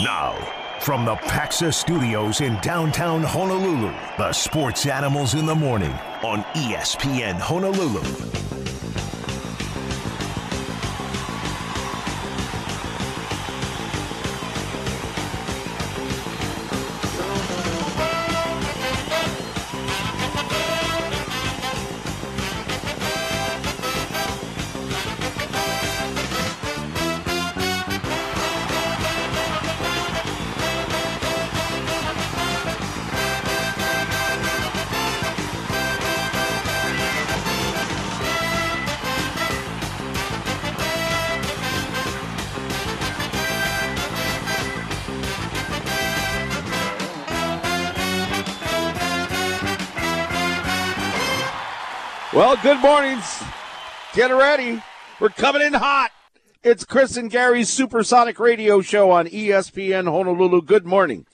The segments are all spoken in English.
Now, from the Paxa Studios in downtown Honolulu, the Sports Animals in the Morning on ESPN Honolulu. Good mornings. Get ready. We're coming in hot. It's Chris and Gary's Supersonic Radio Show on ESPN Honolulu. Good morning.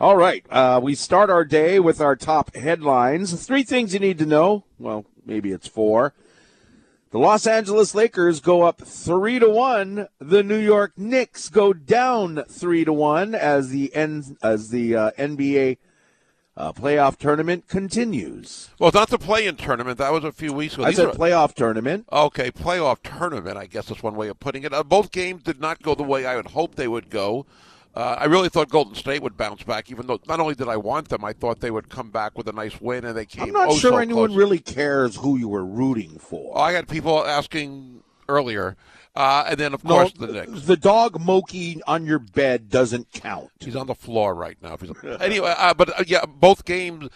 All right. Uh, we start our day with our top headlines. Three things you need to know. Well, maybe it's four. The Los Angeles Lakers go up three to one. The New York Knicks go down three to one as the N- as the uh, NBA uh, playoff tournament continues. Well, it's not the play-in tournament. That was a few weeks ago. Said playoff tournament. Okay, playoff tournament. I guess that's one way of putting it. Uh, both games did not go the way I would hope they would go. Uh, I really thought Golden State would bounce back, even though not only did I want them, I thought they would come back with a nice win, and they came. I'm not oh sure so anyone close. really cares who you were rooting for. I had people asking earlier, uh, and then of no, course the Knicks. the dog Moki on your bed doesn't count. He's on the floor right now. Anyway, uh, but uh, yeah, both games.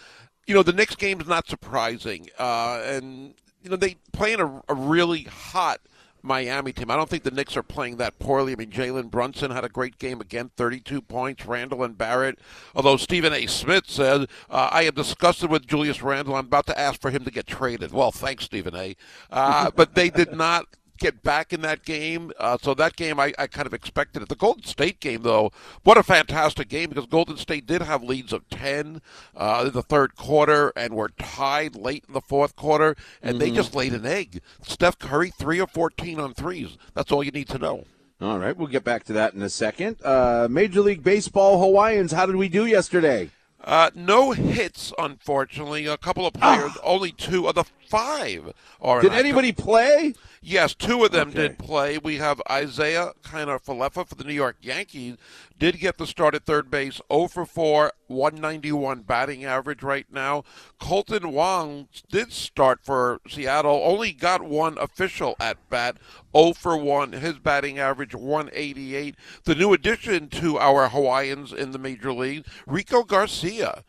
You know, the Knicks game is not surprising, uh, and you know they playing a, a really hot Miami team. I don't think the Knicks are playing that poorly. I mean, Jalen Brunson had a great game again, 32 points. Randle and Barrett. Although Stephen A. Smith said, uh, "I am disgusted with Julius Randle. I'm about to ask for him to get traded." Well, thanks, Stephen A. Uh, but they did not get back in that game. Uh, so that game, I, I kind of expected it. The Golden State game, though, what a fantastic game because Golden State did have leads of 10 uh, in the third quarter and were tied late in the fourth quarter, and they just laid an egg. Steph Curry, 3 of 14 on threes. That's all you need to know. All right, we'll get back to that in a second. Uh, Major League Baseball Hawaiians, how did we do yesterday? Uh, no hits, unfortunately. A couple of players, only two of the five are. Did anybody play? Yes, two of them Okay. did play. We have Isaiah kind of Falefa for the New York Yankees. Did get the start at third base, 0 for 4, 191 batting average right now. Kolten Wong did start for Seattle, only got one official at bat, 0 for 1. His batting average, 188. The new addition to our Hawaiians in the major league, Rico Garcia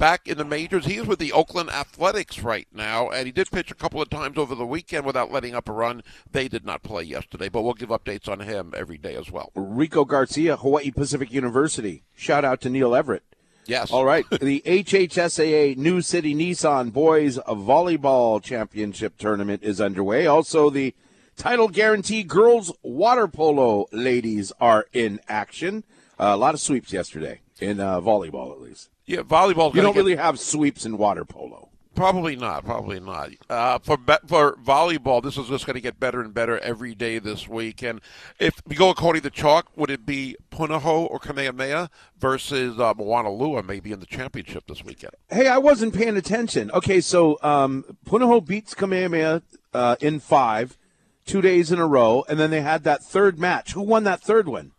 back in the majors. He is with the Oakland Athletics right now, and he did pitch a couple of times over the weekend without letting up a run. They did not play yesterday, but we'll give updates on him every day as well. Rico Garcia, Hawaii Pacific University. Shout out to Neil Everett. Yes. All right. the HHSAA New City Nissan Boys Volleyball Championship Tournament is underway. Also, the Title Guaranty girls water polo ladies are in action. Uh, a lot of sweeps yesterday in uh, volleyball, at least. Yeah, volleyball. You don't really have sweeps in water polo. Probably not. Probably not. Uh, for be- for volleyball, this is just going to get better and better every day this week. And if we go according to chalk, would it be Punahou or Kamehameha versus uh, Moanalua maybe in the championship this weekend? Hey, I wasn't paying attention. Okay, so um, Punahou beats Kamehameha uh, in five, two days in a row, and then they had that third match. Who won that third one?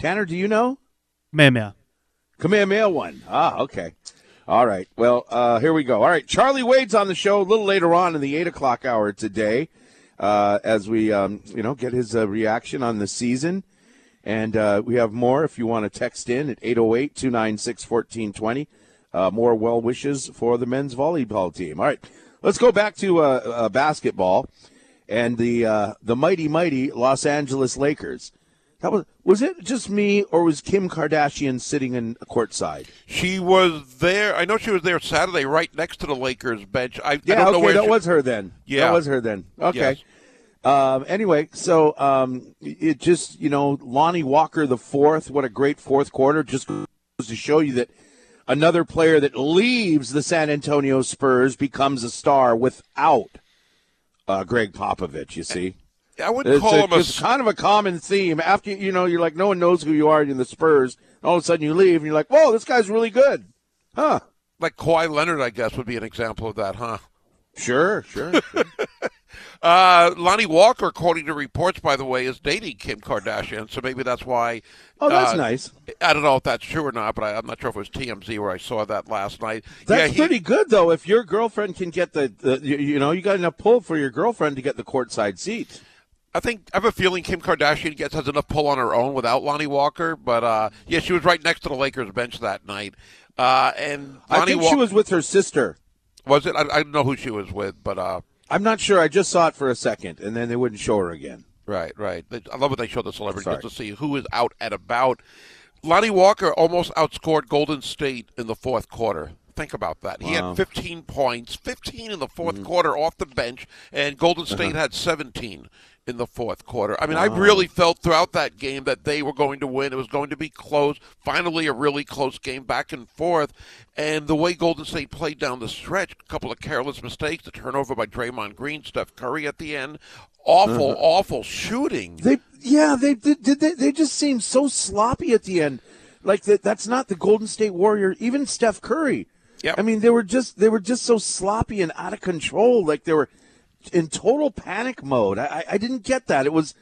Tanner, do you know? Kamehameha. Kamehameha one. Ah, okay. All right. Well, uh, here we go. All right. Charlie Wade's on the show a little later on in the 8 o'clock hour today uh, as we, um, you know, get his uh, reaction on the season. And uh, we have more if you want to text in at 808 296 1420. More well wishes for the men's volleyball team. All right. Let's go back to uh, uh, basketball and the uh, the mighty, mighty Los Angeles Lakers. That was was it just me or was Kim Kardashian sitting in courtside? She was there. I know she was there Saturday, right next to the Lakers bench. I, I Yeah, don't know okay, where that she- was her then. Yeah. that was her then. Okay. Yes. Um, anyway, so um, it just you know Lonnie Walker the fourth. What a great fourth quarter! Just goes to show you that another player that leaves the San Antonio Spurs becomes a star without uh, Gregg Popovich. You see. I wouldn't It's, call a, him a. it's kind of a common theme. After you know, you're like, no one knows who you are in the Spurs. All of a sudden, you leave, and you're like, whoa, this guy's really good, huh? like Kawhi Leonard, I guess, would be an example of that, huh? Sure, sure. sure. Uh, Lonnie Walker, according to reports, by the way, is dating Kim Kardashian, so maybe that's why. Oh, that's uh, nice. I don't know if that's true or not, but I, I'm not sure if it was TMZ where I saw that last night. That's yeah, he, pretty good, though. If your girlfriend can get the, the you, you know, you got enough pull for your girlfriend to get the courtside seat. I think I have a feeling Kim Kardashian gets has enough pull on her own without Lonnie Walker, but uh, yeah, she was right next to the Lakers bench that night. Uh, and Lonnie I think she was with her sister. was it? I, I don't know who she was with, but uh, I'm not sure. I just saw it for a second, and then they wouldn't show her again. Right, right. I love when they show the celebrities Sorry. just to see who is out and about. Lonnie Walker almost outscored Golden State in the fourth quarter. Think about that. He had 15 points, 15 in the 4th Mm-hmm. quarter off the bench, and Golden State Uh-huh. had 17 in the fourth quarter. I mean, I really felt throughout that game that they were going to win. It was going to be close. Finally, a really close game back and forth. And the way Golden State played down the stretch, a couple of careless mistakes, the turnover by Draymond Green, Steph Curry at the end, awful, awful shooting. Uh-huh. They, yeah, they did. Did they? They just seemed so sloppy at the end. Like that. That's not the Golden State Warrior. Even Steph Curry. Yep. I mean, they were just they were just so sloppy and out of control. Like they were in total panic mode. I, I- didn't get that. It was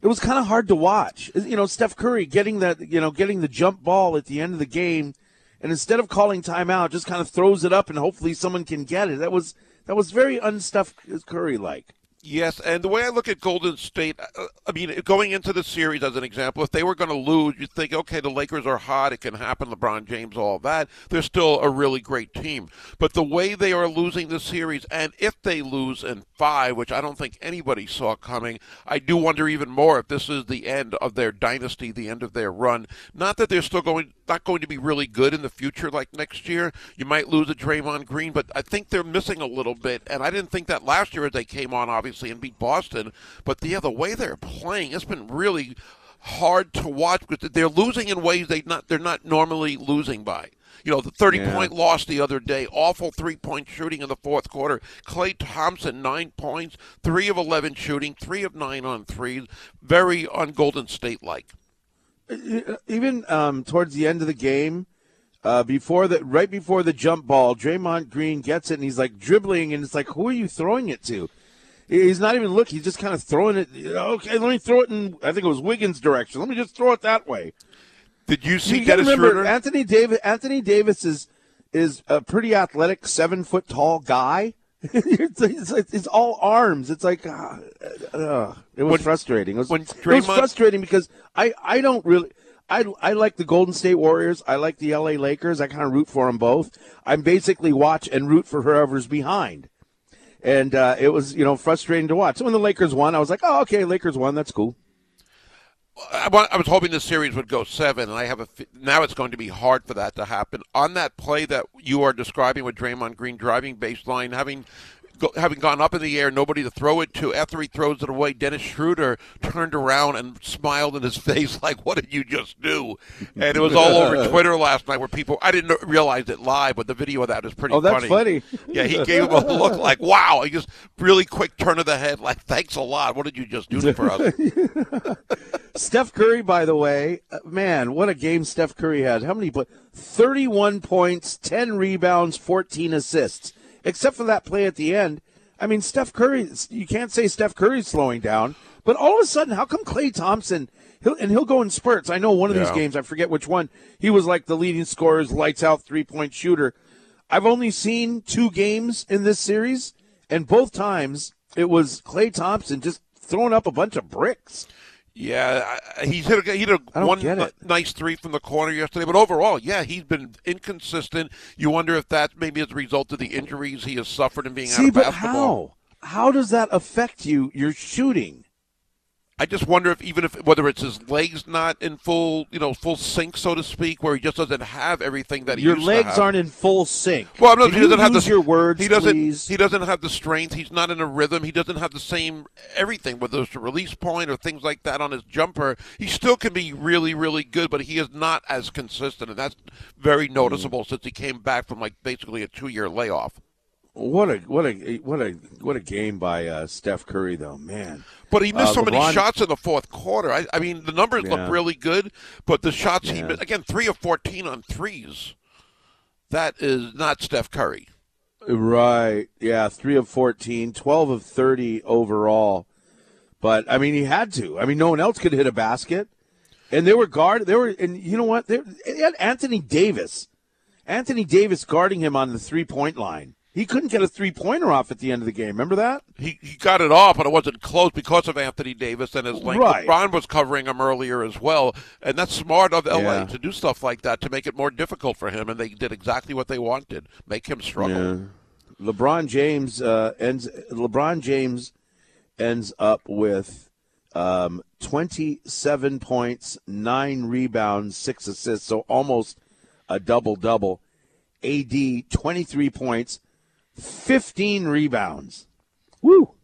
it was kind of hard to watch. You know, Steph Curry getting that you know getting the jump ball at the end of the game, and instead of calling timeout, just kind of throws it up and hopefully someone can get it. That was that was very un-Steph Curry like. Yes, and the way I look at Golden State, uh, I mean, going into the series as an example, if they were going to lose, you'd think, okay, the Lakers are hot, it can happen, LeBron James, all that. They're still a really great team. But the way they are losing the series, and if they lose in five, which I don't think anybody saw coming, I do wonder even more if this is the end of their dynasty, the end of their run. Not that they're still going, not going to be really good in the future like next year. You might lose a Draymond Green, but I think they're missing a little bit. And I didn't think that last year as they came on, obviously, and beat Boston. But yeah, the way they're playing, it's been really hard to watch because they're losing in ways they not they're not normally losing by. You know, the 30 Yeah. point loss the other day, awful three point shooting in the fourth quarter. Klay Thompson, nine points, three of 11 shooting, three of nine on threes. Very un Golden State like. even um, towards the end of the game, uh, before the right before the jump ball, Draymond Green gets it and he's like dribbling, and it's like, who are you throwing it to? He's not even looking; he's just kind of throwing it. Okay, let me throw it in. I think it was Wiggins' direction. Let me just throw it that way. Did you see you Dennis remember, Schroeder? Anthony Davis. Anthony Davis is is a pretty athletic, seven foot tall guy. it's, it's, it's all arms. It's like uh, uh, it was When- frustrating. It was, it was frustrating because I I don't really. I, I like the Golden State Warriors. I like the LA Lakers. I kind of root for them both. I'm basically watch and root for whoever's behind. And uh, it was, you know, frustrating to watch. So when the Lakers won, I was like, oh, okay, Lakers won. That's cool. I, wa- I was hoping the series would go seven, and I have a now it's going to be hard for that to happen. On that play that you are describing with Draymond Green driving baseline, having go, having gone up in the air, nobody to throw it to. After he throws it away, Dennis Schroeder turned around and smiled in his face like, "What did you just do?" And it was all over Twitter last night, where people I didn't realize it live, but the video of that is pretty. Oh, that's funny. Yeah, he gave him a look like, "Wow!" He just really quick turn of the head, like, "Thanks a lot. What did you just do for us?" Steph Curry, by the way, uh, man, what a game Steph Curry had. How many? But 31 points, 10 rebounds, 14 assists. Except for that play at the end. I mean, Steph Curry, you can't say Steph Curry's slowing down. But all of a sudden, how come Klay Thompson, he'll, and he'll go in spurts. I know one of these games, I forget which one, he was like the leading scorer's lights out three point shooter. I've only seen two games in this series, and both times it was Klay Thompson just throwing up a bunch of bricks. Yeah, he's hit a, he hit a I don't one nice three from the corner yesterday, but overall, yeah, he's been inconsistent. You wonder if that maybe as a result of the injuries he has suffered and being out See, of but basketball. how? How does that affect you? Your shooting. I just wonder if even if whether it's his legs not in full, you know, full sync, so to speak, where he just doesn't have everything that he Your used to legs aren't in full sync. Well, no, Can he doesn't have the your words. He doesn't. Please? He doesn't have the strength. He's not in a rhythm. He doesn't have the same everything, whether it's a release point or things like that on his jumper. He still can be really, really good, but he is not as consistent, and that's very Mm. noticeable since he came back from like basically a two-year layoff. What a what a what a what a game by uh, Steph Curry though, man. But he missed Uh, so many LeBron- shots in the fourth quarter. I, I mean, the numbers Yeah. look really good, but the shots he missed again, three of fourteen on threes. That is not Steph Curry. Right. Yeah, 3 of 14, 12 of 30 overall. But I mean, he had to. I mean, no one else could hit a basket. And they were guard they were and you know what? They, they had Anthony Davis. Anthony Davis guarding him on the three-point line. He couldn't get a three-pointer off at the end of the game. Remember that? He, he got it off, but it wasn't close because of Anthony Davis and his length. Right. LeBron was covering him earlier as well, and that's smart of LA Yeah. to do stuff like that to make it more difficult for him. And they did exactly what they wanted: make him struggle. LeBron James uh, ends. LeBron James ends up with um, 27 points, nine rebounds, six assists, so almost a double double. AD 23 points, 15 rebounds. Woo!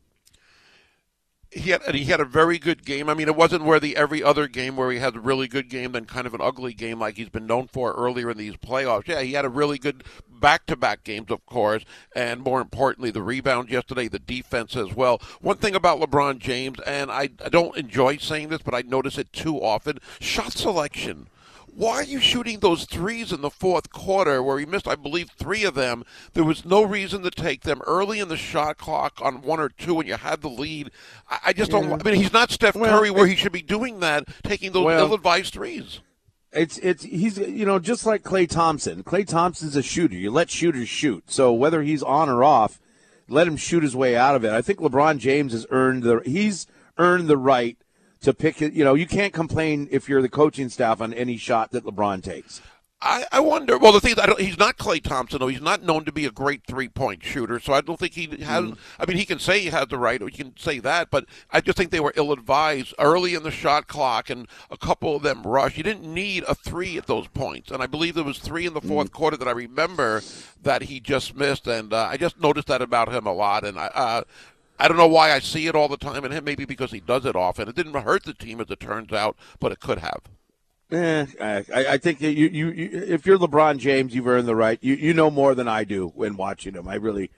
he had and he had a very good game. I mean, it wasn't where the every other game where he had a really good game, then kind of an ugly game like he's been known for earlier in these playoffs. Yeah, he had a really good back-to-back games, of course, and more importantly, the rebound yesterday, the defense as well. One thing about LeBron James, and I, I don't enjoy saying this, but I notice it too often: shot selection. Why are you shooting those threes in the fourth quarter where he missed, I believe, three of them? There was no reason to take them early in the shot clock on one or two when you had the lead. I, I just don't. I mean, he's not Steph Well, Curry where he should be doing that, taking those Well- ill-advised threes. It's it's he's you know just like Klay Thompson. Klay Thompson's a shooter. You let shooters shoot. So whether he's on or off, let him shoot his way out of it. I think LeBron James has earned the he's earned the right to pick it. You know, you can't complain if you're the coaching staff on any shot that LeBron takes. I, I wonder. Well, the thing is, I don't, he's not Klay Thompson, though. He's not known to be a great three-point shooter, so I don't think he has. Mm. I mean, he can say he has the right, or he can say that, but I just think they were ill-advised early in the shot clock, and a couple of them rushed. You didn't need a three at those points, and I believe there was three in the Mm. fourth quarter that I remember that he just missed, and uh, I just noticed that about him a lot, and I. Uh, I don't know why I see it all the time in him. Maybe because he does it often. It didn't hurt the team, as it turns out, but it could have. Eh, I, I think you, you, you, if you're LeBron James, you've earned the right. You, you know more than I do when watching him. I really,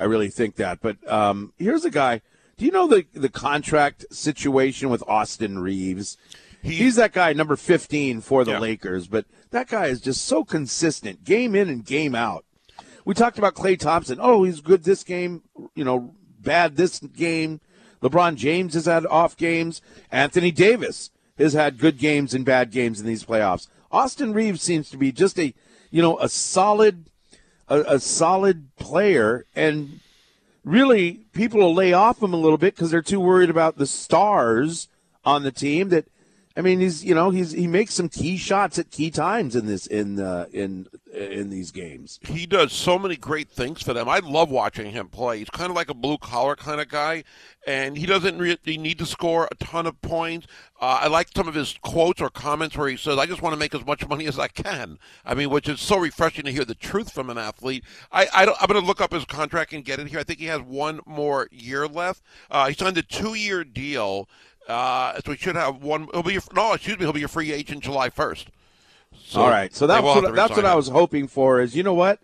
I really think that. But um, here's a guy. Do you know the the contract situation with Austin Reaves? He- He's that guy, number 15 for the Yeah. Lakers. But that guy is just so consistent, game in and game out. We talked about Klay Thompson. Oh, he's good this game. You know, bad this game. LeBron James has had off games. Anthony Davis has had good games and bad games in these playoffs. Austin Reaves seems to be just a, you know, a solid, a, a solid player, and really people will lay off him a little bit because they're too worried about the stars on the team. That, I mean, he's you know he's he makes some key shots at key times in this in uh, in in these games. he does so many great things for them. I love watching him play. He's kind of like a blue collar kind of guy, and he doesn't really need to score a ton of points. Uh, I like some of his quotes or comments where he says, "I just want to make as much money as I can." I mean, which is so refreshing to hear the truth from an athlete. I, I I'm going to look up his contract and get it here. I think he has one more year left. Uh, he signed a two year deal. Uh, so we should have one. He'll be no, excuse me. He'll be a free agent July first. So All right, so that's what that's what I was hoping for. Is you know what?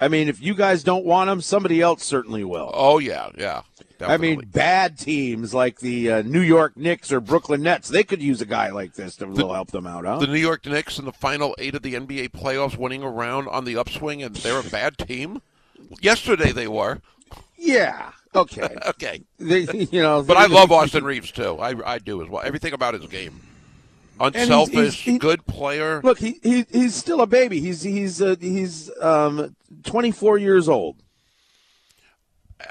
I mean, if you guys don't want him, somebody else certainly will. Oh yeah, yeah. I mean, bad teams like the uh, New York Knicks or Brooklyn Nets, they could use a guy like this to will help them out, huh? the New York Knicks in the final eight of the NBA playoffs, winning a round on the upswing, and they're a bad team. Yesterday they were yeah. Okay. okay, they, you know, but I love Austin Reaves too. I, I do as well. Everything about his game, unselfish, he's- he- good player. Look, he, he he's still a baby. He's he's uh, he's um 24 years old.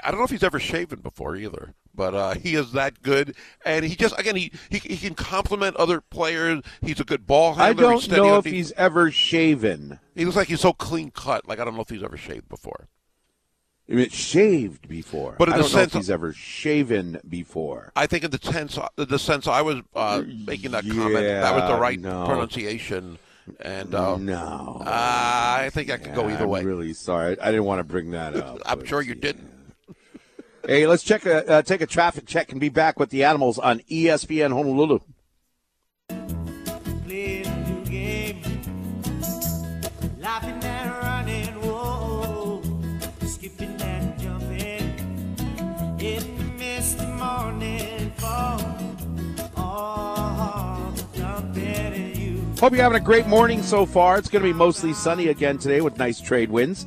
I don't know if he's ever shaven before either, but uh, he is that good, and he just again he he, he can compliment other players. He's a good ball handler. I don't know if he's ever shaven. He looks like he's so clean cut. Like I don't know if he's ever shaved before. I mean, shaved before. But in I the don't know if sense- he's ever shaven before. I think in the sense the sense I was uh, making that comment, that was the right no. pronunciation, and uh, no. uh, I think I could go Yeah, either I'm way. really sorry. I didn't want to bring that up. I'm but- sure you didn't. Hey, let's check a uh, take a traffic check and be back with the animals on ESPN Honolulu. playing Hope you're having a great morning so far. It's going to be mostly sunny again today with nice trade winds.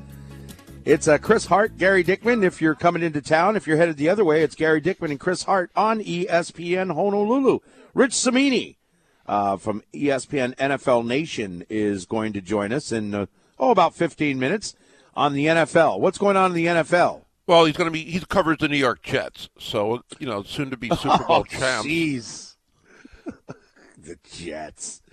It's uh, Chris Hart, Gary Dickman. If you're coming into town, if you're headed the other way, it's Gary Dickman and Chris Hart on ESPN Honolulu. Rich Cimini uh, from ESPN NFL Nation is going to join us in uh, oh about 15 minutes on the NFL. What's going on in the NFL? Well, he's going to be he covers the New York Jets, so you know soon to be Super Bowl oh, champs. Jeez, the Jets.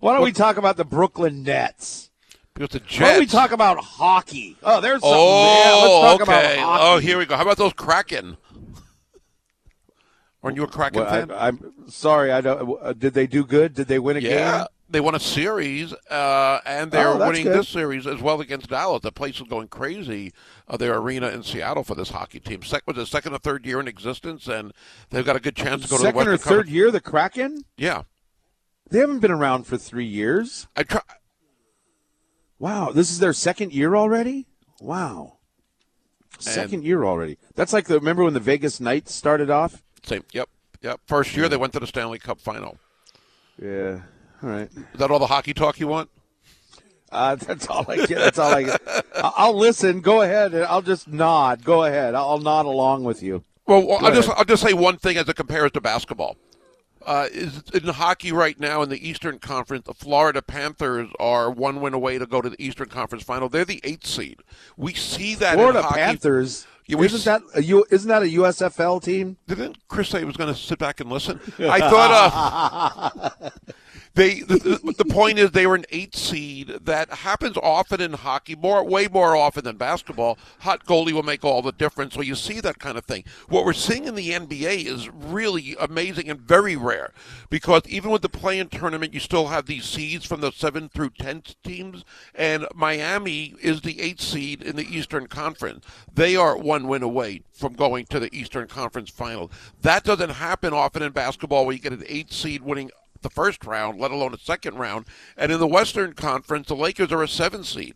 Why don't we talk about the Brooklyn Nets? Because the Jets. Why don't we talk about hockey? Oh, there's something. Oh, yeah, let's talk okay. about hockey. Oh, here we go. How about those Kraken? Aren't you a Kraken Well, fan? I, am sorry. I don't. Uh, did they do good? Did they win a yeah, game? they won a series, uh, and they're Oh, winning good. this series as well against Dallas. The place is going crazy. Uh, their arena in Seattle for this hockey team. Sec- was it second or third year in existence, and they've got a good chance to go Second to the second or third Conference. year, the Kraken. Yeah, They haven't been around for three years. I try. Wow, this is their second year already. Wow, second year already. That's like the remember when the Vegas Knights started off. Same. Yep. Yep. First year they went to the Stanley Cup final. Yeah. All right. Is that all the hockey talk you want? Uh, that's all I get. That's all I get. I'll listen. Go ahead. and I'll just nod. Go ahead. I'll nod along with you. Well, I'll just. I'll just say one thing as it compares to basketball. Uh, is in hockey right now in the Eastern Conference, the Florida Panthers are one win away to go to the Eastern Conference Final. They're the eighth seed. We see that Florida. Panthers. Yeah, we isn't that a U, isn't that a USFL team? Didn't Chris say he was going to sit back and listen? I thought uh, they. The, the, point is they were an eight seed. That happens often in hockey, more way more often than basketball. Hot goalie will make all the difference. So you see that kind of thing. What we're seeing in the NBA is really amazing and very rare, because even with the play-in tournament, you still have these seeds from the seven through ten teams, and Miami is the eighth seed in the Eastern Conference. They are one win away from going to the Eastern Conference Final. That doesn't happen often in basketball, where you get an eight seed winning the first round, let alone a second round. And in the Western Conference, the Lakers are a seven seed.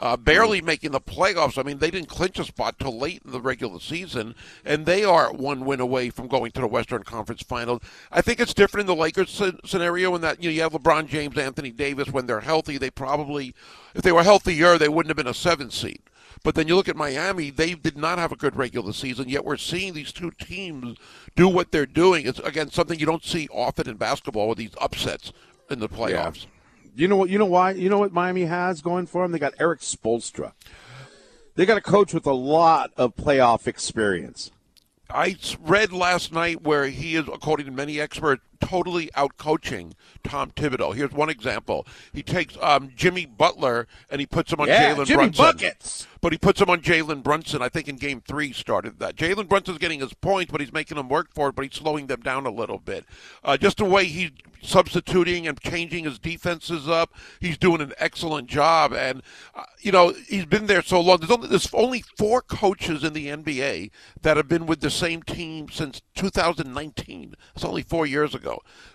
Uh, barely making the playoffs. I mean, they didn't clinch a spot till late in the regular season, and they are one win away from going to the Western Conference Finals. I think it's different in the Lakers scenario in that you know you have LeBron James, Anthony Davis. When they're healthy, they probably, if they were healthier, they wouldn't have been a seven seed. But then you look at Miami; they did not have a good regular season. Yet we're seeing these two teams do what they're doing. It's again something you don't see often in basketball with these upsets in the playoffs. You know what? You know why? You know what Miami has going for them? They got Erik Spoelstra. They got a coach with a lot of playoff experience. I read last night where he is, according to many experts, totally out coaching Tom Thibodeau. Here's one example: he takes um, Jimmy Butler and he puts him on Yeah, Jalen Jimmy Brunson. buckets. But he puts him on Jalen Brunson. I think in Game Three started that. Jalen Brunson's getting his points, but he's making them work for it. But he's slowing them down a little bit. Uh, just the way he's substituting and changing his defenses up, he's doing an excellent job. And uh, you know he's been there so long. There's only there's only four coaches in the NBA that have been with the same team since 2019. It's only four years ago.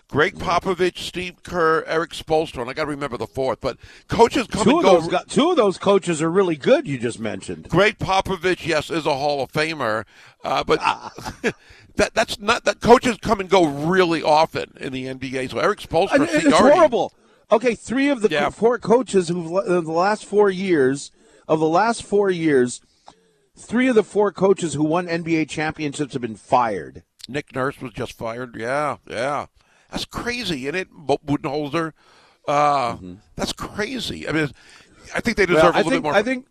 Gregg Popovich, Steve Kerr, Erik Spoelstra, and I got to remember the fourth. But coaches come Two and go. those got, two of those coaches are really good. You just mentioned. Gregg Popovich, yes, is a Hall of Famer, uh, but that that's not that coaches come and go really often in the NBA. So Erik I Spoelstra, mean, it's horrible. Okay, three of the Yeah. four coaches who've in the last four years of the last four years, three of the four coaches who won NBA championships have been fired. Nick Nurse was just fired. Yeah, yeah, that's crazy, isn't it? Budenholzer, uh, that's crazy. I mean, I think they deserve Well, a little think bit more. I think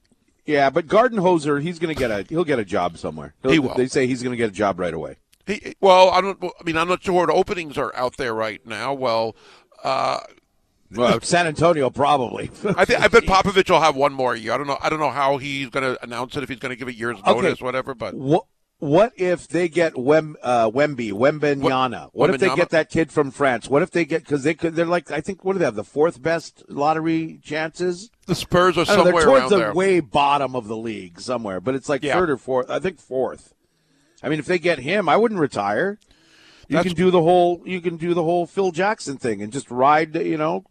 yeah, but Budenholzer, he's going to get a he'll get a job somewhere. He'll- He will. They say he's going to get a job right away. He, well, I don't. I mean, I'm not sure what openings are out there right now. Well, uh, Well, San Antonio probably. I think I bet Popovich will have one more year. I don't know. I don't know how he's going to announce it if he's going to give a year's Okay. notice, whatever. But What what if they get Wem, uh, Wemby, Wembanyama? What, if they get that kid from France? What if they get because they could? They're like I think what do they have the fourth best lottery chances? the Spurs are don't know, somewhere they're towards the there. way bottom of the league somewhere, but it's like Yeah. third or fourth. I think fourth. I mean, if they get him, I wouldn't retire. You That's- can do the whole you can do the whole Phil Jackson thing and just ride you know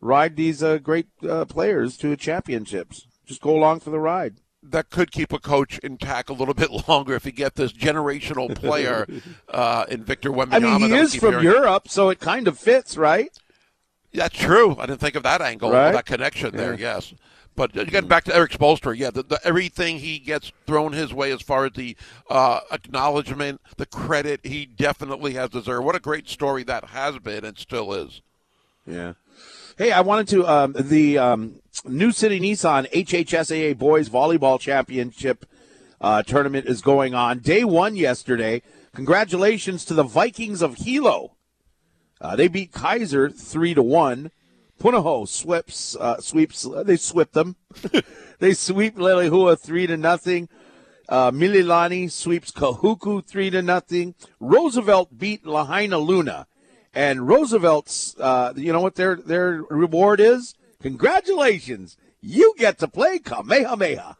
ride these uh, great uh, players to championships. Just go along for the ride. That could keep a coach intact a little bit longer if you get this generational player uh, in Victor Wembanyama. I mean, he is from hearing. Europe, so it kind of fits, right? That's true. I didn't think of that angle, Right? that connection there. Yes, but uh, getting back to Erik Spoelstra, yeah, the, the, everything he gets thrown his way as far as the uh, acknowledgement, the credit, he definitely has deserved. What a great story that has been and still is. Yeah. Hey, I wanted to um, the um, New City Nissan HHSAA Boys Volleyball Championship uh, tournament is going on. Day one yesterday. Congratulations to the Vikings of Hilo. Uh, they beat Kaiser three to one. Punahou sweeps uh, sweeps. Uh, they swept them. they sweep Leilehua three to nothing. Uh, Mililani sweeps Kahuku three to nothing. Roosevelt beat Lahainaluna, and Roosevelt's. Uh, you know what their their reward is? Congratulations, you get to play Kamehameha.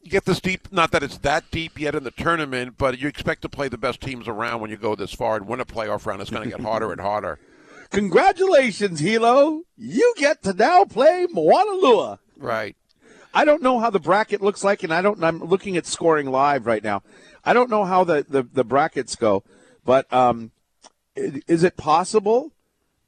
You get this deep, not that it's that deep yet in the tournament, but you expect to play the best teams around when you go this far and win a playoff round. It's going to get harder and harder. Congratulations, Hilo. You get to now play Moanalua. Right. I don't know how the bracket looks like, and I don't. I'm looking at scoring live right now. I don't know how the the, the brackets go, but um, is it possible?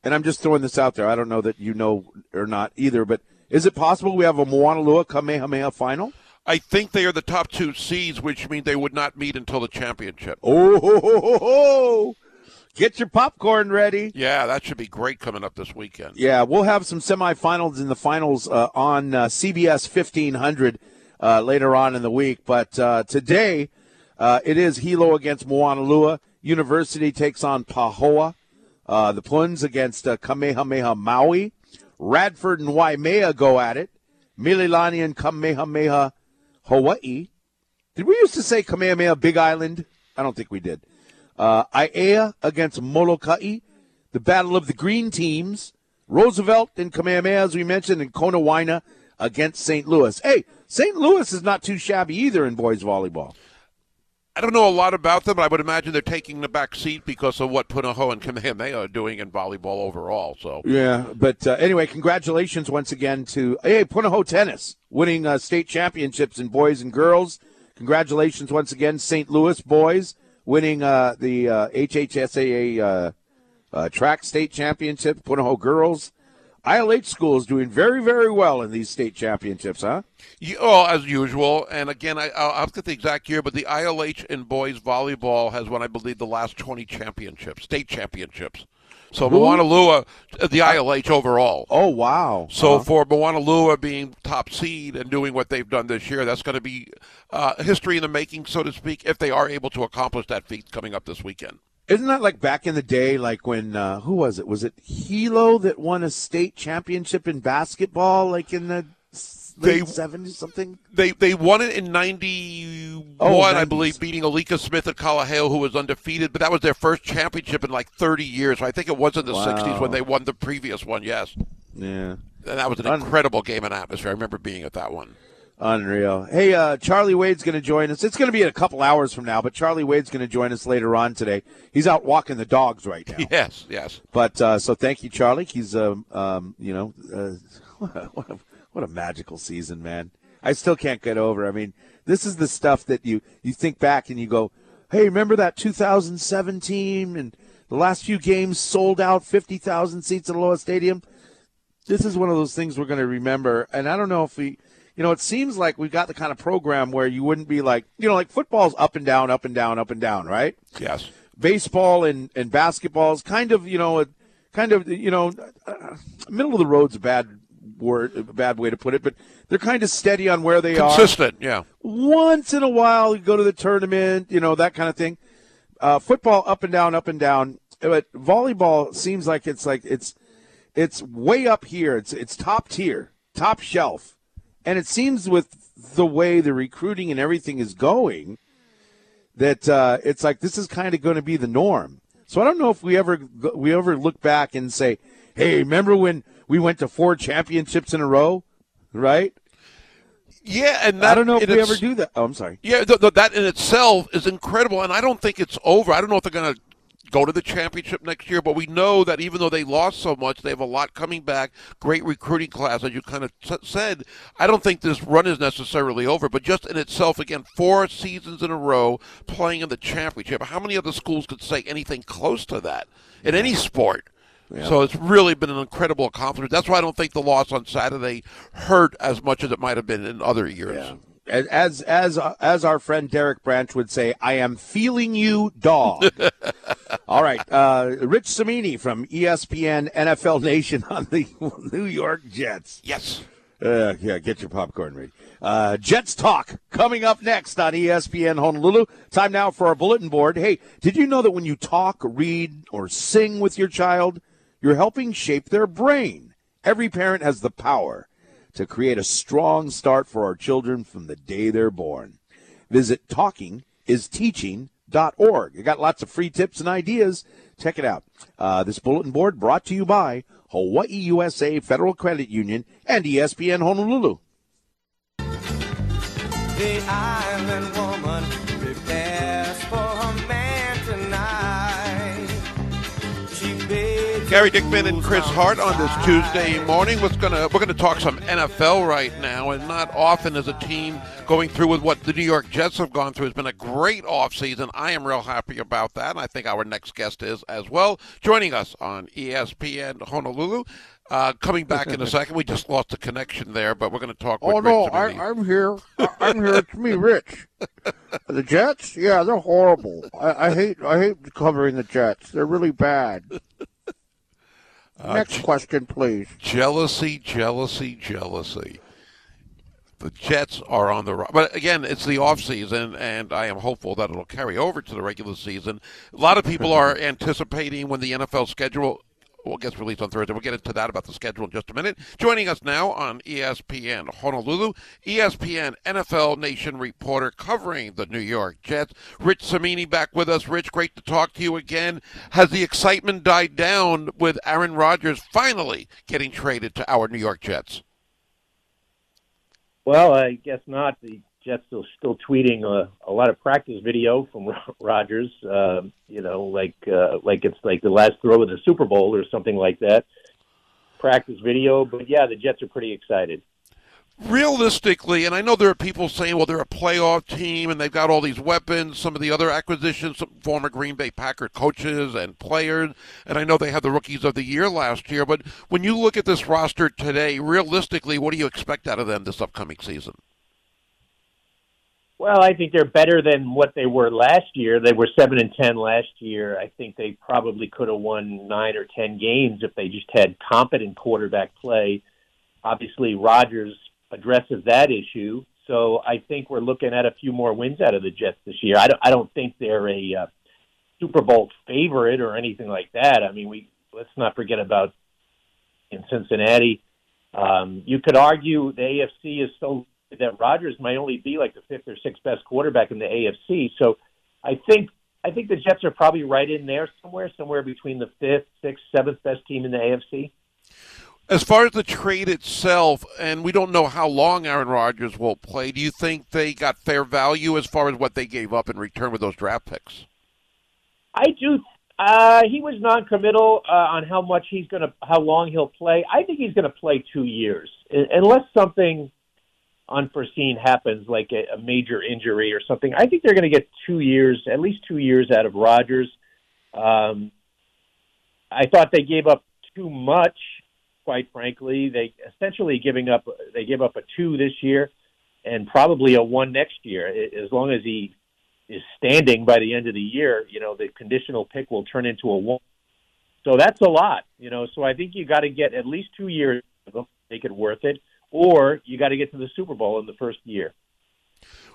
And I'm just throwing this out there. I don't know that you know or not either, but is it possible we have a Moanalua Kamehameha final? I think they are the top two seeds, which means they would not meet until the championship. Oh, ho, ho, ho, get your popcorn ready. Yeah, that should be great coming up this weekend. Yeah, we'll have some semifinals and the finals uh, on uh, CBS 1500 uh, later on in the week. But uh, today, uh, it is Hilo against Moanalua. University takes on Pahoa. Uh, the Pluns against uh, Kamehameha Maui. Radford and Waimea go at it. Mililani and Kamehameha Hawaii. Did we used to say Kamehameha Big Island? I don't think we did. Uh, Aiea against Molokai. The battle of the green teams. Roosevelt and Kamehameha, as we mentioned, and Konawaina against St. Louis. Hey, St. Louis is not too shabby either in boys volleyball. I don't know a lot about them, but I would imagine they're taking the back seat because of what Punahou and Kamehameha are doing in volleyball overall. So Yeah, but uh, anyway, congratulations once again to hey Punahou Tennis winning uh, state championships in boys and girls. Congratulations once again, St. Louis boys winning uh, the uh, HHSAA uh, uh, track state championship. Punahou girls, ILH school is doing very very well in these state championships, huh? You, oh, as usual. And again, I, I'll, I'll get the exact year, but the ILH in boys volleyball has won, I believe, the last 20 championships, state championships. So Who? Moanalua, uh, the ILH overall. Oh wow! So Uh-huh. for Moanalua being top seed and doing what they've done this year, that's going to be uh, history in the making, so to speak, if they are able to accomplish that feat coming up this weekend. Isn't that like back in the day, like when uh, who was it? Was it Hilo that won a state championship in basketball, like in the late seventies something? They they won it in '91, Oh, I believe, beating Alika Smith at Kalaheo, who was undefeated. But that was their first championship in like 30 years. So I think it was in the Wow. 60s when they won the previous one. Yes, Yeah, and that was an incredible game and atmosphere. I remember being at that one. Unreal. Hey, uh, Charlie Wade's going to join us. It's going to be in a couple hours from now, but Charlie Wade's going to join us later on today. He's out walking the dogs right now. Yes, yes. But uh, so thank you, Charlie. He's um, um you know uh, what a, what a magical season, man. I still can't get over. I mean, this is the stuff that you you think back and you go, hey, remember that 2017 and the last few games sold out, 50,000 seats at Aloha Stadium. This is one of those things we're going to remember, and I don't know if we. You know, it seems like we've got the kind of program where you wouldn't be like, you know, like football's up and down, up and down, up and down, right? Yes. baseball and, and basketball is kind of you know a kind of you know uh, middle of the road's a bad word a bad way to put it but they're kind of steady on where they are Consistent, yeah. once in a while you go to the tournament you know that kind of thing uh, football up and down up and down but volleyball seems like it's like it's it's way up here it's it's top tier top shelf and it seems with the way the recruiting and everything is going that uh, it's like this is kind of going to be the norm. So I don't know if we ever we ever look back and say, "Hey, remember when we went to four championships in a row?" Right? Yeah, and that, I don't know if we ever do that. Oh, I'm sorry. Yeah, th- th- that in itself is incredible, and I don't think it's over. I don't know if they're going to go to the championship next year, but we know that even though they lost so much, they have a lot coming back. Great recruiting class, as you kind of s- said. I don't think this run is necessarily over, but just in itself, again, four seasons in a row playing in the championship. How many other schools could say anything close to that in any sport? Yeah. So it's really been an incredible accomplishment. That's why I don't think the loss on Saturday hurt as much as it might have been in other years. Yeah. As as as our friend Derek Branch would say, I am feeling you, dog. All right, uh, Rich Cimini from ESPN NFL Nation on the New York Jets. Yes. Uh, yeah, get your popcorn ready. Uh, Jets talk coming up next on ESPN Honolulu. Time now for our bulletin board. Hey, did you know that when you talk, read, or sing with your child, you're helping shape their brain? Every parent has the power to create a strong start for our children from the day they're born. Visit talkingisteaching.org. You got lots of free tips and ideas. Check it out. Uh, this bulletin board brought to you by Hawaii USA Federal Credit Union and ESPN Honolulu. The island Gary Dickman and Chris Hart on this. Tuesday morning. What's gonna we're gonna talk some NFL right now, and not often as a team going through with what the New York Jets have gone through. It's been a great offseason. I am real happy about that, and I think our next guest is as well. Joining us on ESPN Honolulu. Uh, coming back in a second, we just lost the connection there, but we're going to talk with Oh no, I, I'm here. I, I'm here. It's me, Rich. The Jets? Yeah, they're horrible. I, I hate. I hate covering the Jets. They're really bad. Uh, Next question, please. Jealousy, jealousy, jealousy. The Jets are on the ri- but again, it's the off season, and I am hopeful that it'll carry over to the regular season. A lot of people are anticipating when the NFL schedule well, gets released on Thursday. We'll get into that about the schedule in just a minute. Joining us now on ESPN Honolulu, ESPN NFL Nation reporter covering the New York Jets, Rich Cimini back with us. Rich, great to talk to you again. Has the excitement died down with Aaron Rodgers finally getting traded to our New York Jets? Well, I guess not. The Jets are still tweeting a, a lot of practice video from Rodgers, Uh, you know, like uh, like it's like the last throw of the Super Bowl or something like that. Practice video, but yeah, the Jets are pretty excited. realistically, and I know there are people saying, well, they're a playoff team and they've got all these weapons, some of the other acquisitions, some former Green Bay Packer coaches and players, and I know they had the rookies of the year last year, but when you look at this roster today, realistically, what do you expect out of them this upcoming season? Well, I think they're better than what they were last year. They were seven and ten last year. I think they probably could have won nine or ten games if they just had competent quarterback play. Obviously, Rodgers addresses that issue, so I think we're looking at a few more wins out of the Jets this year. I don't, I don't think they're a uh, Super Bowl favorite or anything like that. I mean, we let's not forget about in Cincinnati. Um, you could argue the AFC is so that Rodgers might only be like the fifth or sixth best quarterback in the AFC. So I think I think the Jets are probably right in there somewhere, somewhere between the fifth, sixth, seventh best team in the AFC. As far as the trade itself, and we don't know how long Aaron Rodgers will play, do you think they got fair value as far as what they gave up in return with those draft picks? I do. Uh, he was non-committal uh, on how much he's going to, how long he'll play. I think he's going to play two years, unless something unforeseen happens, like a, a major injury or something. I think they're going to get two years, at least two years out of Rodgers. Um, I thought they gave up too much, quite frankly. They essentially giving up. They gave up a two this year, and probably a one next year. As long as he is standing by the end of the year, you know, the conditional pick will turn into a one. So that's a lot, you know. So I think you got to get at least two years of them, make it worth it, or you got to get to the Super Bowl in the first year.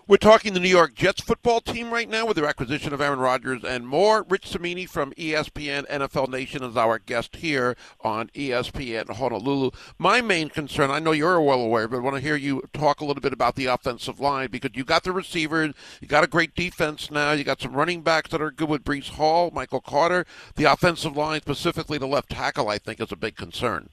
We're talking the New York Jets football team right now with their acquisition of Aaron Rodgers and more. Rich Cimini from ESPN NFL Nation is our guest here on ESPN Honolulu. My main concern, I know you're well aware, but I want to hear you talk a little bit about the offensive line because you got the receivers, you got a great defense now, you got some running backs that are good with Breece Hall, Michael Carter. The offensive line, specifically the left tackle, I think is a big concern.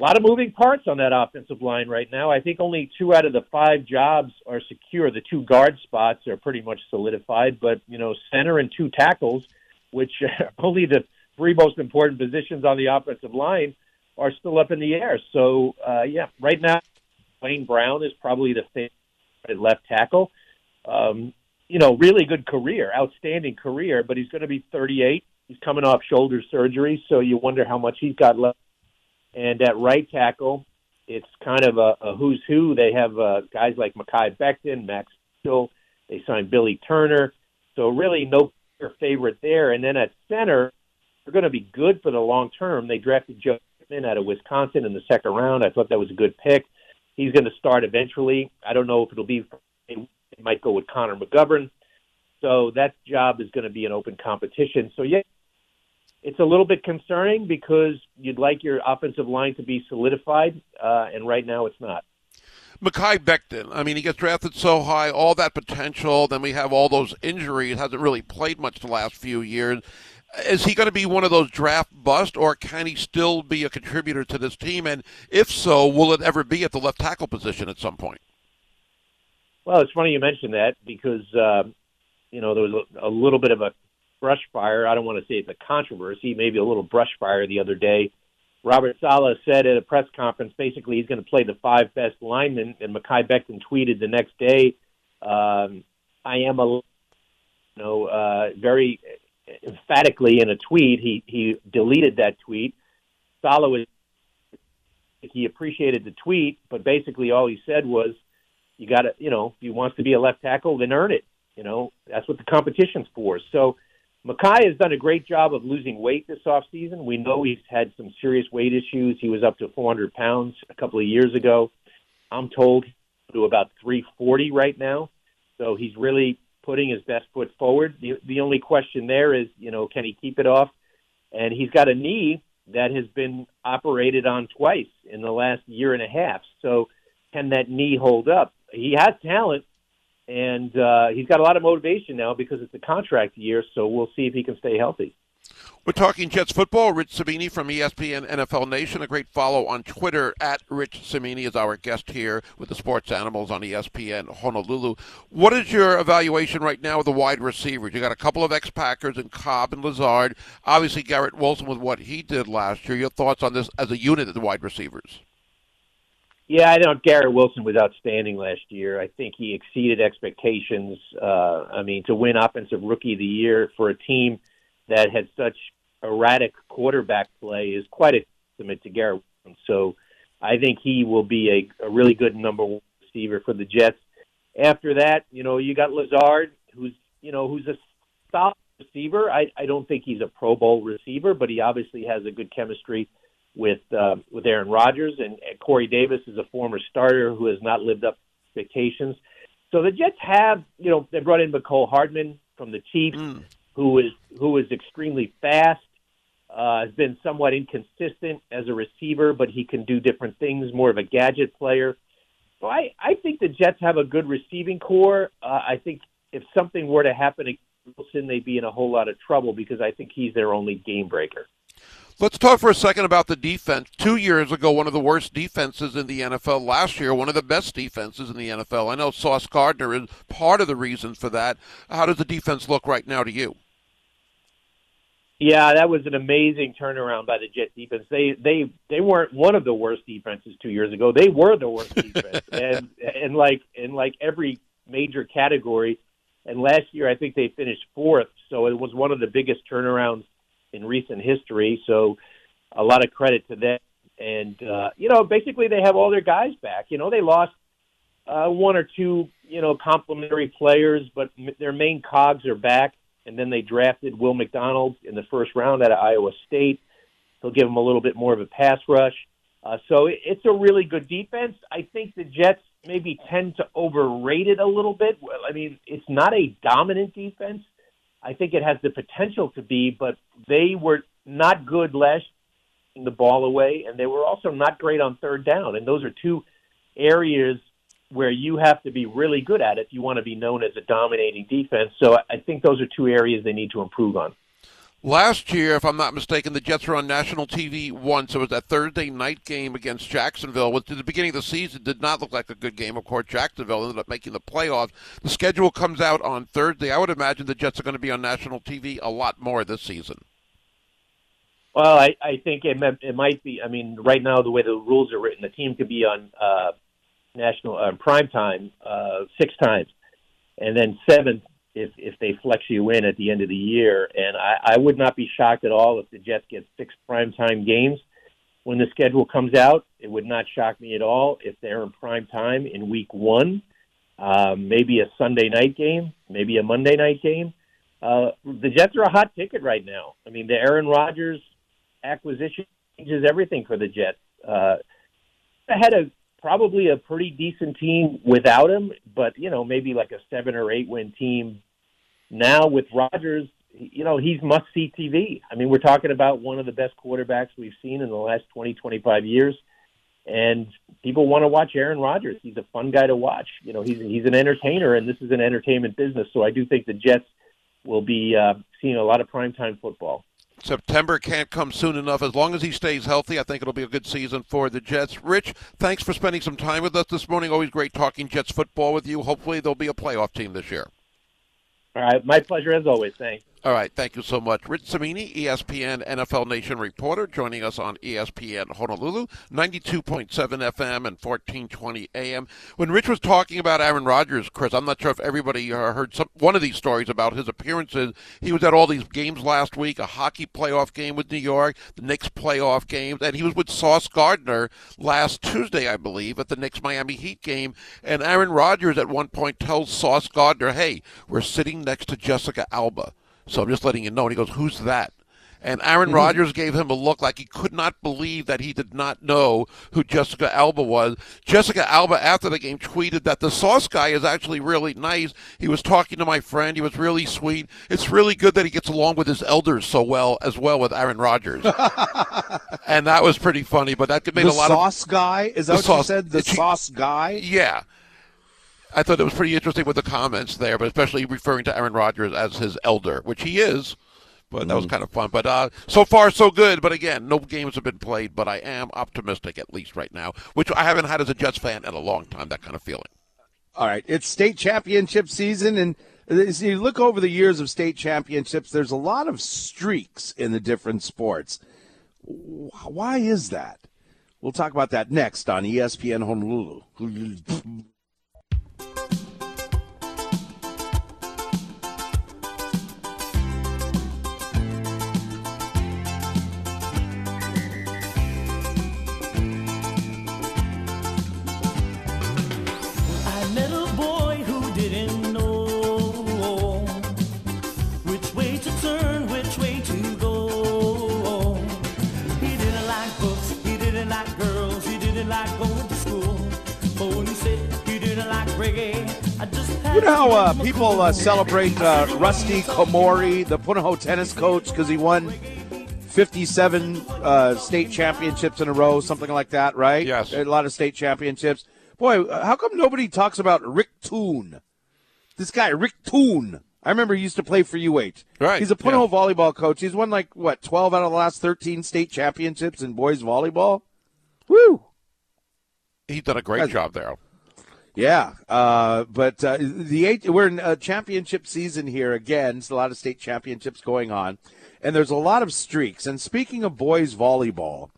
A lot of moving parts on that offensive line right now. I think only two out of the five jobs are secure. The two guard spots are pretty much solidified, but you know, center and two tackles, which are only the three most important positions on the offensive line, are still up in the air. So, uh, yeah, right now, Duane Brown is probably the favorite left tackle. Um, you know, really good career, outstanding career, but he's going to be 38. He's coming off shoulder surgery, so you wonder how much he's got left. And at right tackle, it's kind of a, a who's who. They have uh, guys like Mekhi Becton, Max Hill. They signed Billy Turner. So really no favorite there. And then at center, they're going to be good for the long term. They drafted Joe Tippmann out of Wisconsin in the second round. I thought that was a good pick. He's going to start eventually. I don't know if it'll be. It might go with Connor McGovern. So that job is going to be an open competition. So yeah, it's a little bit concerning because you'd like your offensive line to be solidified, uh, and right now it's not. Mekhi Becton. I mean, he gets drafted so high, all that potential. Then we have all those injuries. Hasn't really played much the last few years. Is he going to be one of those draft bust, or can he still be a contributor to this team? And if so, will it ever be at the left tackle position at some point? Well, it's funny you mentioned that because uh, you know there was a little bit of a brush fire. I don't want to say it's a controversy, maybe a little brush fire the other day. Robert Saleh said at a press conference basically he's going to play the five best linemen, and Mekhi Becton tweeted the next day, um, "I am a you know uh, very emphatically in a tweet. He he deleted that tweet. Saleh was he appreciated the tweet, but basically all he said was, "You got to you know if he wants to be a left tackle, then earn it. You know that's what the competition's for." So Mekhi has done a great job of losing weight this offseason. We know he's had some serious weight issues. He was up to 400 pounds a couple of years ago. I'm told to about 340 right now. So he's really putting his best foot forward. The, the only question there is, you know, can he keep it off? And he's got a knee that has been operated on twice in the last year and a half. So can that knee hold up? He has talent and uh, he's got a lot of motivation now because it's a contract year. So we'll see if he can stay healthy. We're talking Jets football. Rich Cimini from ESPN NFL Nation. A great follow on Twitter at Rich Cimini is our guest here with the Sports Animals on ESPN Honolulu. What is your evaluation right now of the wide receivers? You got a couple of ex-Packers in Cobb and Lazard. Obviously, Garrett Wilson with what he did last year. Your thoughts on this as a unit of the wide receivers? Yeah, I know Garrett Wilson was outstanding last year. I think he exceeded expectations. Uh, I mean, to win Offensive Rookie of the Year for a team that had such erratic quarterback play is quite a testament to Garrett Wilson. So I think he will be a, a really good number one receiver for the Jets. After that, you know, you got Lazard, who's you know who's a solid receiver. I, I don't think he's a Pro Bowl receiver, but he obviously has a good chemistry with uh, with Aaron Rodgers, and, and Corey Davis is a former starter who has not lived up to expectations. So the Jets have, you know, they brought in Mecole Hardman from the Chiefs, Mm. who is who is extremely fast. Uh, has been somewhat inconsistent as a receiver, but he can do different things. More of a gadget player. So I, I think the Jets have a good receiving core. Uh, I think if something were to happen to Wilson, they'd be in a whole lot of trouble because I think he's their only game breaker. Let's talk for a second about the defense. Two years ago, one of the worst defenses in the NFL. Last year, one of the best defenses in the NFL. I know Sauce Gardner is part of the reason for that. How does the defense look right now to you? Yeah, that was an amazing turnaround by the Jet defense. They they they weren't one of the worst defenses two years ago. They were the worst defense, and and like in like every major category. And last year, I think they finished fourth, so it was one of the biggest turnarounds in recent history. So, a lot of credit to them. And uh, you know, basically, they have all their guys back. You know, they lost uh, one or two, you know, complementary players, but m- their main cogs are back. And then they drafted Will McDonald in the first round out of Iowa State. He'll give them a little bit more of a pass rush. Uh, so it, it's a really good defense. I think the Jets maybe tend to overrate it a little bit. Well, I mean, it's not a dominant defense. I think it has the potential to be, but they were not good last the ball away, and they were also not great on third down. And those are two areas where you have to be really good at if you want to be known as a dominating defense. So I think those are two areas they need to improve on. Last year, if I'm not mistaken, the Jets were on national TV once. It was that Thursday night game against Jacksonville, which at the beginning of the season did not look like a good game. Of course, Jacksonville ended up making the playoffs. The schedule comes out on Thursday. I would imagine the Jets are going to be on national TV a lot more this season. Well, I, I think it, it might be. I mean, right now, the way the rules are written, the team could be on uh, national uh, prime time uh, six times, and then seventh if if they flex you in at the end of the year. And I, I would not be shocked at all if the Jets get six primetime games when the schedule comes out. It would not shock me at all if they're in prime time in week one, um, maybe a Sunday night game, maybe a Monday night game. Uh, the Jets are a hot ticket right now. I mean, the Aaron Rodgers acquisition changes everything for the Jets. Uh, I had a probably a pretty decent team without him, but you know maybe like a seven or eight win team. Now with Rodgers, you know he's must see TV. I mean, we're talking about one of the best quarterbacks we've seen in the last twenty twenty five years, and people want to watch Aaron Rodgers. He's a fun guy to watch. You know, he's he's an entertainer, and this is an entertainment business. So I do think the Jets will be uh, seeing a lot of primetime football. September can't come soon enough. As long as he stays healthy, I think it'll be a good season for the Jets. Rich, thanks for spending some time with us this morning. Always great talking Jets football with you. Hopefully, there'll be a playoff team this year. All right, my pleasure as always. Thanks. All right, thank you so much. Rich Cimini, ESPN NFL Nation reporter, joining us on ESPN Honolulu, 92.7 FM and 1420 AM. When Rich was talking about Aaron Rodgers, Chris, I'm not sure if everybody uh, heard some, one of these stories about his appearances. He was at all these games last week, a hockey playoff game with New York, the Knicks playoff games, and he was with Sauce Gardner last Tuesday, I believe, at the Knicks Miami Heat game. And Aaron Rodgers at one point tells Sauce Gardner, hey, we're sitting next to Jessica Alba. So I'm just letting you know. And he goes, Who's that? And Aaron Rodgers gave him a look like he could not believe that he did not know who Jessica Alba was. Jessica Alba, after the game, tweeted that the sauce guy is actually really nice. He was talking to my friend. He was really sweet. It's really good that he gets along with his elders so well as well with Aaron Rodgers. and that was pretty funny. But that made the a lot of sauce guy is that what you said? The she- sauce guy. yeah. I thought it was pretty interesting with the comments there, but especially referring to Aaron Rodgers as his elder, which he is. But that was kind of fun. But uh, so far, so good. But again, no games have been played. But I am optimistic, at least right now, which I haven't had as a Jets fan in a long time. That kind of feeling. All right, it's state championship season, and as you look over the years of state championships, there's a lot of streaks in the different sports. Why is that? We'll talk about that next on ESPN Honolulu. You know how uh, give him a people uh, celebrate uh, Rusty Komori, the Punahou tennis coach, because he won 57 uh, state championships in a row, something like that, right? Yes. A lot of state championships. Boy, how come nobody talks about Rick Tune? This guy, Rick Tune. I remember he used to play for UH. Right, He's a Punahou yeah. volleyball coach. He's won like, what, 12 out of the last 13 state championships in boys volleyball? Woo! He's done a great Guys- job there. Yeah, uh, but uh, the eight, we're in a championship season here again. It's a lot of state championships going on, and there's a lot of streaks. And speaking of boys volleyball,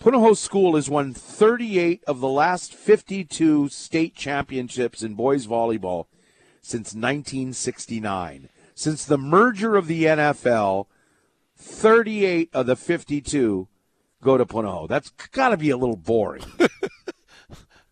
Punahou School has won 38 of the last 52 state championships in boys volleyball since 1969. Since the merger of the NFL, 38 of the 52 go to Punahou. That's got to be a little boring.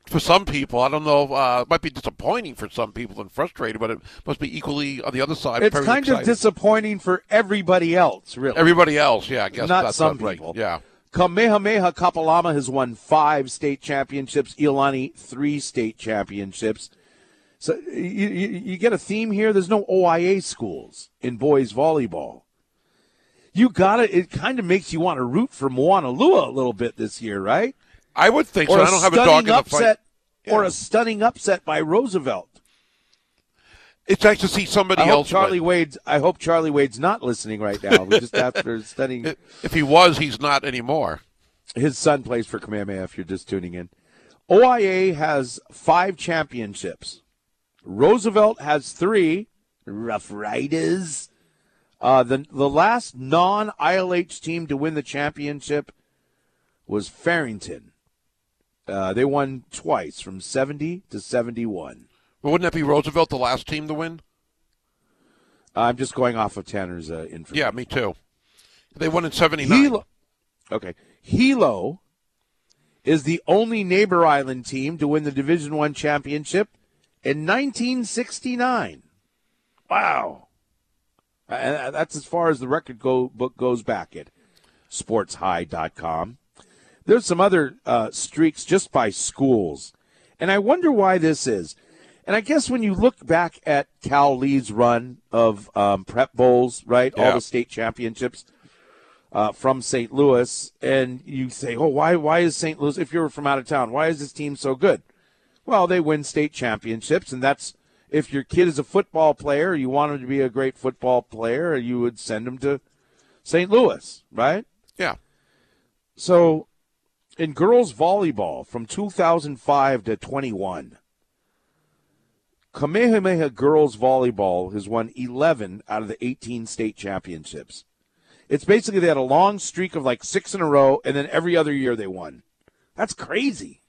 For some people, I don't know. Uh, it might be disappointing for some people and frustrating, but it must be equally on the other side. it's kind of disappointing for everybody else, really. Everybody else, yeah, I guess Not that's some right. people. Yeah. Kamehameha Kapalama has won five state championships. Iolani three state championships. So you, you, you get a theme here. There's no OIA schools in boys volleyball. You got it. It kind of makes you want to root for Moanalua a little bit this year, right? I would think so. I don't have a dog in the fight. or Yeah. a stunning upset by Roosevelt. It's nice to see somebody I else. Charlie win. Wade's. I hope Charlie Wade's not listening right now. just after stunning. If he was, he's not anymore. His son plays for Kamehameha if you're just tuning in. OIA has five championships. Roosevelt has three. Rough Riders. Uh, the, the last non ILH team to win the championship was Farrington. Uh, they won twice from 70 to 71. But wouldn't that be Roosevelt, the last team to win? I'm just going off of Tanner's uh, information. Yeah, me too. They won in '79. Hilo, okay. Hilo is the only neighbor island team to win the Division One championship in 1969. Wow. Uh, that's as far as the record go, book goes back at sportshigh.com. There's some other uh, streaks just by schools. And I wonder why this is. And I guess when you look back at Cal Lee's run of um, prep bowls, right, all the state championships uh, from St. Louis, and you say, "Oh, why? Why is St. Louis? If you're from out of town, why is this team so good?" Well, they win state championships, and that's if your kid is a football player, you want him to be a great football player, you would send him to St. Louis, right? Yeah. So, in girls volleyball from 2005 to 21, Kamehameha girls volleyball has won 11 out of the 18 state championships. It's basically they had a long streak of like six in a row, and then every other year they won. That's crazy.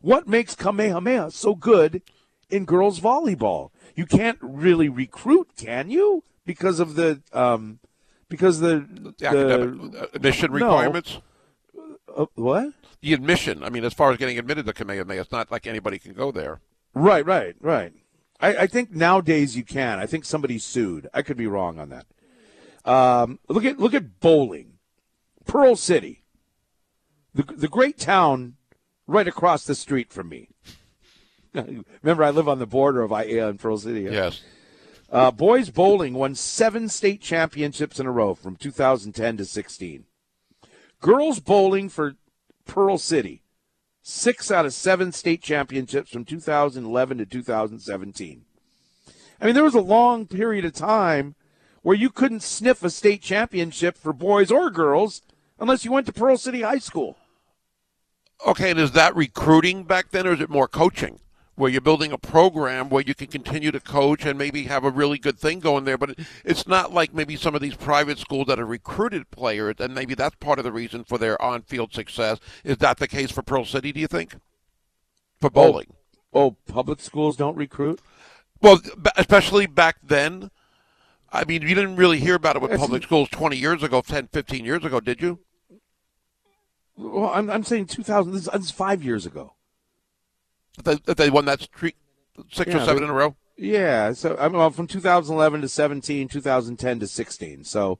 What makes Kamehameha so good in girls volleyball? You can't really recruit, can you? Because of the um, because the, The academic uh, admission no. Uh, what? The admission. I mean, as far as getting admitted to Kamehameha, it's not like anybody can go there. Right, right, right. I, I think nowadays you can. I think somebody sued. I could be wrong on that. Um, look at look at bowling, Pearl City, the the great town right across the street from me. Remember, I live on the border of IA and Pearl City. Yes. Uh, boys bowling won seven state championships in a row from 2010 to 16. Girls bowling for Pearl City, six out of seven state championships from 2011 to 2017. I mean, there was a long period of time where you couldn't sniff a state championship for boys or girls unless you went to Pearl City High School. Okay, and is that recruiting back then, or is it more coaching? Where you're building a program where you can continue to coach and maybe have a really good thing going there, but it's not like maybe some of these private schools that are recruited players, and maybe that's part of the reason for their on-field success. Is that the case for Pearl City? Do you think? For bowling, Oh, public schools don't recruit? well, especially back then. I mean, you didn't really hear about it with public schools 20 years ago, 10, 15 years ago, did you? Well, I'm, I'm saying 2000. This, this is five years ago. That they, they won that streak six Yeah, or seven they- in a row. Yeah, so I mean, well, from 2011 to 17, 2010 to 16. So,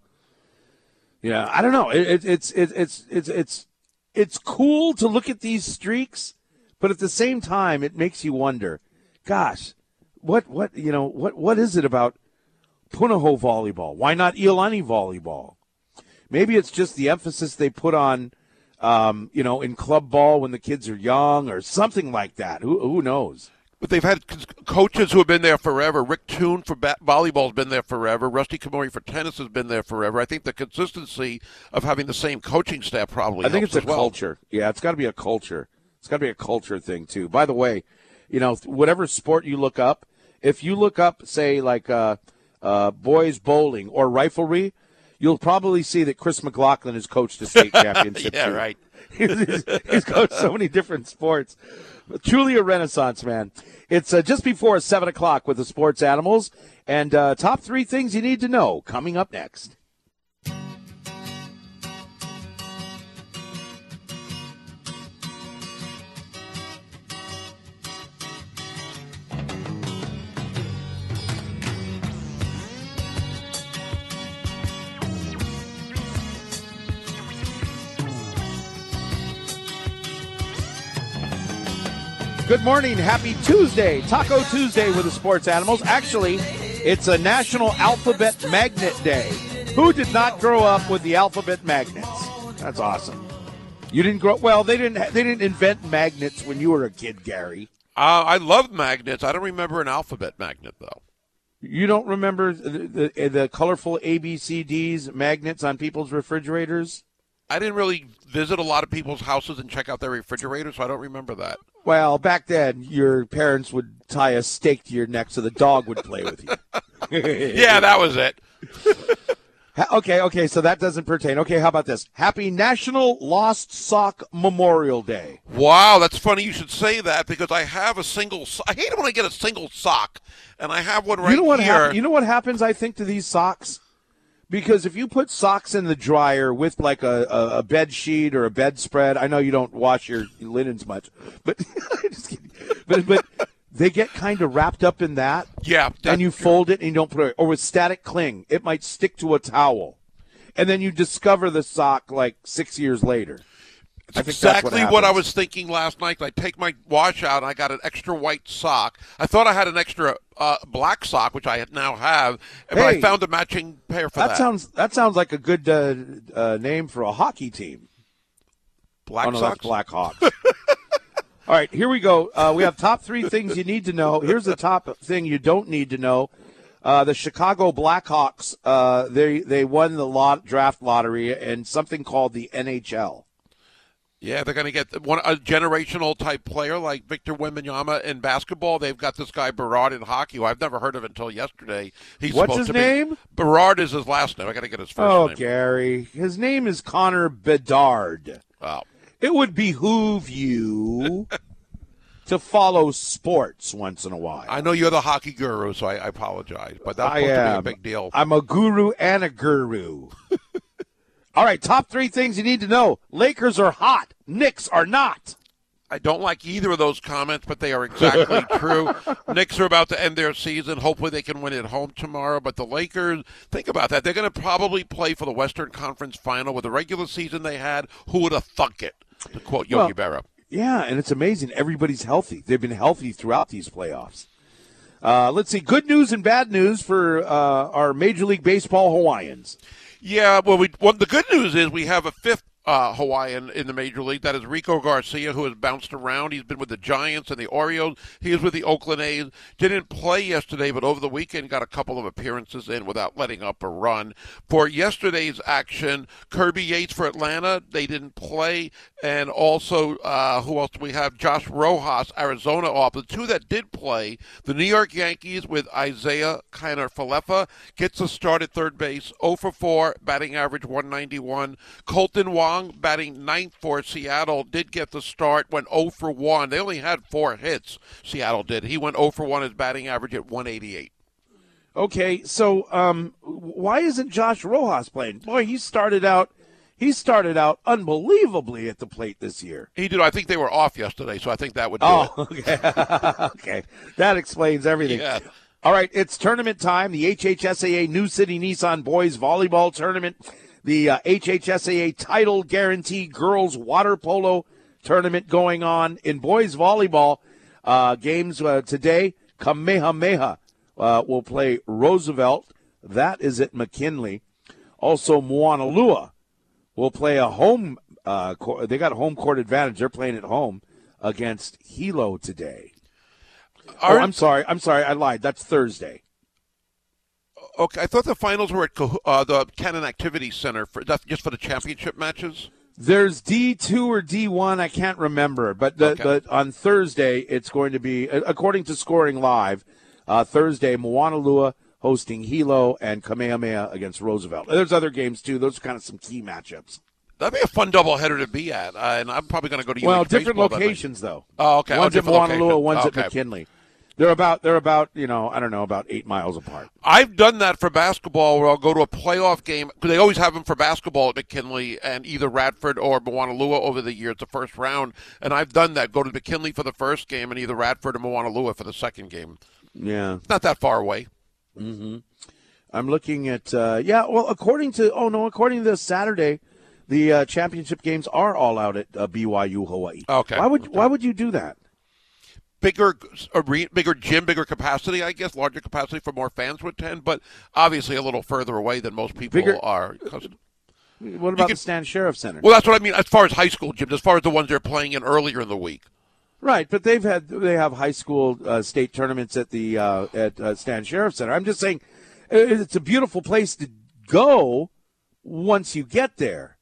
yeah, I don't know. It, it, it's it, it's it's it's it's cool to look at these streaks, but at the same time, it makes you wonder. Gosh, what what you know what what is it about Punahou volleyball? Why not Iolani volleyball? Maybe it's just the emphasis they put on, um, you know, in club ball when the kids are young, or something like that. Who who knows? But they've had coaches who have been there forever. Rick Tune for ba- volleyball's been there forever. Rusty Komori for tennis has been there forever. I think the consistency of having the same coaching staff probably. I think it's a well. culture. Yeah, it's got to be a culture. It's got to be a culture thing too. By the way, you know, whatever sport you look up, if you look up, say, like uh, uh, boys bowling or riflery, you'll probably see that Chris McLaughlin has coached a state championship. Yeah, team. right. he's, he's coached so many different sports. Truly a renaissance man. It's uh, just before seven o'clock with the sports animals, and uh, top three things you need to know coming up next. Good morning. Happy Tuesday. Taco Tuesday with the sports animals. Actually, it's a National Alphabet Magnet Day. Who did not grow up with the alphabet magnets? That's awesome. You didn't grow well, they didn't they didn't invent magnets when you were a kid, Gary. Uh, I love magnets. I don't remember an alphabet magnet though. You don't remember the, the, the colorful ABCDs magnets on people's refrigerators? I didn't really visit a lot of people's houses and check out their refrigerators, so I don't remember that. Well, back then, your parents would tie a stake to your neck so the dog would play with you. Yeah, that was it. Okay, okay, so that doesn't pertain. Okay, how about this? Happy National Lost Sock Memorial Day. Wow, that's funny you should say that because I have a single. so- I hate it when I get a single sock, and I have one right you know what here. hap- You know what happens? I think to these socks, because if you put socks in the dryer with like a, a, a bed sheet or a bedspread, I know you don't wash your linens much, but. But but they get kind of wrapped up in that, yeah, that- and you fold it and you don't put it, or with static cling, it might stick to a towel, and then you discover the sock like six years later. That's exactly what, I was thinking last night. I take my wash out, and I got an extra white sock. I thought I had an extra uh, black sock, which I now have, but I found a matching pair for that. That sounds that sounds like a good uh, uh, name for a hockey team. black oh, no, socks. Black Hawks. All right, here we go. Uh, we have top three things you need to know. Here's the top thing you don't need to know. Uh, the Chicago Blackhawks uh, they they won the lot, draft lottery and something called the NHL. Yeah, they're going to get one a generational type player like Victor Wembanyama in basketball. They've got this guy Bedard in hockey. Who I've never heard of until yesterday. He's What's supposed his to be- name? Bedard is his last name. I got to get his first Oh, name. Gary, his name is Connor Bedard. Oh. It would behoove you to follow sports once in a while. I know you're the hockey guru, so I, I apologize, but that's I supposed to be a big deal. I'm a guru and a guru. All right, top three things you need to know. Lakers are hot. Knicks are not. I don't like either of those comments, but they are exactly true. Knicks are about to end their season. Hopefully, they can win at home tomorrow. But the Lakers, think about that. They're going to probably play for the Western Conference Final with the regular season they had. Who would have thunk it? To quote Yogi Well, Berra. Yeah, and it's amazing. Everybody's healthy. They've been healthy throughout these playoffs. Uh, let's see. Good news and bad news for uh, our Major League Baseball Hawaiians. Yeah, well, we well, the good news is we have a fifth uh, Hawaiian in the major league. That is Rico Garcia, who has bounced around. He's been with the Giants and the Orioles. He is with the Oakland A's. Didn't play yesterday, but over the weekend got a couple of appearances in without letting up a run. For yesterday's action, Kirby Yates for Atlanta. They didn't play, and also uh, who else do we have? Josh Rojas, Arizona off. The two that did play, the New York Yankees with Isaiah Kiner Falefa gets a start at third base, 0 for 4, batting average 191. Kolten Wong batting ninth for Seattle did get the start, went 0 for 1. They only had four hits. Seattle did. He went 0 for 1, his batting average at 188. Okay, so um, why isn't Josh Rojas playing? Boy, he started out. He started out unbelievably at the plate this year. He did. I think they were off yesterday, so I think that would do. Oh, okay. okay. That explains everything. Yeah. All right, it's tournament time. The HHSAA New City Nissan Boys Volleyball Tournament, the uh, HHSAA Title Guaranty Girls Water Polo Tournament going on in boys volleyball. Uh, games uh, today, Kamehameha uh, will play Roosevelt. That is at McKinley. Also, Moanalua will play a home. Uh, they got home court advantage. They're playing at home against Hilo today. Oh, I'm sorry. I'm sorry. I lied. That's Thursday. okay, I thought the finals were at uh, the Cannon Activity Center for just for the championship matches. There's D2 or D1. I can't remember. But the, Okay. the, on Thursday, it's going to be, according to Scoring Live, uh, Thursday, Moanalua hosting Hilo and Kamehameha against Roosevelt. There's other games, too. Those are kind of some key matchups. That'd be a fun doubleheader to be at, uh, and I'm probably going to go to. well, UH different baseball that night. locations, though. Oh, okay. Oh, One's at Moanalua, one's Okay. at McKinley. They're about, they're about, you know, I don't know, about eight miles apart. I've done that for basketball, where I'll go to a playoff game because they always have them for basketball at McKinley and either Radford or Moanalua over the years, the first round. And I've done that. Go to McKinley for the first game and either Radford or Moanalua for the second game. Yeah. It's not that far away. I'm looking at uh, yeah. Well, according to oh no, according to this Saturday, the uh, championship games are all out at uh, BYU Hawaii. Okay. Why would why would you do that? Bigger, arena, bigger gym, bigger capacity, I guess, larger capacity for more fans would attend, but obviously a little further away than most people Bigger- are. 'cause- What about could- the Stan Sheriff Center? Well, that's what I mean as far as high school gyms, as far as the ones they're playing in earlier in the week. Right, but they've had they have high school uh, state tournaments at the uh, at uh, Stan Sheriff Center. I'm just saying, it's a beautiful place to go once you get there.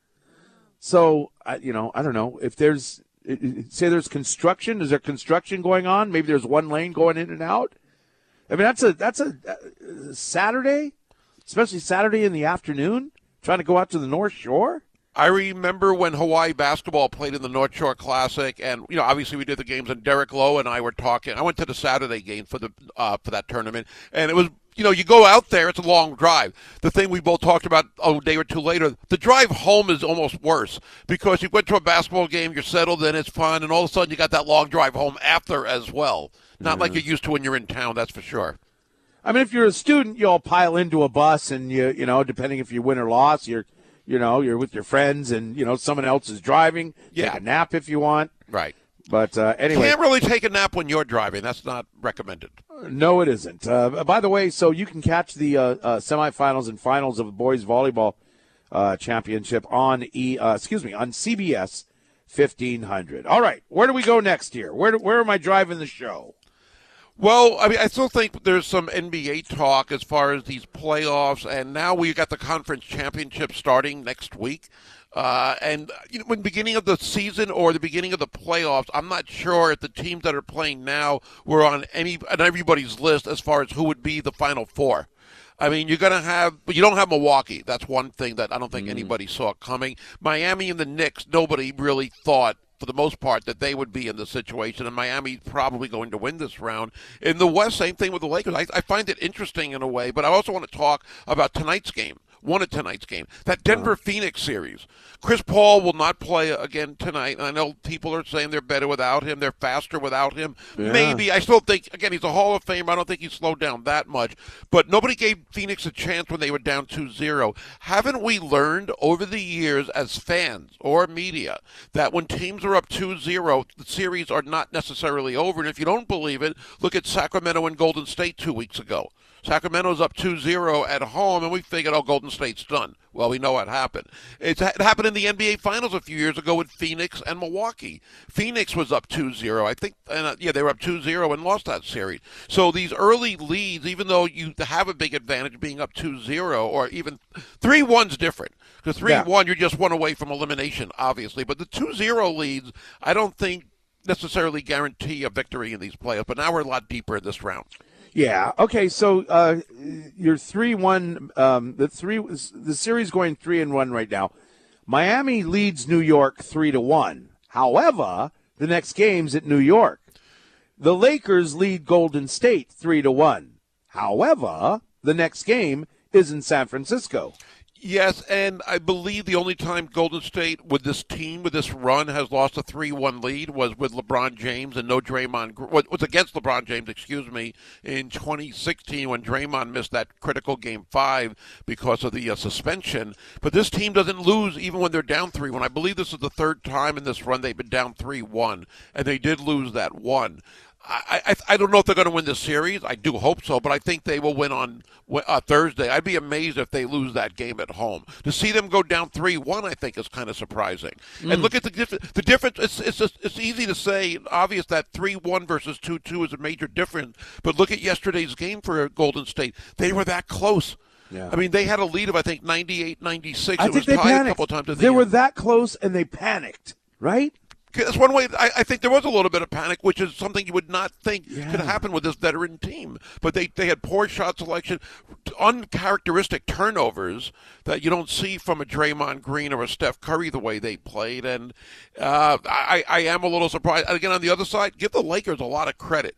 So I, you know, I don't know if there's say there's construction. Is there construction going on? Maybe there's one lane going in and out. I mean, that's a that's a uh, Saturday. especially Saturday in the afternoon, trying to go out to the North Shore. I remember when Hawaii basketball played in the North Shore Classic, and you know, obviously we did the games, and Derek Lowe and I were talking. I went to the Saturday game for the uh, for that tournament, and it was you know, you go out there, it's a long drive. The thing we both talked about a day or two later, the drive home is almost worse because you went to a basketball game, you're settled in, it's fun, and all of a sudden you got that long drive home after as well. Not like you're used to when you're in town, that's for sure. I mean, if you're a student, you all pile into a bus, and you you know, depending if you win or loss, you're you know you're with your friends, and you know someone else is driving. Yeah. Take a nap if you want. Right. But uh, anyway, you Can't really take a nap when you're driving. That's not recommended. No, it isn't. Uh, by the way, so you can catch the uh, uh, semifinals and finals of the boys volleyball uh, championship on E. Uh, excuse me, on CBS 1500. All right, where do we go next here? Where do, where am I driving the show? Well, I mean, I still think there's some NBA talk as far as these playoffs, and now we've got the conference championship starting next week. Uh, and you know, when beginning of the season or the beginning of the playoffs, I'm not sure if the teams that are playing now were on any on everybody's list as far as who would be the final four. I mean, you're going to have, but you don't have Milwaukee. That's one thing that I don't think anybody saw coming. Miami and the Knicks, nobody really thought, for the most part, that they would be in the situation, and Miami's probably going to win this round. In the West, same thing with the Lakers. I, I find it interesting in a way, but I also want to talk about tonight's game. One of tonight's game, that Denver Phoenix series. Chris Paul will not play again tonight. I know people are saying they're better without him. They're faster without him. Maybe I still think again he's a Hall of Famer. I don't think he's slowed down that much. But nobody gave Phoenix a chance when they were down 2-0. Haven't we learned over the years as fans or media that when teams are up 2-0, the series are not necessarily over? And if you don't believe it, look at Sacramento and Golden State two weeks ago. Sacramento's up 2-0 at home, and we figured, oh, Golden State's done. Well, we know what happened. It's, it happened in the NBA Finals a few years ago with Phoenix and Milwaukee. Phoenix was up 2-0. I think, and, uh, yeah, they were up 2-0 and lost that series. So these early leads, even though you have a big advantage being up 2-0 or even 3-1's different. Because 3-1, you're just one away from elimination, obviously. But the 2-0 leads, I don't think necessarily guarantee a victory in these playoffs. But now we're a lot deeper in this round. Yeah. Okay. So uh, you're three one. Um, the three the series going three and one right now. Miami leads New York three to one. However, the next game's at New York. The Lakers lead Golden State three to one. However, the next game is in San Francisco. Yes, and I believe the only time Golden State with this team with this run has lost a three-one lead was with LeBron James and no Draymond. Was against LeBron James, excuse me, in 2016 when Draymond missed that critical game five because of the uh, suspension. But this team doesn't lose even when they're down three-one. I believe this is the third time in this run they've been down three-one, and they did lose that one. I, I, I don't know if they're going to win this series. I do hope so, but I think they will win on uh, Thursday. I'd be amazed if they lose that game at home. To see them go down three one, I think is kind of surprising. And look at the diff- the difference. It's it's just, it's easy to say, obvious that three one versus two two is a major difference. But look at yesterday's game for Golden State. They were that close. Yeah. I mean, they had a lead of I think 98, 96. I it think was they tied panicked. a couple times. The they were that close and they panicked. Right? That's one way. I, I think there was a little bit of panic, which is something you would not think Yeah. could happen with this veteran team. But they, they had poor shot selection, uncharacteristic turnovers that you don't see from a Draymond Green or a Steph Curry the way they played. And uh, I, I am a little surprised. Again, on the other side, give the Lakers a lot of credit.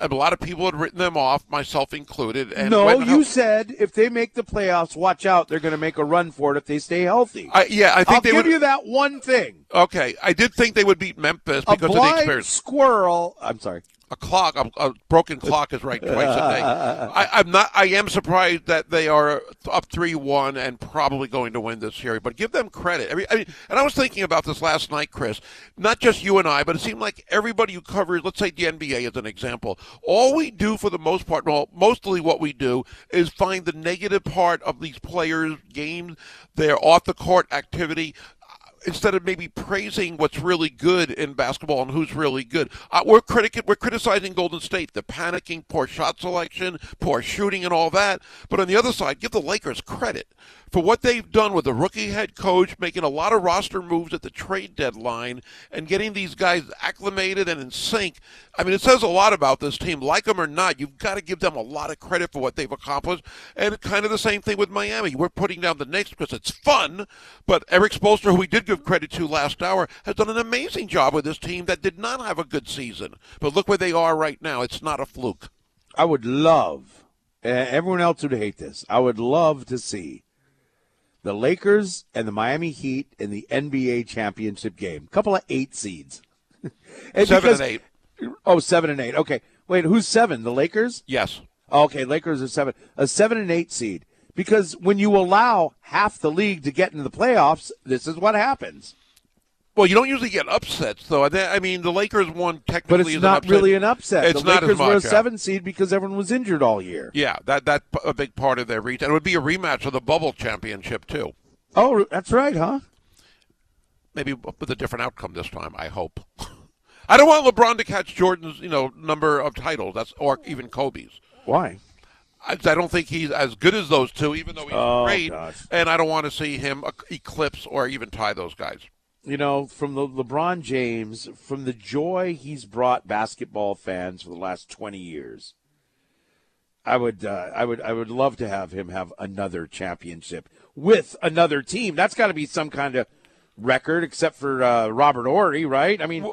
A lot of people had written them off, myself included. And no, when- you said if they make the playoffs, watch out. They're going to make a run for it if they stay healthy. I, yeah, I think I'll they give would. you that one thing. Okay, I did think they would beat Memphis because of the experience. squirrel. I'm sorry. a clock, a, a broken clock is right twice a day. I, I'm not. I am surprised that they are up three one and probably going to win this series. But give them credit. I mean, I mean, and I was thinking about this last night, Chris. Not just you and I, but it seemed like everybody who covers, let's say the NBA as an example, all we do for the most part, well, mostly what we do is find the negative part of these players' games, their off the court activity instead of maybe praising what's really good in basketball and who's really good. Uh, we're critic- we're criticizing Golden State, the panicking, poor shot selection, poor shooting, and all that. But on the other side, give the Lakers credit for what they've done with the rookie head coach, making a lot of roster moves at the trade deadline, and getting these guys acclimated and in sync. I mean, it says a lot about this team. Like them or not, you've got to give them a lot of credit for what they've accomplished. And kind of the same thing with Miami. We're putting down the Knicks because it's fun, but Erik Spoelstra, who we did give credit to last hour, has done an amazing job with this team that did not have a good season. But look where they are right now. It's not a fluke. I would love, uh, everyone else would hate this, I would love to see the Lakers and the Miami Heat in the NBA championship game. couple of eight seeds. And Seven because- and eight. Oh, seven and eight. Okay. Wait, who's seven? The Lakers? Yes. Okay, Lakers are seven. A seven and eight seed. Because when you allow half the league to get into the playoffs, this is what happens. Well, you don't usually get upsets, though. I mean, the Lakers won technically. But it's an not upset. really an upset. It's the not Lakers as much, were a seven seed because everyone was injured all year. Yeah, that that a big part of their reach, and it would be a rematch of the bubble championship too. Oh, that's right, huh? Maybe with a different outcome this time. I hope. I don't want LeBron to catch Jordan's, you know, number of titles. That's or even Kobe's. Why? I, I don't think he's as good as those two, even though he's Oh, great. gosh. And I don't want to see him eclipse or even tie those guys. You know, from the LeBron James, from the joy he's brought basketball fans for the last twenty years, I would, uh, I would, I would love to have him have another championship with another team. That's got to be some kind of record, except for uh, Robert Horry, right? I mean,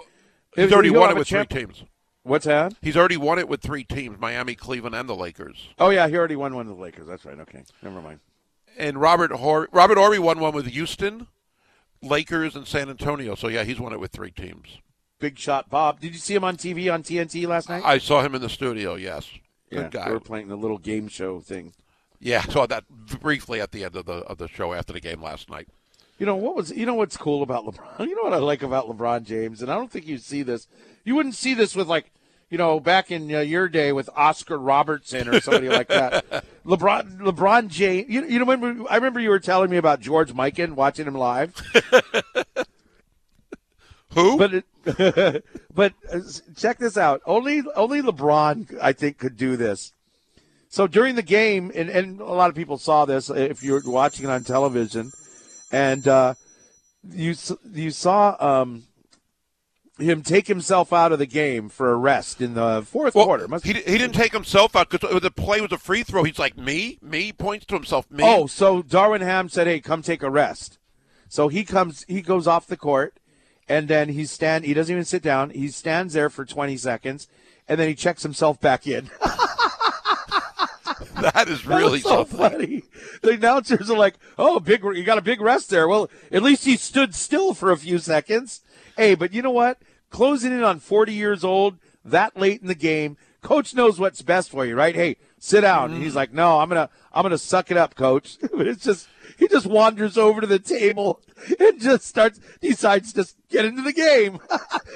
He's already won it with champ- three teams. What's that? He's already won it with three teams: Miami, Cleveland, and the Lakers. Oh yeah, he already won one of the Lakers. That's right. Okay, never mind. And Robert Hor- Robert Horry won one with Houston, Lakers, and San Antonio. So yeah, he's won it with three teams. Big shot, Bob. Did you see him on TV on TNT last night? I saw him in the studio. Yes, yeah, good guy. they were playing the little game show thing. Yeah, I saw that briefly at the end of the of the show after the game last night. You know what was? You know what's cool about LeBron? You know what I like about LeBron James, and I don't think you see this. You wouldn't see this with like, you know, back in uh, your day with Oscar Robertson or somebody like that. LeBron, LeBron James. You, you know, remember? I remember you were telling me about George Mikan watching him live, Who? but it, but uh, check this out. Only only LeBron, I think, could do this. So during the game, and, and a lot of people saw this if you're watching it on television, and uh, you you saw um, him take himself out of the game for a rest in the fourth Well, quarter. Must- he, he didn't take himself out because the play was a free throw. He's like me, me. Points to himself, me. Oh, so Darvin Ham said, "Hey, come take a rest." So he comes, he goes off the court, and then he stand. He doesn't even sit down. He stands there for twenty seconds, and then he checks himself back in. that is really was so something. funny. The announcers are like, "Oh, big, you got a big rest there." Well, at least he stood still for a few seconds. Hey, but you know what? Closing in on forty years old that late in the game, coach knows what's best for you, right? Hey, sit down. And he's like, "No, I'm gonna, I'm gonna suck it up, coach." but it's just he just wanders over to the table and just starts decides to get into the game.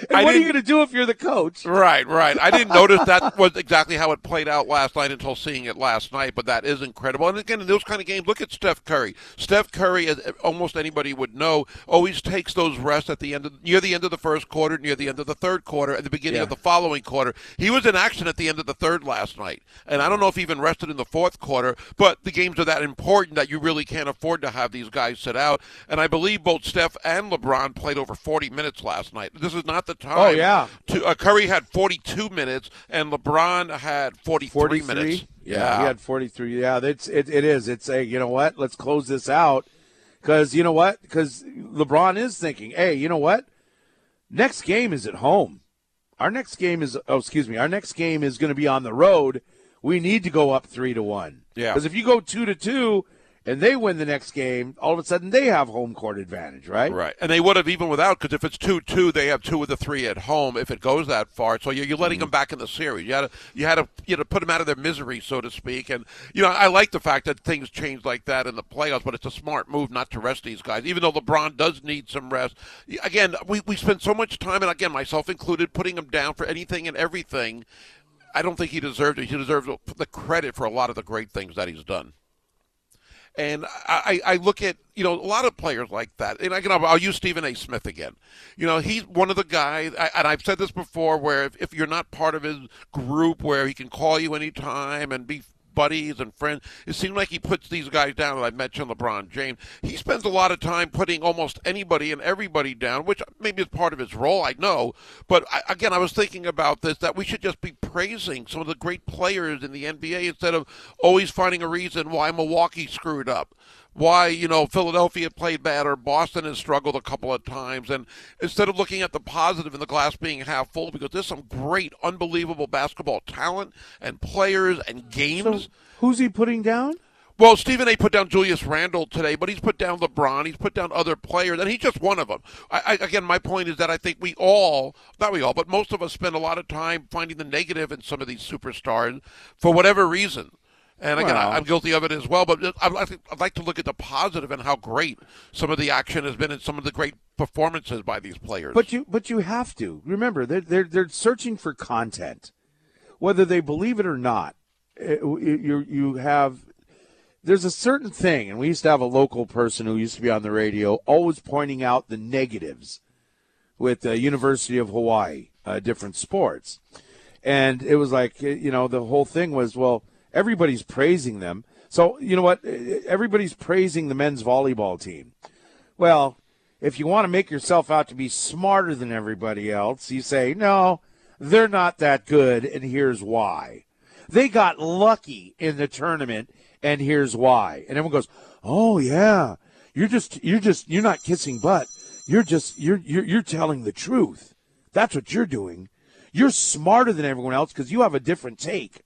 and what are you gonna do if you're the coach? Right, right. I didn't notice that was exactly how it played out last night until seeing it last night, but that is incredible. And again, in those kind of games, look at Steph Curry. Steph Curry, as almost anybody would know, always takes those rests at the end of near the end of the first quarter, near the end of the third quarter, at the beginning Yeah. of the following quarter. He was in action at the end of the third last night, and I don't know if he even rested in the fourth quarter. But the games are that important that you really can't afford to have these guys sit out. And I believe both Steph and LeBron played over 40 minutes last night. This is not the time. Oh, yeah. To, uh, Curry had 42 minutes, and LeBron had 43, minutes. Yeah, he had 43. Yeah, it's it, it is. It's a you know what? Let's close this out because you know what? Because LeBron is thinking, hey, you know what? Next game is at home. Our next game is oh, excuse me. Our next game is going to be on the road. We need to go up three to one. Yeah. Because if you go two to two and they win the next game, all of a sudden they have home court advantage, right? Right, and they would have even without because if it's two-two, they have two of the three at home. If it goes that far, so you're, you're letting Mm-hmm. them back in the series. You had to, you had to, you know, put them out of their misery, so to speak. And you know, I like the fact that things change like that in the playoffs, but it's a smart move not to rest these guys, even though LeBron does need some rest. Again, we we spend so much time, and again, myself included, putting him down for anything and everything. I don't think he deserved it. He deserves the credit for a lot of the great things that he's done. And I, I look at you know a lot of players like that, and I can I'll use Stephen A. Smith again. You know he's one of the guys, and I've said this before, where if, if you're not part of his group, where he can call you anytime and be buddies and friends. It seems like he puts these guys down. I mentioned LeBron James. He spends a lot of time putting almost anybody and everybody down, which maybe is part of his role. I know, but I, again, I was thinking about this that we should just be praising some of the great players in the NBA instead of always finding a reason why Milwaukee screwed up why you know Philadelphia played bad or Boston has struggled a couple of times, and instead of looking at the positive and the glass being half full, because there's some great, unbelievable basketball talent and players and games. So who's he putting down? Well, Stephen A. put down Julius Randle today, but he's put down LeBron. He's put down other players, and he's just one of them. I, I, again, my point is that I think we all, not we all, but most of us spend a lot of time finding the negative in some of these superstars for whatever reason. And again, I'm guilty of it as well. But I'd like, to, I'd like to look at the positive and how great some of the action has been and some of the great performances by these players. But you, but you have to remember they're they're they're searching for content, whether they believe it or not. Uh, You you have there's a certain thing, and we used to have a local person who used to be on the radio, always pointing out the negatives with the University of Hawaii, uh, different sports, and it was like uh, you know the whole thing was well everybody's praising them, so you know what everybody's praising the men's volleyball team. Well, if you want to make yourself out to be smarter than everybody else, you say, no, they're not that good, and here's why. They got lucky in the tournament, and here's why. And everyone goes, oh, yeah, you're just, you're just, you're not kissing butt. You're just, you're, you're, you're telling the truth. That's what you're doing. You're smarter than everyone else because you have a different take.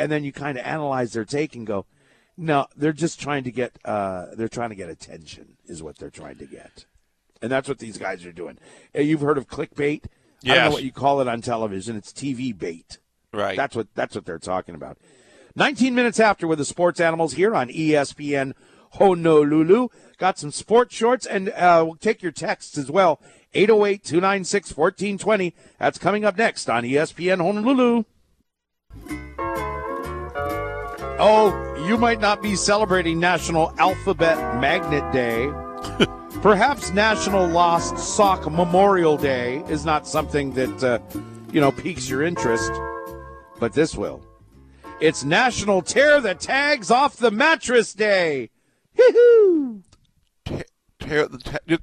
And then you kind of analyze their take and go, no, they're just trying to get, uh, they're trying to get attention, is what they're trying to get. And that's what these guys are doing. Uh, You've heard of clickbait? I don't know what you call it on television. It's TV bait. right. That's what that's what they're talking about. 19 minutes after with the sports animals here on ESPN Honolulu. Got some sports shorts and uh, we'll take your texts as well. 808 296 1420. That's coming up next on ESPN Honolulu. Oh, you might not be celebrating National Alphabet Magnet Day. Perhaps National Lost Sock Memorial Day is not something that, uh, you know, piques your interest, but this will. It's National Tear the Tags Off the Mattress Day. Tear the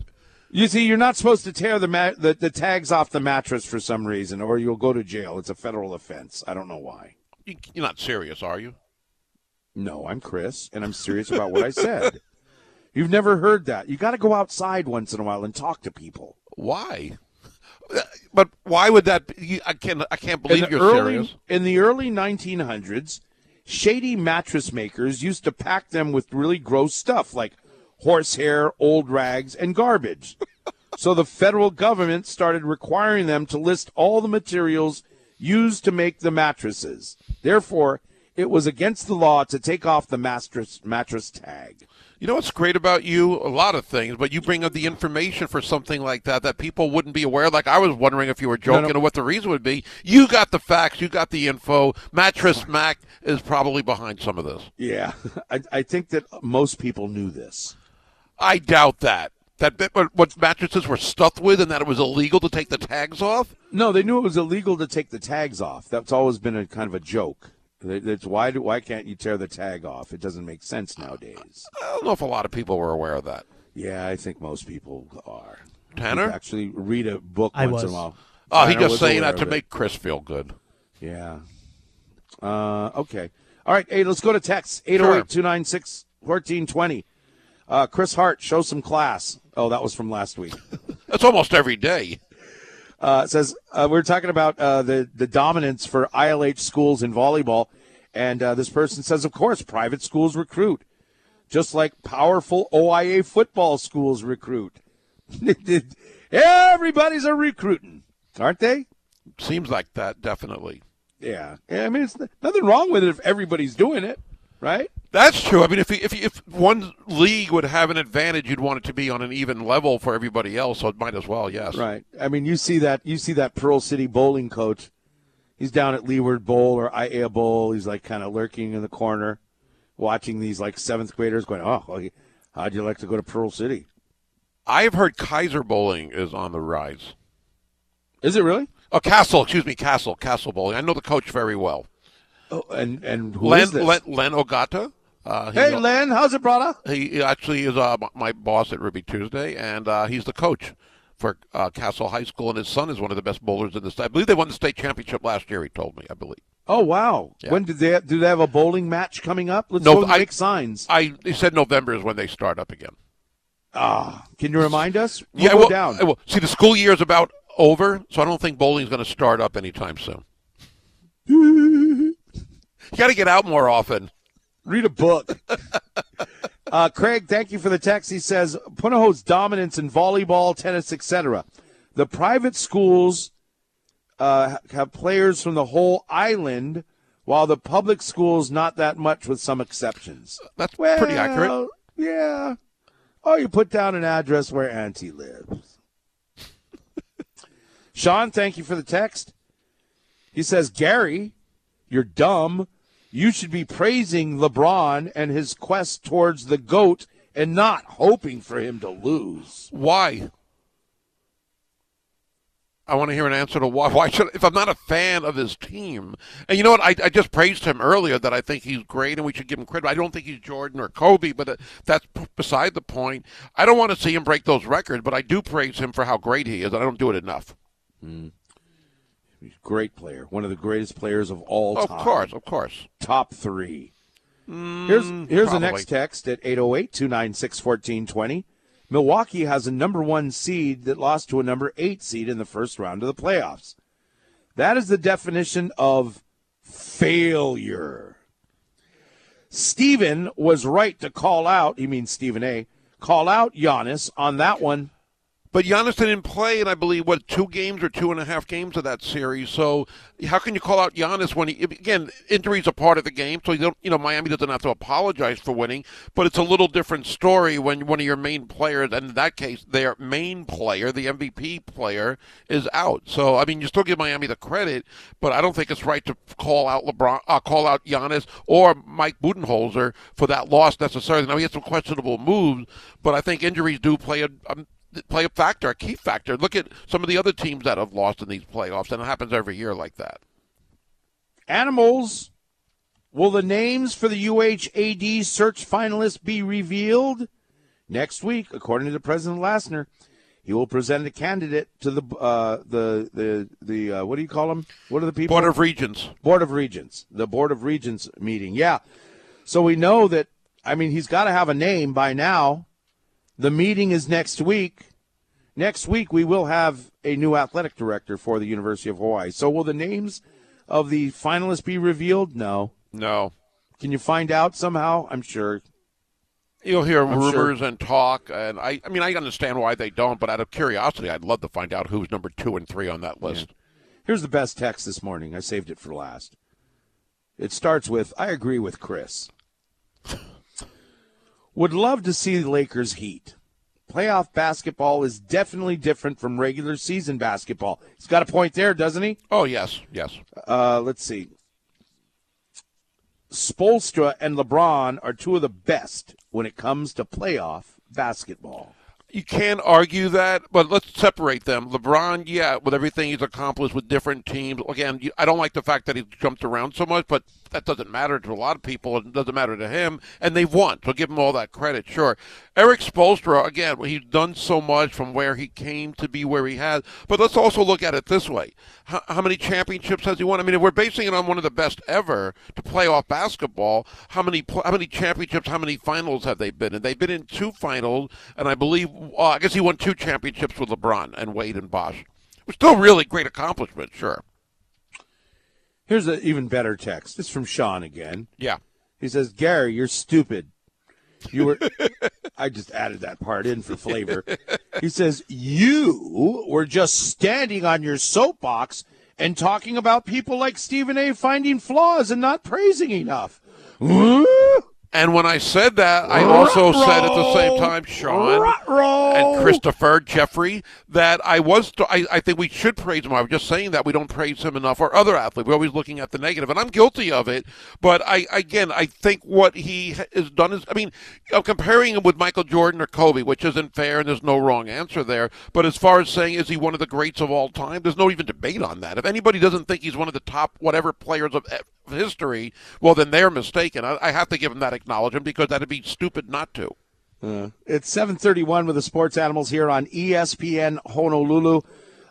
you- see, you're not supposed to tear the, ma- the the tags off the mattress for some reason, or you'll go to jail. It's a federal offense. I don't know why. You're not serious, are you? No, I'm Chris, and I'm serious about what I said. You've never heard that. You got to go outside once in a while and talk to people. Why? But why would that? Be? I can't. I can't believe you're early, serious. In the early 1900s, shady mattress makers used to pack them with really gross stuff like horsehair, old rags, and garbage. so the federal government started requiring them to list all the materials used to make the mattresses. Therefore, it was against the law to take off the mattress mattress tag. You know what's great about you? A lot of things, but you bring up the information for something like that that people wouldn't be aware. Like I was wondering if you were joking no. or what the reason would be. You got the facts. You got the info. Mattress Mac is probably behind some of this. Yeah, I, I think that most people knew this. I doubt that. That bit what- what mattresses were stuffed with, and that it was illegal to take the tags off. No, they knew it was illegal to take the tags off. That's always been a kind of a joke. They- It's why do why can't you tear the tag off? It doesn't make sense nowadays. I don't know if a lot of people were aware of that. Yeah, I think most people are. Tanner? Actually read a book I once in a while. Oh, he just saying that to make Chris feel good. Yeah. Uh, okay. All right. Hey, let's go to text 808 296 1420. Uh, Chris Hart, show some class. Oh, that was from last week. That's almost every day. Uh, says uh, we're talking about uh, the the dominance for ILH schools in volleyball, and uh, this person says, of course, private schools recruit, just like powerful OIA football schools recruit. Everybody's a recruiting, aren't they? Seems like that, definitely. Yeah. Yeah, I mean, it's nothing wrong with it if everybody's doing it, right? That's true. I mean, if if if one league would have an advantage, you'd want it to be on an even level for everybody else. So it might as well, yes. Right. I mean, you see that you see that Pearl City bowling coach. He's down at Leeward Bowl or Aiea Bowl. He's like kind of lurking in the corner, watching these like seventh graders going, "Oh, well, how'd you like to go to Pearl City?" I've heard Kaiser Bowling is on the rise. Is it really? Oh, Castle, excuse me, Castle, Castle Bowling. I know the coach very well. Oh, and and who is Len, this? Len, Len Ogata. Uh, hey, a- Len, how's it, brother? He actually is uh, my boss at Ruby Tuesday, and uh, he's the coach for uh, Castle High School, and his son is one of the best bowlers in the state. I believe they won the state championship last year. He told me, I believe. Oh wow! Yeah. When did they do they have a bowling match coming up? Let's No, I- make signs. I he said November is when they start up again. Ah, can you remind us? We'll yeah, well, down. uh, well, see, the school year is about over, so I don't think bowling's going to start up anytime soon. you got to get out more often. Read a book. uh, Craig, thank you for the text. He says Punahou's dominance in volleyball, tennis, etc. The private schools uh, have players from the whole island, while the public schools not that much, with some exceptions. That's Well, pretty accurate. Yeah. Oh, you put down an address where Auntie lives. Sean, thank you for the text. He says, Gary, you're dumb. You should be praising LeBron and his quest towards the GOAT and not hoping for him to lose. Why? I want to hear an answer to why. Why should if I'm not a fan of his team? And you know what? I, I just praised him earlier that I think he's great and we should give him credit. I don't think he's Jordan or Kobe, but uh, that's beside the point. I don't want to see him break those records, but I do praise him for how great he is. I don't do it enough. Great player. One of the greatest players of all Of time. Of course, of course. Top three. here's here's the Mm, next text at 808 296 1420. Milwaukee has a number one seed that lost to a number eight seed in the first round of the playoffs. That is the definition of failure. Steven was right to call out, he means Stephen A, call out Giannis on that one. But Giannis didn't play in, I believe, what two games or two and a half games of that series. So how can you call out Giannis when he again injuries are part of the game? So you don't, you know, Miami doesn't have to apologize for winning, but it's a little different story when one of your main players, and in that case, their main player, the MVP player, is out. So I mean, you still give Miami the credit, but I don't think it's right to call out LeBron, uh, call out Giannis or Mike Budenholzer for that loss necessarily. Now he had some questionable moves, but I think injuries do play a. a play a factor, a key factor. Look at some of the other teams that have lost in these playoffs, and it happens every year like that. Animals. Will the names for the UHAD search finalists be revealed next week? According to President Lassner, he will present a candidate to the uh, the the the uh, what do you call them? What are the people? Board of Regents. Board of Regents, the Board of Regents meeting. Yeah. So we know that, I mean, he's got to have a name by now. The meeting is next week. Next week, we will have a new athletic director for the University of Hawaii. So will the names of the finalists be revealed? No. No. Can you find out somehow? I'm sure. You'll hear I'm sure. rumors and talk, and I, I mean, I understand why they don't, but out of curiosity, I'd love to find out who's number two and three on that list. Here's the best text this morning. I saved it for last. It starts with I agree with Chris. Would love to see the Lakers Heat. Playoff basketball is definitely different from regular season basketball. He's got a point there, doesn't he? Oh yes, yes. Uh, let's see. Spoelstra and LeBron are two of the best when it comes to playoff basketball. You can't argue that, but let's separate them. LeBron, yeah, with everything he's accomplished with different teams. Again, I don't like the fact that he jumped around so much, but that doesn't matter to a lot of people. It doesn't matter to him, and they've won. So give him all that credit, sure. Erik Spoelstra, again, he's done so much from where he came to be where he has. But let's also look at it this way: how, how many championships has he won? I mean, if we're basing it on one of the best ever to play off basketball, how many how many championships, how many finals have they been in? They've been in two finals, and I believe uh, I guess he won two championships with LeBron and Wade and Bosh. It was still really great accomplishment, sure. Here's an even better text. It's from Sean again. Yeah. He says, Gary, you're stupid. You were. I just added that part in for flavor. He says, You were just standing on your soapbox and talking about people like Stephen A. finding flaws and not praising enough. And when I said that, I also said at the same time, Sean Ruh-roh. and Christopher Jeffrey, that I was. I, I think we should praise him. I was just saying that we don't praise him enough, or other athletes. We're always looking at the negative, and I'm guilty of it. But I, again, I think what he has done is. I mean, I'm comparing him with Michael Jordan or Kobe, which isn't fair, and there's no wrong answer there. But as far as saying is he one of the greats of all time, there's no even debate on that. If anybody doesn't think he's one of the top whatever players of history, well, then they're mistaken. I, I have to give them that acknowledgement because that'd be stupid not to. Uh, it's 7:31 with the Sports Animals here on ESPN Honolulu.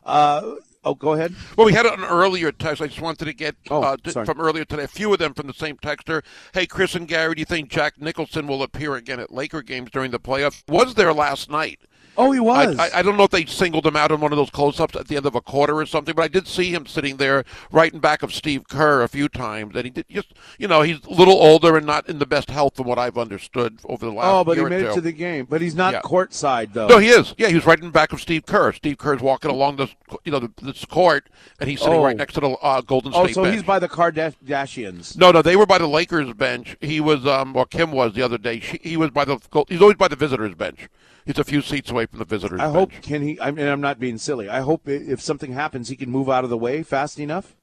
Uh, oh, go ahead. Well, we had an earlier text. I just wanted to get Oh, uh, from earlier today. A few of them from the same texter. Hey, Chris and Gary, do you think Jack Nicholson will appear again at Laker games during the playoffs? Was there last night? Oh, he was. I, I don't know if they singled him out in one of those close-ups at the end of a quarter or something, but I did see him sitting there right in back of Steve Kerr a few times, and he did just, you know, he's a little older and not in the best health from what I've understood over the last oh, but he made it to the game. But he's not Yeah. courtside though. No, he is. Yeah, he was right in back of Steve Kerr. Steve Kerr's walking along the, you know, the, this court, and he's sitting Oh. right next to the uh, Golden oh, so bench. he's by the Kardashians. No, no, they were by the Lakers bench. He was, um, or Kim was the other day. She, he was by the. He's always by the visitors bench. He's a few seats away from the visitors I bench. hope can he? I mean, I'm not being silly. I hope if something happens, he can move out of the way fast enough,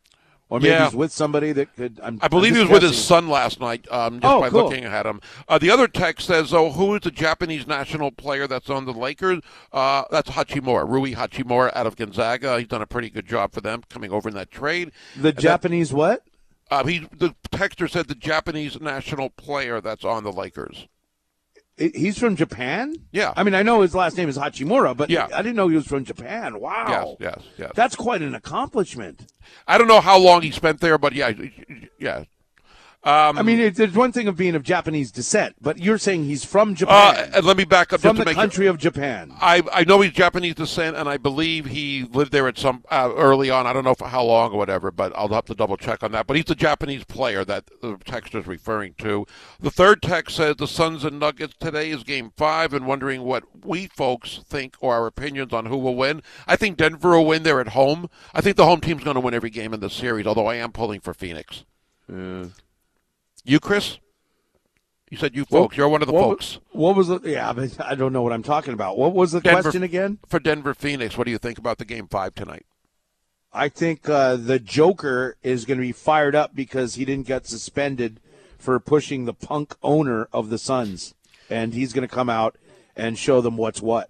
or maybe Yeah. he's with somebody that could. I'm, I believe he was just with his son last night, um, just Oh, by cool. looking at him. Uh, the other text says, "Oh, who is the Japanese national player that's on the Lakers? Uh, that's Hachimura, Rui Hachimura out of Gonzaga. He's done a pretty good job for them coming over in that trade. The Japanese what? Uh, he, the texter said the Japanese national player that's on the Lakers. He's from Japan. Yeah. I mean, I know his last name is Hachimura, but Yeah. I didn't know he was from Japan. Wow. Yes, yes, yes. That's quite an accomplishment. I don't know how long he spent there, but yeah, yeah. Um, I mean, it, there's one thing of being of Japanese descent, but you're saying he's from uh, Japan, and let me back up from just to the make country of Japan. I, I know he's Japanese descent, and I believe he lived there at some uh, early on. I don't know for how long or whatever, but I'll have to double check on that. But he's the Japanese player that the text is referring to. The third text says the Suns and Nuggets today is Game Five, and wondering what we folks think or our opinions on who will win. I think Denver will win. They're at home. I think the home team's going to win every game in the series. Although I am pulling for Phoenix. You, Chris? You said you folks. You're one of the what, folks. What was the? Yeah, but I don't know what I'm talking about. What was the Denver- question again? For Denver Phoenix, what do you think about the Game Five tonight? I think uh, the Joker is going to be fired up because he didn't get suspended for pushing the punk owner of the Suns, and he's going to come out and show them what's what.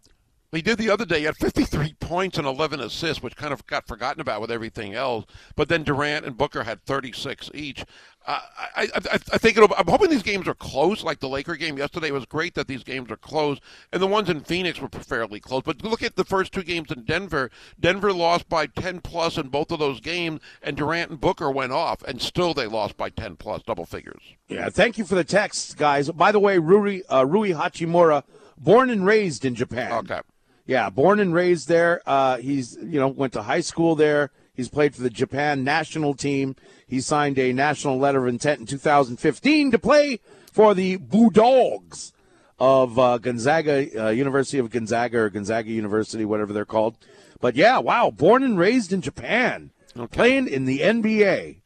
He did the other day. He had 53 points and 11 assists, which kind of got forgotten about with everything else. But then Durant and Booker had 36 each. Uh, I, I, I think it'll, I'm hoping these games are close. Like the Laker game yesterday was great that these games are close, and the ones in Phoenix were fairly close. But look at the first two games in Denver. Denver lost by 10 plus in both of those games, and Durant and Booker went off, and still they lost by 10 plus, double figures. Yeah, thank you for the text, guys. By the way, Rui, uh, Rui Hachimura, born and raised in Japan. Okay. Yeah, born and raised there. Uh, he's you know went to high school there. He's played for the Japan national team. He signed a national letter of intent in 2015 to play for the Bulldogs of uh, Gonzaga, uh, University of Gonzaga or Gonzaga University, whatever they're called. But yeah, wow, born and raised in Japan, playing in the NBA,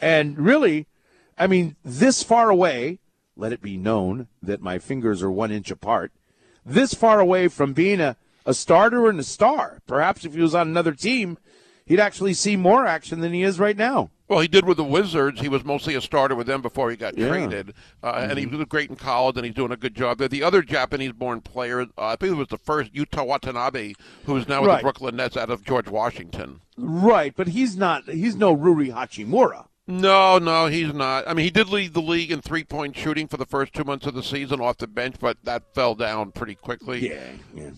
and really, I mean, this far away. Let it be known that my fingers are one inch apart. This far away from being a a starter and a star. Perhaps if he was on another team, he'd actually see more action than he is right now. Well, he did with the Wizards. He was mostly a starter with them before he got Yeah. traded, uh, and he was great in college, and he's doing a good job there. The other Japanese-born player, uh, I think it was the first Yuta Watanabe, who is now with Right. the Brooklyn Nets out of George Washington. Right, but he's not. He's no Ruri Hachimura. No, no, he's not. I mean, he did lead the league in three-point shooting for the first two months of the season off the bench, but that fell down pretty quickly. Yeah, yeah.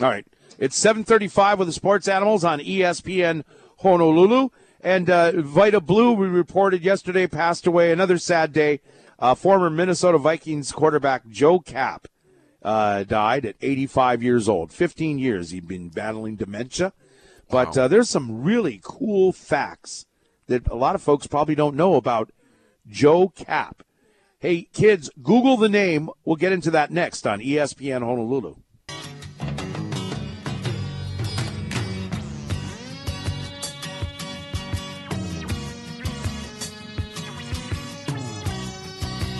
All right, it's seven thirty-five with the Sports Animals on ESPN Honolulu, and uh, Vita Blue. We reported yesterday passed away. Another sad day. Uh, former Minnesota Vikings quarterback Joe Kapp uh, died at 85 years old. 15 years he'd been battling dementia. But uh, there's some really cool facts that a lot of folks probably don't know about Joe Kapp. Hey, kids, Google the name. We'll get into that next on ESPN Honolulu.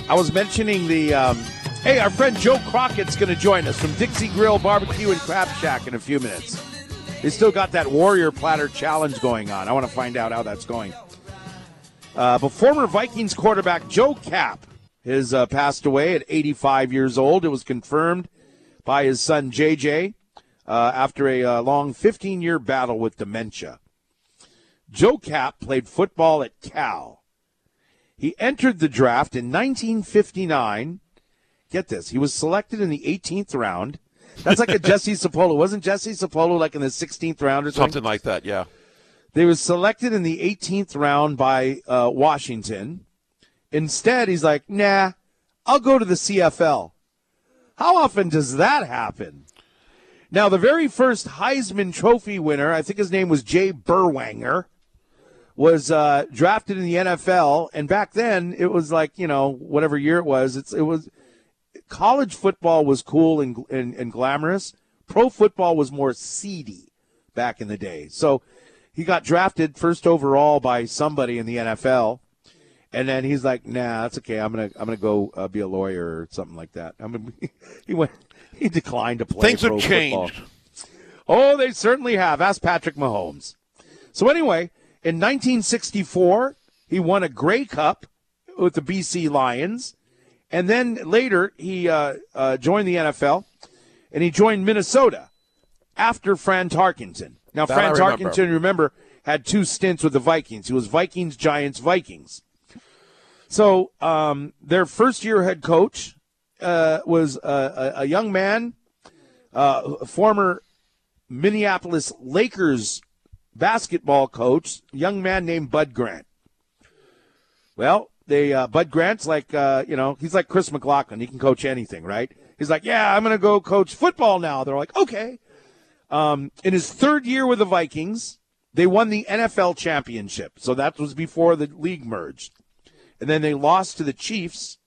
I was mentioning the. Um, hey, our friend Joe Crockett's going to join us from Dixie Grill Barbecue and Crab Shack in a few minutes. They still got that Warrior Platter Challenge going on. I want to find out how that's going. Uh, but former Vikings quarterback Joe Kapp has uh, passed away at 85 years old. It was confirmed by his son JJ uh, after a uh, long 15 year battle with dementia. Joe Kapp played football at Cal. He entered the draft in 1959. Get this, he was selected in the 18th round. That's like a Jesse Sapolu. Wasn't Jesse Sapolu like in the 16th round or something? Something like that, yeah. They was selected in the 18th round by uh, Washington. Instead, he's like, nah, I'll go to the CFL. How often does that happen? Now, the very first Heisman Trophy winner, I think his name was Jay Berwanger, was uh, drafted in the NFL. And back then, it was like, you know, whatever year it was, it's, it was college football was cool and, and, and glamorous. Pro football was more seedy back in the day. So he got drafted first overall by somebody in the NFL. And then he's like, "Nah, that's okay. I'm gonna, I'm gonna go uh, be a lawyer or something like that." I mean, he went, he declined to play. Things have football. changed. Oh, they certainly have. Ask Patrick Mahomes. So anyway, in 1964, he won a Grey Cup with the BC Lions, and then later he uh, uh, joined the NFL, and he joined Minnesota after Fran Tarkenton. Now, That Fran remember. Tarkenton, remember, had two stints with the Vikings. He was Vikings, Giants, Vikings. So um, their first year head coach uh, was a, a, a young man, uh, former Minneapolis Lakers basketball coach, young man named Bud Grant. Well, they uh, Bud Grant's like uh, you know he's like Chris McLaughlin. He can coach anything, right? He's like, yeah, I'm going to go coach football now. They're like, okay. Um, in his third year with the Vikings, they won the NFL championship. So that was before the league merged. And then they lost to the Chiefs.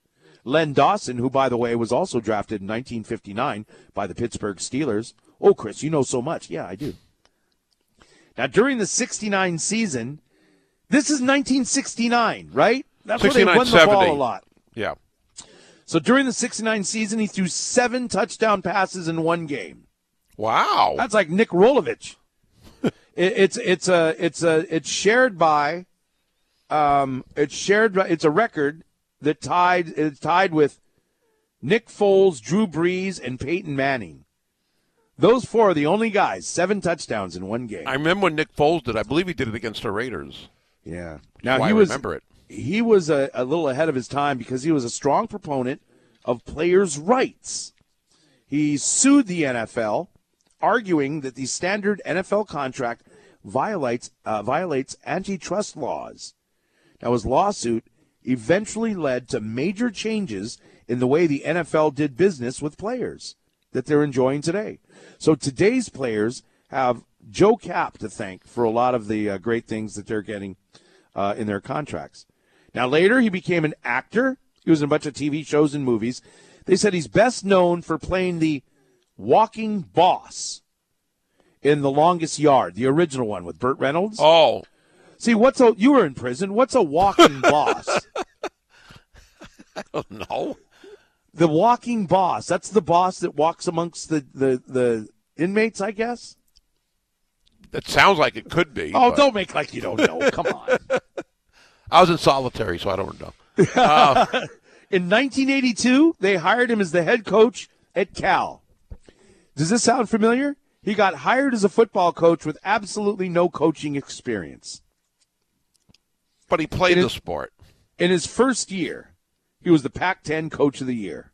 Len Dawson, who, by the way, was also drafted in 1959 by the Pittsburgh Steelers. Oh, Chris, you know so much. Yeah, I do. Now, during the 69 season, this is 1969, right? That's where they 69, won the ball a lot. Yeah. So during the 69 season, he threw seven touchdown passes in one game. Wow. That's like Nick Rolovich. it, it's it's a it's a it's shared by, um, it's shared by it's a record that tied it's tied with Nick Foles, Drew Brees, and Peyton Manning. Those four are the only guys seven touchdowns in one game. I remember when Nick Foles did. It, I believe he did it against the Raiders. yeah. Now he I was remember it. he was a, a little ahead of his time because he was a strong proponent of players' rights. He sued the NFL, arguing that the standard NFL contract violates uh, violates antitrust laws. Now, his lawsuit eventually led to major changes in the way the NFL did business with players that they're enjoying today. So today's players have Joe Kapp to thank for a lot of the uh, great things that they're getting uh, in their contracts. Now, later, he became an actor. He was in a bunch of TV shows and movies. They said he's best known for playing the walking boss in The Longest Yard, the original one with Burt Reynolds. Oh, See, what's a you were in prison? What's a walking boss? no. The walking boss. That's the boss that walks amongst the the, the inmates, I guess. That sounds like it could be. Oh, but- don't make like you don't know. Come on. I was in solitary, so I don't know. Uh, in 1982, they hired him as the head coach at Cal. Does this sound familiar? He got hired as a football coach with absolutely no coaching experience. But he played It the is- sport. In his first year, he was the Pac 10 coach of the year.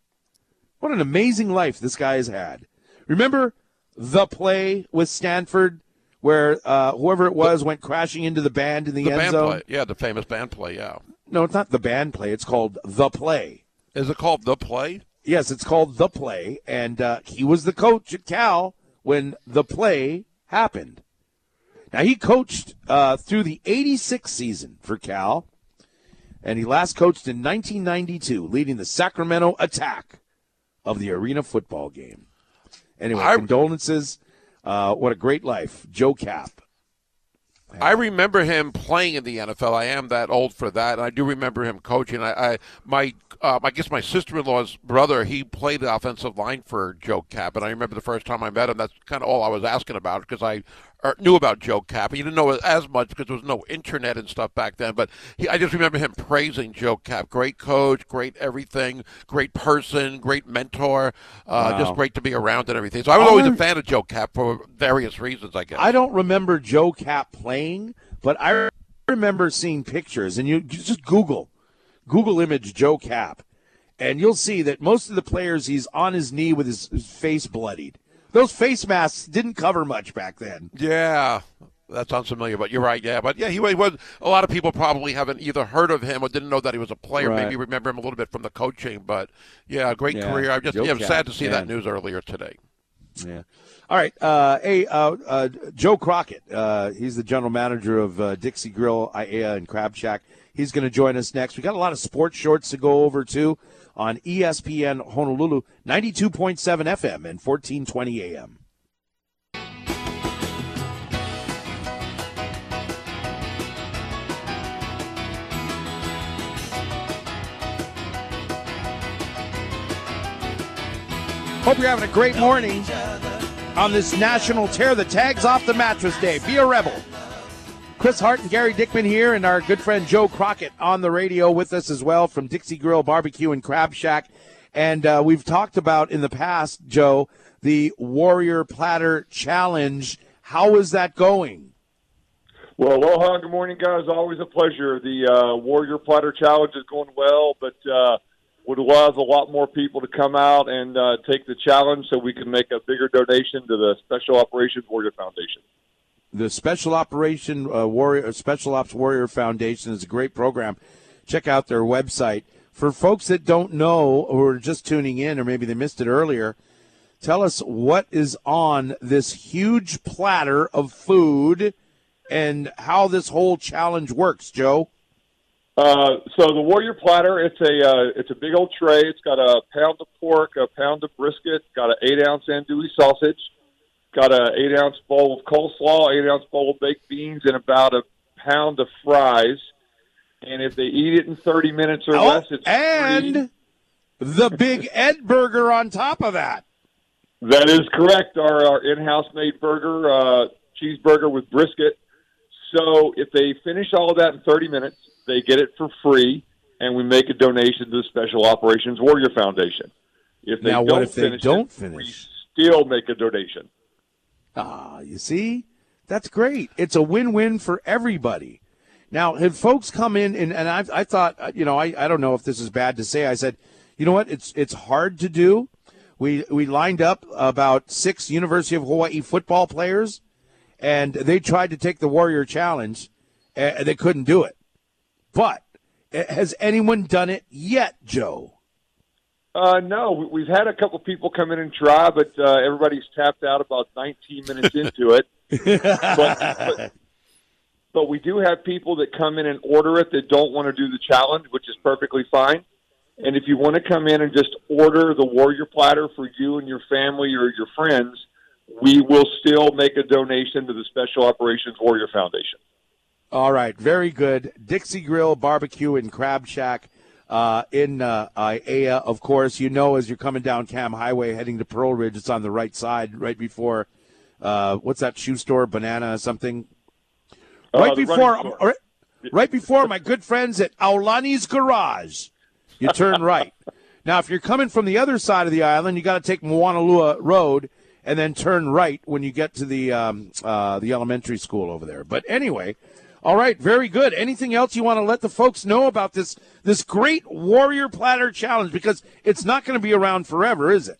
What an amazing life this guy has had. Remember the play with Stanford where uh, whoever it was went crashing into the band in the, The end band zone? play. Yeah, the famous band play, yeah. No, it's not the band play. It's called the play. Is it called The Play? Yes, it's called The Play, and uh, he was the coach at Cal when The Play happened. Now, he coached uh, through the 86 season for Cal, and he last coached in 1992, leading the Sacramento attack of the arena football game. Anyway, I- condolences. Uh, what a great life. Joe Kapp. I remember him playing in the NFL. I am that old for that, and I do remember him coaching. I, I my, uh, I guess my sister-in-law's brother, he played the offensive line for Joe Kapp, and I remember the first time I met him. That's kind of all I was asking about because I er, knew about Joe Kapp. He didn't know as much because there was no internet and stuff back then. But he, I just remember him praising Joe Kapp. Great coach, great everything, great person, great mentor, uh, just great to be around and everything. So I was always a fan of Joe Kapp for various reasons, I guess. I don't remember Joe Kapp playing, but I remember seeing pictures, and you you just Google Google image Joe Kapp, and you'll see that most of the players he's on his knee with his, his face bloodied. Those face masks didn't cover much back then. Yeah, that sounds familiar, but you're right. Yeah, but yeah, he was. A lot of people probably haven't either heard of him or didn't know that he was a player. Right. Maybe remember him a little bit from the coaching, but yeah, great Yeah, career. I'm just Joe yeah, I'm sad to see that news earlier today. Yeah. All right. Uh, hey, uh, uh, Joe Crockett. Uh, he's the general manager of uh, Dixie Grill, Aiea, and Crab Shack. He's going to join us next. We got a lot of sports shorts to go over too on ESPN Honolulu, ninety-two point seven FM and fourteen twenty AM. Hope you're having a great morning on this national tear the tags off the mattress day. Be a rebel. Chris Hart and Gary Dickman here, and our good friend Joe Crockett on the radio with us as well from Dixie Grill Barbecue and Crab Shack. And uh, we've talked about in the past, Joe, the Warrior Platter Challenge. How is that going? Well, aloha. Good morning, guys. Always a pleasure. The uh, Warrior Platter Challenge is going well, but uh, would love a lot more people to come out and uh, take the challenge so we can make a bigger donation to the Special Operations Warrior Foundation. The Special Operation uh, Warrior Special Ops Warrior Foundation is a great program. Check out their website. For folks that don't know or are just tuning in, or maybe they missed it earlier, tell us what is on this huge platter of food and how this whole challenge works, Joe. Uh, so the Warrior Platter, it's a uh, it's a big old tray. It's got a pound of pork, a pound of brisket, got an eight ounce andouille sausage, got a eight ounce bowl of coleslaw, eight ounce bowl of baked beans, and about a pound of fries. And if they eat it in thirty minutes or Oh, less, it's and free. the Big Ed Burger on top of that. That is correct. Our, our in-house made burger, uh, cheeseburger with brisket. So if they finish all of that in 30 minutes, they get it for free, and we make a donation to the Special Operations Warrior Foundation. If they Now, don't if they don't it, finish? We still make a donation. Ah, you see, that's great. It's a win-win for everybody. Now, had folks come in and, and I, I thought, uh, you know, I, I don't know if this is bad to say. I said, you know what? It's it's hard to do. We we lined up about six University of Hawaii football players, and they tried to take the Warrior Challenge, and they couldn't do it. But has anyone done it yet, Joe? Uh, no, we- we've had a couple people come in and try, but uh, everybody's tapped out about 19 minutes into it. but, but, but we do have people that come in and order it that don't want to do the challenge, which is perfectly fine. And if you want to come in and just order the Warrior Platter for you and your family or your friends, we will still make a donation to the Special Operations Warrior Foundation. All right, very good. Dixie Grill Barbecue and Crab Shack uh, in uh, of course. You know, as you're coming down Kam Highway heading to Pearl Ridge, it's on the right side, right before uh, what's that shoe store? Banana something. Uh, Right before, right, right before my good friends at Aulani's Garage. You turn right. Now, if you're coming from the other side of the island, you got to take Moanalua Road and then turn right when you get to the um, uh, the elementary school over there. But anyway, all right, very good. Anything else you want to let the folks know about this this great Warrior Platter Challenge? Because it's not going to be around forever, is it?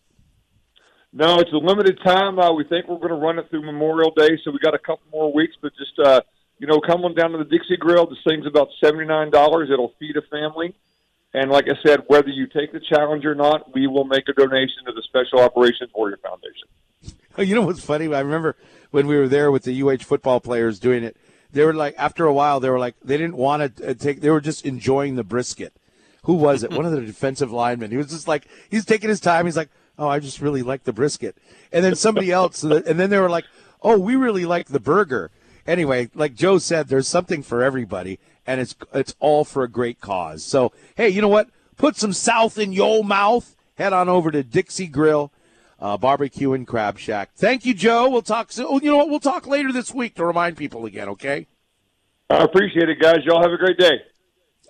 No, it's a limited time. Uh, we think we're going to run it through Memorial Day, so we got a couple more weeks. But just uh, you know, come on down to the Dixie Grill. This thing's about seventy nine dollars. It'll feed a family, and like I said, whether you take the challenge or not, we will make a donation to the Special Operations Warrior Foundation. You know what's funny? I remember when we were there with the UH football players doing it. They were like, after a while, they were like, they didn't want to uh, take. They were just enjoying the brisket. Who was it? One of the defensive linemen. He was just like, he's taking his time. He's like, oh, I just really like the brisket. And then somebody else, uh, and then they were like, oh, we really like the burger. Anyway, like Joe said, there's something for everybody, and it's it's all for a great cause. So, hey, you know what? Put some South in your mouth. Head on over to Dixie Grill uh, Barbecue and Crab Shack. Thank you, Joe. We'll talk soon. Oh, you know what? We'll talk later this week to remind people again, okay? I appreciate it, guys. Y'all have a great day.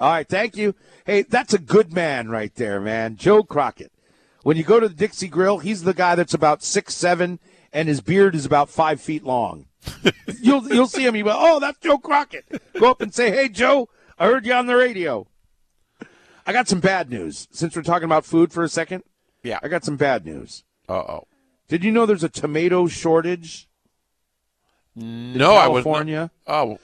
All right, thank you. Hey, that's a good man right there, man. Joe Crockett. When you go to the Dixie Grill, he's the guy that's about six seven, and his beard is about five feet long. you'll you'll see him. You go, oh, that's Joe Crockett. Go up and say, hey, Joe, I heard you on the radio. I got some bad news. Since we're talking about food for a second, Yeah. I got some bad news. Uh oh. Did you know there's a tomato shortage No, I was. California? Oh.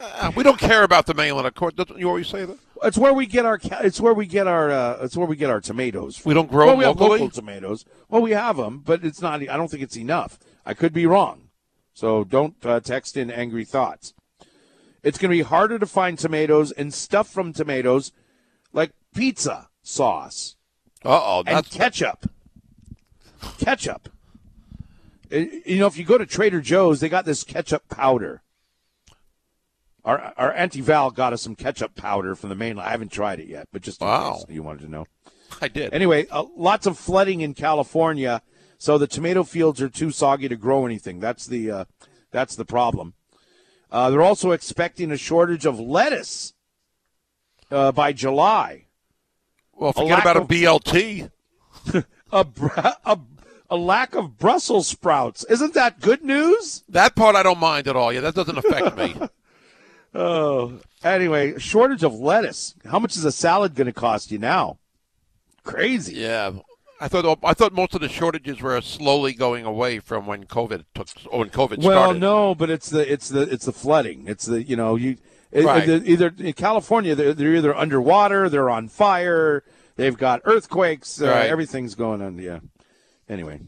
Uh, we don't care about the mainland, of course. You always say that? It's where we get our. It's where we get our. Uh, it's where we get our tomatoes. From. We don't grow well, we have local tomatoes. Well, we have them, but it's not. I don't think it's enough. I could be wrong, so don't uh, text in angry thoughts. It's going to be harder to find tomatoes and stuff from tomatoes, like pizza sauce Uh oh. and ketchup. Ketchup. Uh, You know, if you go to Trader Joe's, they got this ketchup powder. Our our Auntie Val got us some ketchup powder from the mainland. I haven't tried it yet, but just Wow. you wanted to know. I did. Anyway, uh, lots of flooding in California, so the tomato fields are too soggy to grow anything. That's the uh, that's the problem. Uh, they're also expecting a shortage of lettuce uh, by July. well, forget about a BLT. A, br- a a lack of Brussels sprouts. Isn't that good news? That part I don't mind at all. Yeah, that doesn't affect me. Oh, anyway, shortage of lettuce. How much is a salad going to cost you now? Crazy. Yeah. I thought I thought most of the shortages were slowly going away from when COVID took when COVID Well, started. no, but it's the it's the it's the flooding. It's the you know you Right. it- either in California they're, they're either underwater, they're on fire, they've got earthquakes, uh, Right. everything's going on. Yeah. Anyway,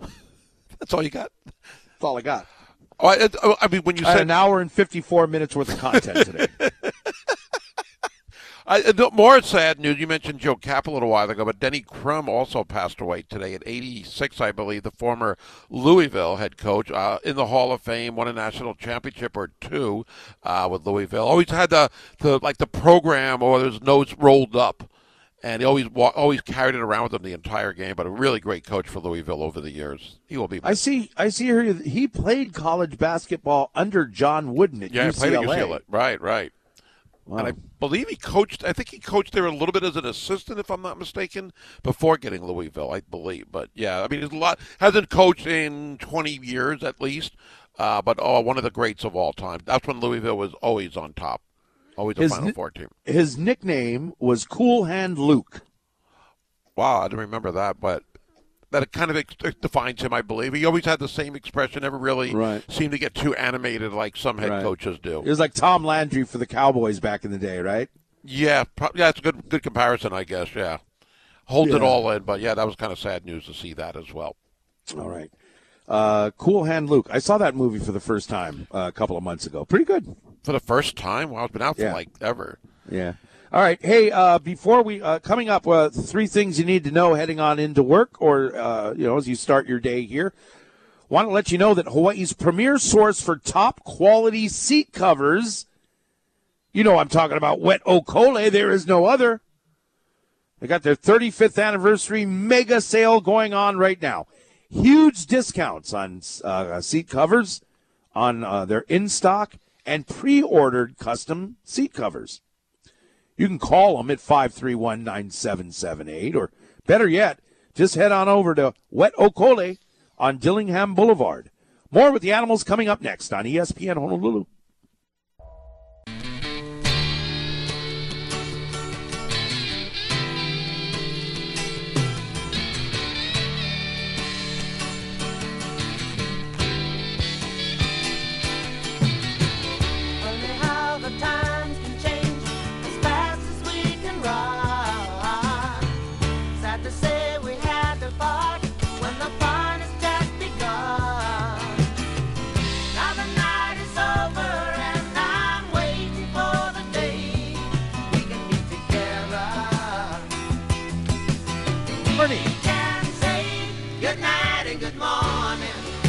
That's all you got. that's all I got. Oh, I, I- I mean, when you I had said an hour and fifty four minutes worth of content today. I, uh, the more sad news, you mentioned Joe Kapp a little while ago, but Denny Crum also passed away today at 86, I believe, the former Louisville head coach uh, in the Hall of Fame, won a national championship or two uh, with Louisville. Always had the, the like the program or his notes rolled up, and he always wa- always carried it around with him the entire game. But a really great coach for Louisville over the years. He will be. I see. I see here. He played college basketball under John Wooden at yeah, UCLA. played at UCLA. Right, right. Wow. And I believe he coached. I think he coached there a little bit as an assistant, if I'm not mistaken, before getting Louisville. I believe, but yeah, I mean, he's a lot hasn't coached in 20 years at least. Uh, but oh, one of the greats of all time. That's when Louisville was always on top, always a His Final ni- Four team. His nickname was Cool Hand Luke. Wow, I didn't remember that, but that kind of ex- defines him, I believe. He always had the same expression, never really Right. seemed to get too animated like some head Right. coaches do. It was like Tom Landry for the Cowboys back in the day, right? Yeah, pro- yeah, it's a good good comparison, I guess. Yeah, holds it all in, but yeah, that was kind of sad news to see that as well. All right. Uh, cool Hand Luke. I saw that movie for the first time uh, a couple of months ago. Pretty good. For the first time, wow, it's been out for Yeah. like ever. Yeah. All right. Hey, uh, before we uh, coming up, uh, three things you need to know heading on into work, or uh, you know, as you start your day here. Want to let you know that Hawaii's premier source for top quality seat covers. You know, I'm talking about Wet Okole. There is no other. They got their 35th anniversary mega sale going on right now. Huge discounts on uh, seat covers, on uh, their in stock and pre ordered custom seat covers. You can call them at 531 9778, or better yet, just head on over to Wet Okole on Dillingham Boulevard. More with the animals coming up next on ESPN Honolulu.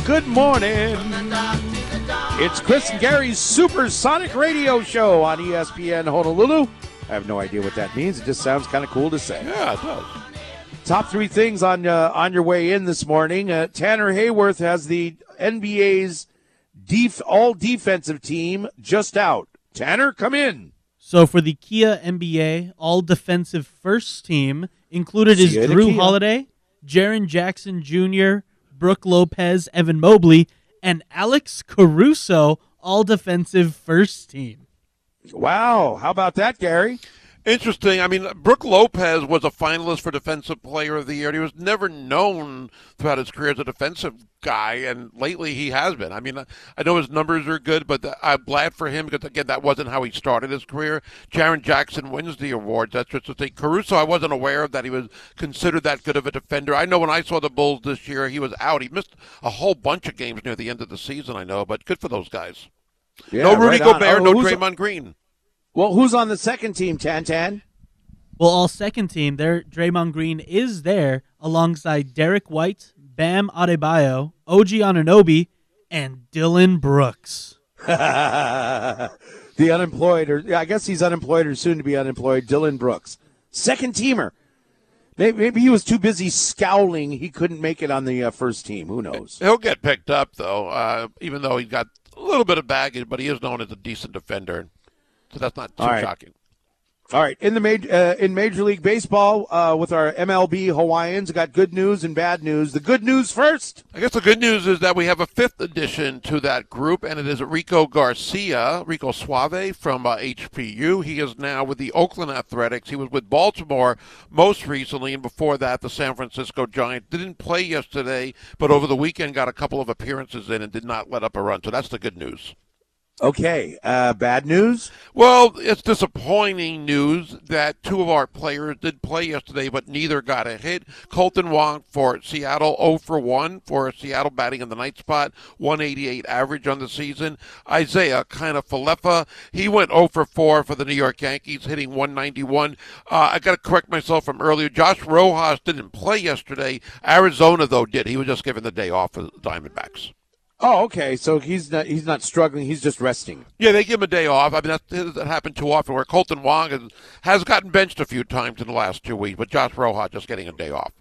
Good morning. From the dark to the dawn. It's Chris and Gary's Supersonic Radio Show on ESPN Honolulu. I have no idea what that means. It just sounds kind of cool to say. Yeah, it does. Top three things on uh, on your way in this morning. Uh, Tanner Hayworth has the NBA's def- all defensive team just out. Tanner, come in. So for the Kia NBA All Defensive First Team, included See is Jrue Kia. Holiday, Jaren Jackson Jr., Brook Lopez, Evan Mobley, and Alex Caruso, All Defensive First Team. Wow, how about that, Gary? Interesting. I mean, Brook Lopez was a finalist for Defensive Player of the Year. He was never known throughout his career as a defensive guy, and lately he has been. I mean, I know his numbers are good, but I'm glad for him because, again, that wasn't how he started his career. Jaren Jackson wins the award. That's just the thing. Caruso, I wasn't aware of that he was considered that good of a defender. I know when I saw the Bulls this year, he was out. He missed a whole bunch of games near the end of the season, I know, but good for those guys. Yeah, no Rudy right. Gobert, Oh, no Draymond Green. Well, who's on the second team, Tan Tan? Well, all second team there, Draymond Green is there alongside Derrick White, Bam Adebayo, OG Anunoby, and Dillon Brooks. the unemployed, or yeah, I guess he's unemployed or soon to be unemployed, Dillon Brooks. Second teamer. Maybe, maybe he was too busy scowling. He couldn't make it on the uh, first team. Who knows? He'll get picked up though, uh, even though he's got a little bit of baggage, but he is known as a decent defender, so that's not too right. shocking. All right, in the major uh, in Major League Baseball, uh, with our MLB Hawaiians, got good news and bad news. The good news first. I guess the good news is that we have a fifth addition to that group, and it is Rico Garcia, Rico Suave from uh, HPU. He is now with the Oakland Athletics. He was with Baltimore most recently, and before that, the San Francisco Giants. Didn't play yesterday, but over the weekend got a couple of appearances in and did not let up a run. So that's the good news. Okay, uh, bad news. Well, it's disappointing news that two of our players did play yesterday, but neither got a hit. Kolten Wong for Seattle, 0 for 1 for Seattle batting in the night spot, 188 average on the season. Isiah Kiner-Falefa, he went 0 for 4 for the New York Yankees, hitting 191. Uh, I got to correct myself from earlier. Josh Rojas didn't play yesterday. Arizona, though, did. He was just given the day off for the Diamondbacks. Oh, okay. So he's not he's not struggling. He's just resting. Yeah, they give him a day off. I mean, that that happened too often. Where Kolten Wong has, has gotten benched a few times in the last two weeks, but Josh Rojas just getting a day off.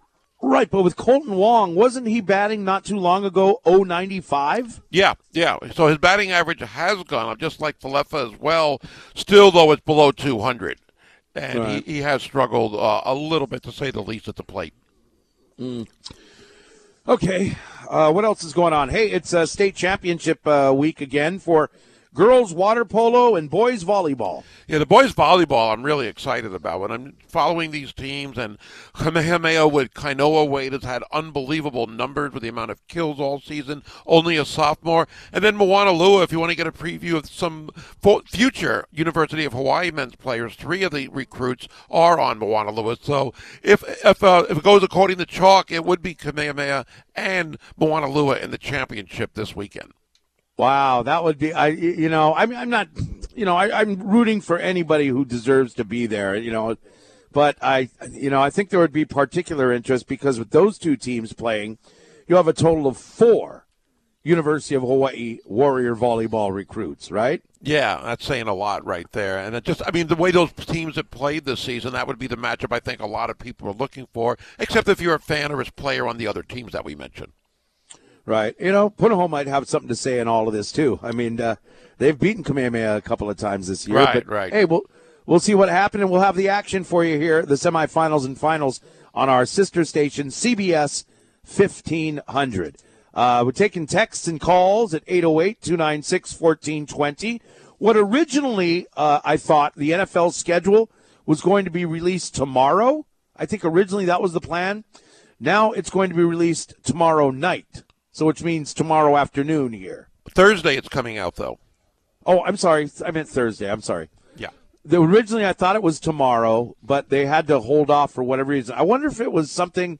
Right, but with Kolten Wong, wasn't he batting not too long ago? 095? Yeah, yeah. So his batting average has gone up, just like Falefa as well. Still, though, it's below 200, and Right. he, he has struggled uh, a little bit, to say the least, at the plate. Okay. Uh, what else is going on? Hey, it's uh, state championship uh, week again for girls water polo and boys volleyball. Yeah, the boys volleyball I'm really excited about. When I'm following these teams, and Kamehameha with Kainoa Wade has had unbelievable numbers with the amount of kills all season, only a sophomore. And then Moanalua, if you want to get a preview of some future University of Hawaii men's players, three of the recruits are on Moanalua. So if if, uh, if it goes according to chalk, it would be Kamehameha and Moanalua in the championship this weekend. Wow, that would be I. You know, I'm I'm not. You know, I, I'm rooting for anybody who deserves to be there. You know, but I, you know, I think there would be particular interest because with those two teams playing, you have a total of four University of Hawaii Warrior volleyball recruits, right? Yeah, that's saying a lot right there. And it just, I mean, the way those teams have played this season, that would be the matchup I think a lot of people are looking for, except if you're a fan or a player on the other teams that we mentioned. Right. You know, Punahou might have something to say in all of this too. I mean, uh, they've beaten Kamehameha a couple of times this year. Right, but, right. Hey, we'll we'll see what happened, and we'll have the action for you here, the semifinals and finals on our sister station, CBS 1500. Uh, we're taking texts and calls at 808-296-1420. What originally uh, I thought the NFL schedule was going to be released tomorrow. I think originally that was the plan. Now it's going to be released tomorrow night. So which means tomorrow afternoon here. Thursday it's coming out, though. Oh, I'm sorry. I meant Thursday. I'm sorry. Yeah. The, originally, I thought it was tomorrow, but they had to hold off for whatever reason. I wonder if it was something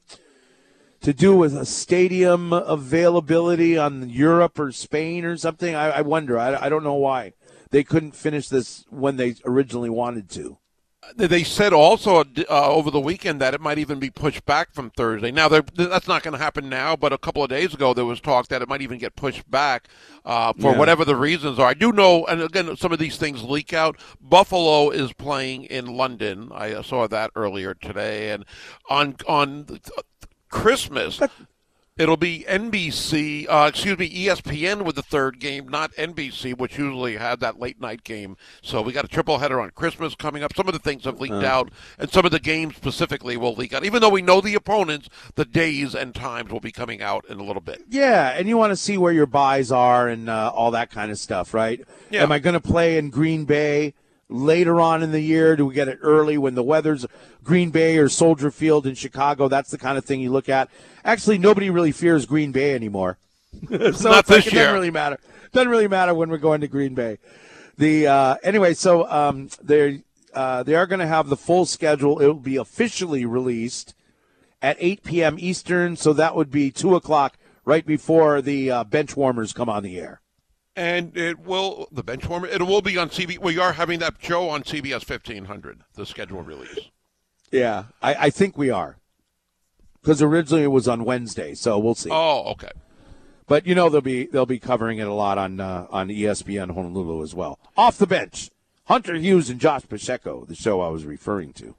to do with a stadium availability on Europe or Spain or something. I, I wonder. I, I don't know why they couldn't finish this when they originally wanted to. They said also uh, over the weekend that it might even be pushed back from Thursday. Now, that's not going to happen now, but a couple of days ago there was talk that it might even get pushed back uh, for Yeah. whatever the reasons are. I do know, and again, some of these things leak out. Buffalo is playing in London. I saw that earlier today, and on on th- Christmas. It'll be NBC, uh, excuse me, ESPN with the third game, not NBC, which usually had that late night game. So we got a triple header on Christmas coming up. Some of the things have leaked Uh. out, and some of the games specifically will leak out. Even though we know the opponents, the days and times will be coming out in a little bit. Yeah, and you want to see where your buys are and uh, all that kind of stuff, right? Yeah. Am I going to play in Green Bay later on in the year? Do we get it early when the weather's Green Bay or Soldier Field in Chicago? That's the kind of thing you look at. Actually, nobody really fears Green Bay anymore. so it's like it doesn't really matter. Doesn't really matter when we're going to Green Bay. The uh, anyway, so um, they uh, they are going to have the full schedule. It will be officially released at 8 p.m. Eastern, so that would be two o'clock right before the uh, bench warmers come on the air. And it will the bench warmer. It will be on CB. We are having that show on CBS 1500. The schedule release. Yeah, I, I think we are because originally it was on Wednesday, so we'll see. Oh, okay. But you know they'll be they'll be covering it a lot on uh, on ESPN Honolulu as well. Off the bench, Hunter Hughes and Josh Pacheco, the show I was referring to.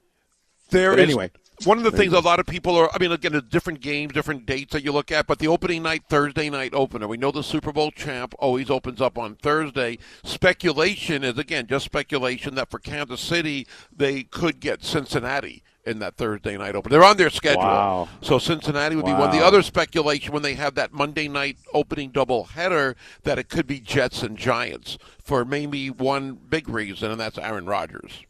There But is- anyway, one of the things a lot of people are. I mean, again, it's different games, different dates that you look at. But the opening night, Thursday night opener. We know the Super Bowl champ always opens up on Thursday. Speculation is again just speculation that for Kansas City they could get Cincinnati in that Thursday night opener. They're on their schedule, Wow. so Cincinnati would be one. The other speculation when they have that Monday night opening doubleheader that it could be Jets and Giants for maybe one big reason, and that's Aaron Rodgers.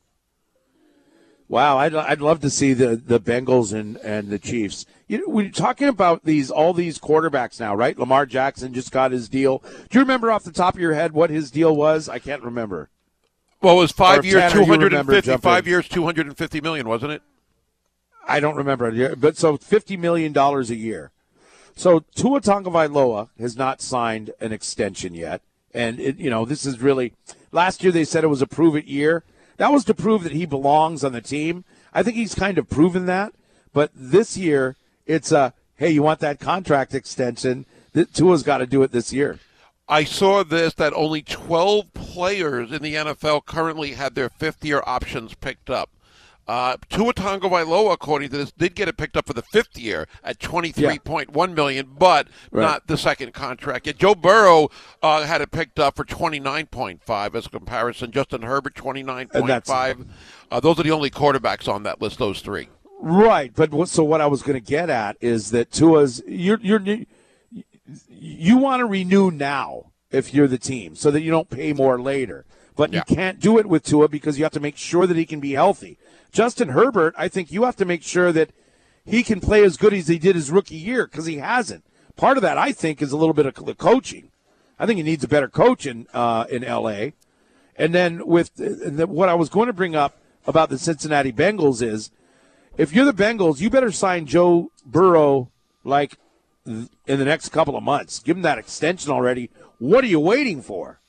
Wow, I'd, I'd love to see the, the Bengals and, and the Chiefs. You know, we're talking about these all these quarterbacks now, right? Lamar Jackson just got his deal. Do you remember off the top of your head what his deal was? I can't remember. Well, it was five years, two hundred and fifty. Five years, two hundred and fifty million, wasn't it? I don't remember, but so fifty million dollars a year. So Tua Tagovailoa has not signed an extension yet, and it, you know this is really. Last year they said it was a prove it year. That was to prove that he belongs on the team. I think he's kind of proven that. But this year it's a hey, you want that contract extension? Tua's got to do it this year. I saw this that only 12 players in the NFL currently had their fifth year options picked up. Uh, Tua Tagovailoa, according to this, did get it picked up for the fifth year at twenty three point one million, but Right. not the second contract. Yet Joe Burrow uh, had it picked up for twenty nine point five as a comparison. Justin Herbert twenty nine point five. Uh, those are the only quarterbacks on that list. Those three. Right, but so what I was going to get at is that Tua's you're you're you want to renew now if you're the team so that you don't pay more later. But Yeah. you can't do it with Tua because you have to make sure that he can be healthy. Justin Herbert, I think you have to make sure that he can play as good as he did his rookie year because he hasn't. Part of that, I think, is a little bit of the coaching. I think he needs a better coach in uh, in L.A. And then with then what I was going to bring up about the Cincinnati Bengals is if you're the Bengals, you better sign Joe Burrow like in the next couple of months. Give him that extension already. What are you waiting for?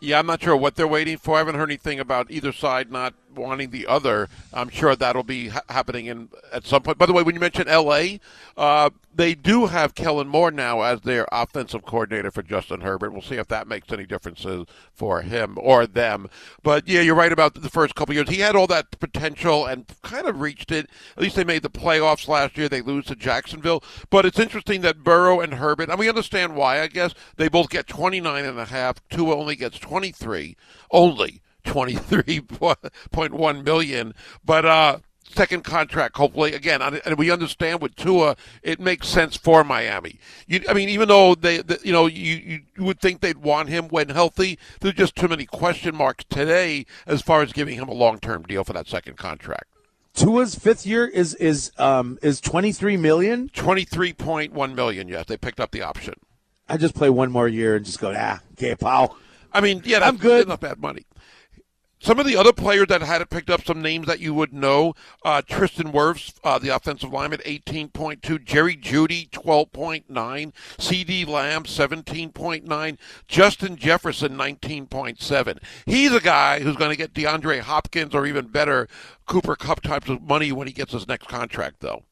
Yeah, I'm not sure what they're waiting for. I haven't heard anything about either side not wanting the other. I'm sure that'll be ha- happening in at some point. By the way, when you mentioned L.A., uh, they do have Kellen Moore now as their offensive coordinator for Justin Herbert. We'll see if that makes any differences for him or them. But yeah, you're right about the first couple years. He had all that potential and kind of reached it. At least they made the playoffs last year. They lose to Jacksonville. But it's interesting that Burrow and Herbert, and we understand why, I guess, they both get 29 and a half. Tua only gets 23. Only. 23.1 million but uh second contract hopefully again and we understand with Tua it makes sense for Miami you, I mean even though they the, you know you, you would think they'd want him when healthy there's just too many question marks today as far as giving him a long-term deal for that second contract Tua's fifth year is is um is 23 million. 23.1 million yes they picked up the option I just play one more year and just go ah okay pal. I mean, yeah, that's I'm good. Not bad money. Some of the other players that had it picked up, some names that you would know: uh, Tristan Wirfs, uh, the offensive lineman, eighteen point two; Jerry Jeudy, twelve point nine; CeeDee Lamb, seventeen point nine; Justin Jefferson, nineteen point seven. He's a guy who's going to get DeAndre Hopkins or even better Cooper Kupp types of money when he gets his next contract, though.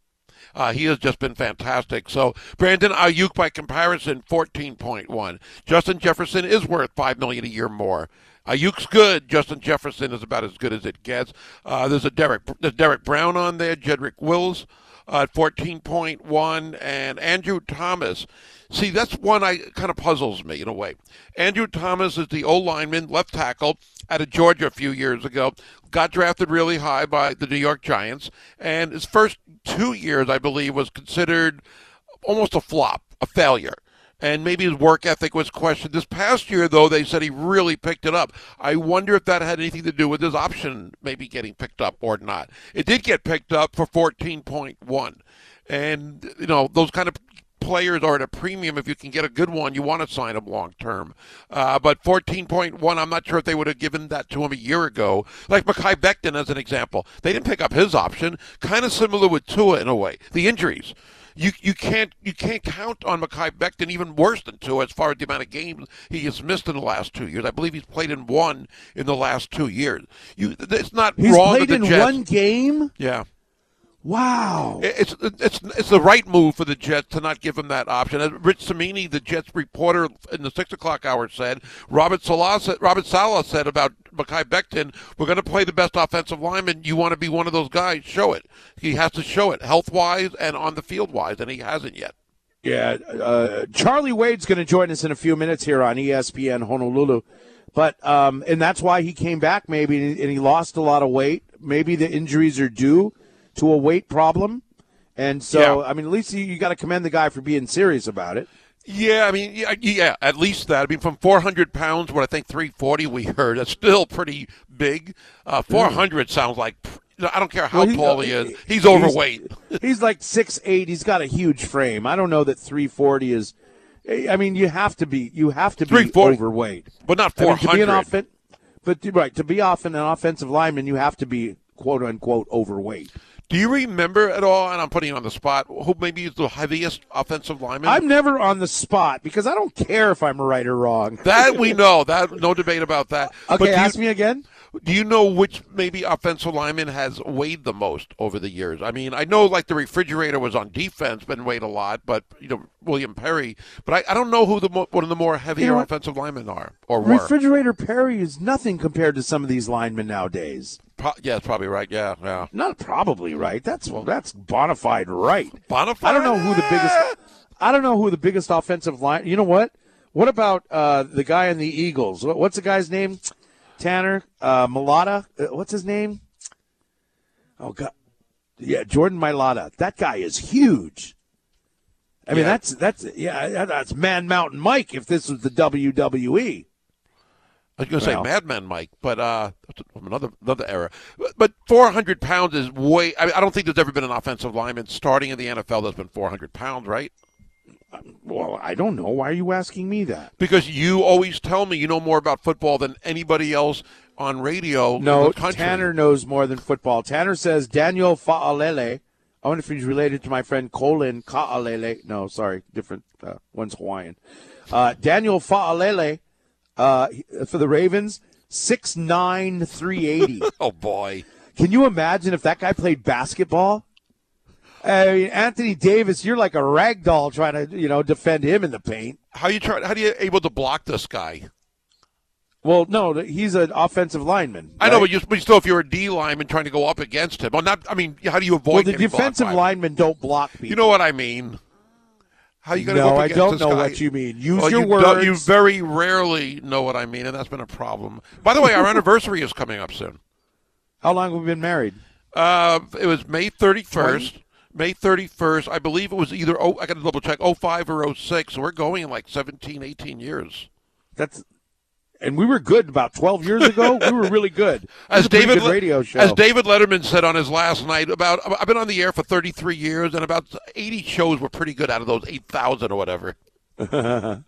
Uh, he has just been fantastic. So Brandon Aiyuk, by comparison, fourteen point one. Justin Jefferson is worth five million a year more. Aiyuk's good. Justin Jefferson is about as good as it gets. Uh, there's a Derek, there's Derek Brown on there. Jedrick Wills uh, at fourteen point one, and Andrew Thomas. See, that's one I kind of puzzles me in a way. Andrew Thomas is the old lineman, left tackle out of Georgia a few years ago. Got drafted really high by the New York Giants, and his first two years, I believe, was considered almost a flop, a failure. And maybe his work ethic was questioned. This past year, though, they said he really picked it up. I wonder if that had anything to do with his option maybe getting picked up or not. It did get picked up for 14.1. And, you know, those kind of players are at a premium. If you can get a good one, you want to sign them long term. Uh, but 14.1, I'm not sure if they would have given that to him a year ago. Like Mekhi Becton, as an example. They didn't pick up his option. Kind of similar with Tua in a way. The injuries. You, you can't you can't count on Mekhi Becton even worse than Tua as far as the amount of games he has missed in the last two years. I believe he's played in one in the last two years. You, it's not He's wrong played the in Jets, one game. Yeah, Wow. it's it's it's the right move for the Jets to not give him that option. As Rich Cimini, the Jets reporter in the six o'clock hour, said Robert Saleh said, Robert Saleh said about Mekhi Becton, "We're going to play the best offensive lineman. You want to be one of those guys? Show it. He has to show it, health wise and on the field wise, and he hasn't yet." Yeah, uh, Charlie Wade's going to join us in a few minutes here on ESPN Honolulu, but um, and that's why he came back maybe, and he lost a lot of weight. Maybe the injuries are due to a weight problem, and so Yeah. I mean, at least you, you got to commend the guy for being serious about it. Yeah, I mean, yeah, yeah, at least that. I mean, from 400 pounds, what I think 340 we heard, that's still pretty big. Uh, 400 sounds like, I don't care how Well, he- tall he is, he's, overweight. He's like six eight. He's got a huge frame. I don't know that 340 is. I mean, you have to be you have to be overweight, But not I mean, to be an 400. offen- But right to be off an offensive lineman, you have to be quote unquote overweight. Do you remember at all, and I'm putting you on the spot, who maybe is the heaviest offensive lineman? I'm never on the spot because I don't care if I'm right or wrong. that we know. That no debate about that. But Okay, do you- ask me again. Do you know which maybe offensive lineman has weighed the most over the years? I mean, I know like the refrigerator was on defense, been weighed a lot, but you know William Perry. But I, I don't know who the mo- one of the more heavier You know offensive linemen are or were. Refrigerator Perry is nothing compared to some of these linemen nowadays. Pro- yeah, that's probably right. Yeah, yeah. Not probably right. That's well, that's bona fide right. Bonafide. I don't know who the biggest. I don't know who the biggest offensive line. You know what? What about uh, the guy in the Eagles? What's the guy's name? Tanner uh, Mailata. Uh, what's his name? Oh God, yeah, Jordan Mailata. That guy is huge. I mean, Yeah. that's that's yeah, that's Man Mountain Mike. If this was the. WWE, I was going to say Madman Mike, but uh, another another era. But- But 400 pounds is way. I, mean, I don't think there's ever been an offensive lineman starting in the NFL that's been 400 pounds, right? Well, I don't know. Why are you asking me that? Because you always tell me you know more about football than anybody else on radio. No. Tanner knows more than football. Tanner says Daniel Fa'alele. I wonder if he's related to my friend Colin Ka'alele. No, sorry, different. Uh, one's Hawaiian. Uh, Daniel Fa'alele uh, for the Ravens, six nine three eighty. Oh boy. Can you imagine if that guy played basketball? I mean, Anthony Davis, you're like a rag doll trying to, you know, defend him in the paint. How you try? How do you able to block this guy? Well, no, he's an offensive lineman. I know, but, you, but still, if you're a D lineman trying to go up against him, well, not. I mean, how do you avoid? well, the defensive linemen don't block people. You know what I mean? How you going to No, go up against I don't know guy? what you mean. Use Well, your you don't- you very rarely know what I mean, and that's been a problem. By the way, our anniversary is coming up soon. How long have we been married? Uh, it was May 31st. May 31st. I believe it was either, oh, I got to double check, 05 or 06. So we're going in like 17, 18 years. That's and we were good about 12 years ago. we were really good. As David, good radio show. as David Letterman said on his last night, about I've been on the air for 33 years, and about 80 shows were pretty good out of those 8,000 or whatever.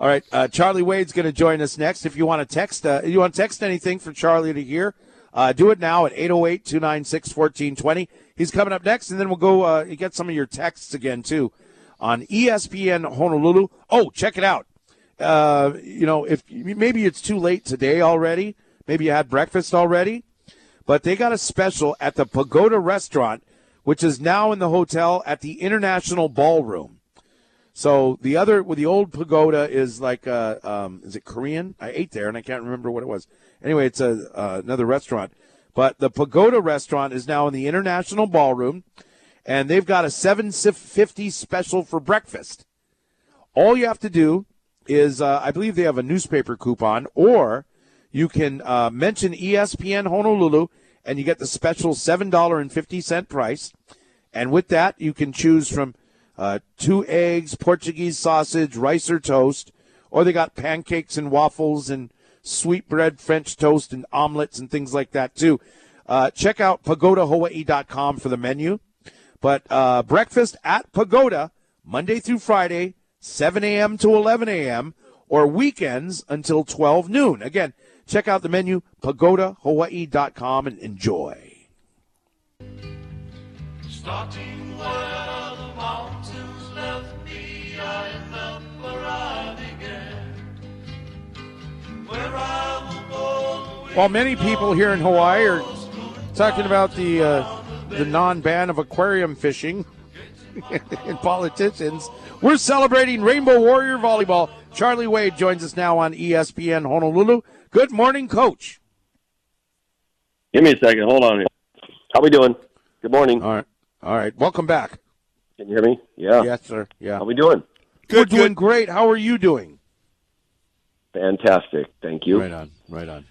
All right, uh, Charlie Wade's going to join us next. If you want to text, uh, you want to text anything for Charlie to hear, uh, do it now at 808-296-1420. He's coming up next, and then we'll go uh, get some of your texts again too on ESPN Honolulu. Oh, check it out. Uh, you know, if maybe it's too late today already, maybe you had breakfast already, but they got a special at the Pagoda Restaurant, which is now in the hotel at the International Ballroom. So the other, with the old pagoda is like, uh, um, is it Korean? I ate there and I can't remember what it was. Anyway, it's a uh, another restaurant, but the pagoda restaurant is now in the International Ballroom, and they've got a seven fifty special for breakfast. All you have to do is, uh, I believe they have a newspaper coupon, or you can uh, mention ESPN Honolulu, and you get the special seven dollar and fifty cent price. And with that, you can choose from uh, two eggs, Portuguese sausage, rice or toast, or they got pancakes and waffles and sweetbread, French toast, and omelets and things like that too. Uh, check out pagodahawaii.com for the menu. But uh, breakfast at Pagoda, Monday through Friday, 7 a.m. to 11 a.m., or weekends until 12 noon. Again, check out the menu, pagodahawaii.com, and enjoy. Starting where the mountains left me, I I While many people here in Hawaii are talking about the uh, the non-ban of aquarium fishing and politicians, we're celebrating Rainbow Warrior volleyball. Charlie Wade joins us now on ESPN Honolulu. Good morning, Coach. Give me a second. Hold on here. How we doing? Good morning. All right, all right. Welcome back. Can you hear me? Yeah. Yes, sir. Yeah. How we doing? We're doing great. How are you doing? Fantastic. Thank you. Right on. Right on.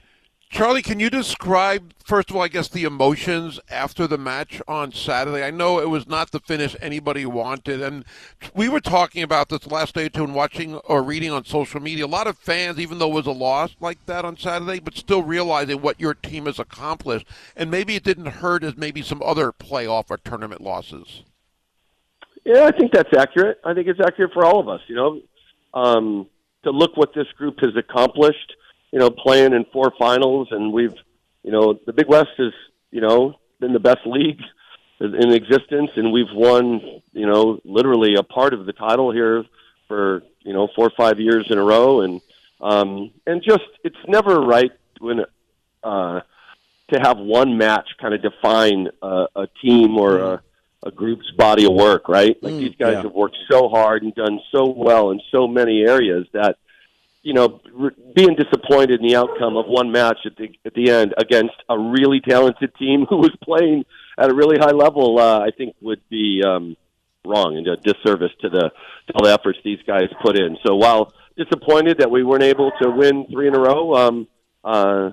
Charlie, can you describe, first of all, I guess, the emotions after the match on Saturday? I know it was not the finish anybody wanted. And we were talking about this last day, too, and watching or reading on social media. A lot of fans, even though it was a loss like that on Saturday, but still realizing what your team has accomplished. And maybe it didn't hurt as maybe some other playoff or tournament losses. Yeah, I think that's accurate. I think it's accurate for all of us. You know, um, to look what this group has accomplished. You know, playing in four finals, and we've, you know, the Big West has, you know, been the best league in existence, and we've won, you know, literally a part of the title here for you know four or five years in a row, and um, and just it's never right when uh, to have one match kind of define a, a team or a, a group's body of work, right? Like Mm, these guys yeah. have worked so hard and done so well in so many areas that you know r- being disappointed in the outcome of one match at the at the end against a really talented team who was playing at a really high level, uh, I think would be um, wrong and a disservice to the to all the efforts these guys put in. So while disappointed that we weren't able to win three in a row, um, uh,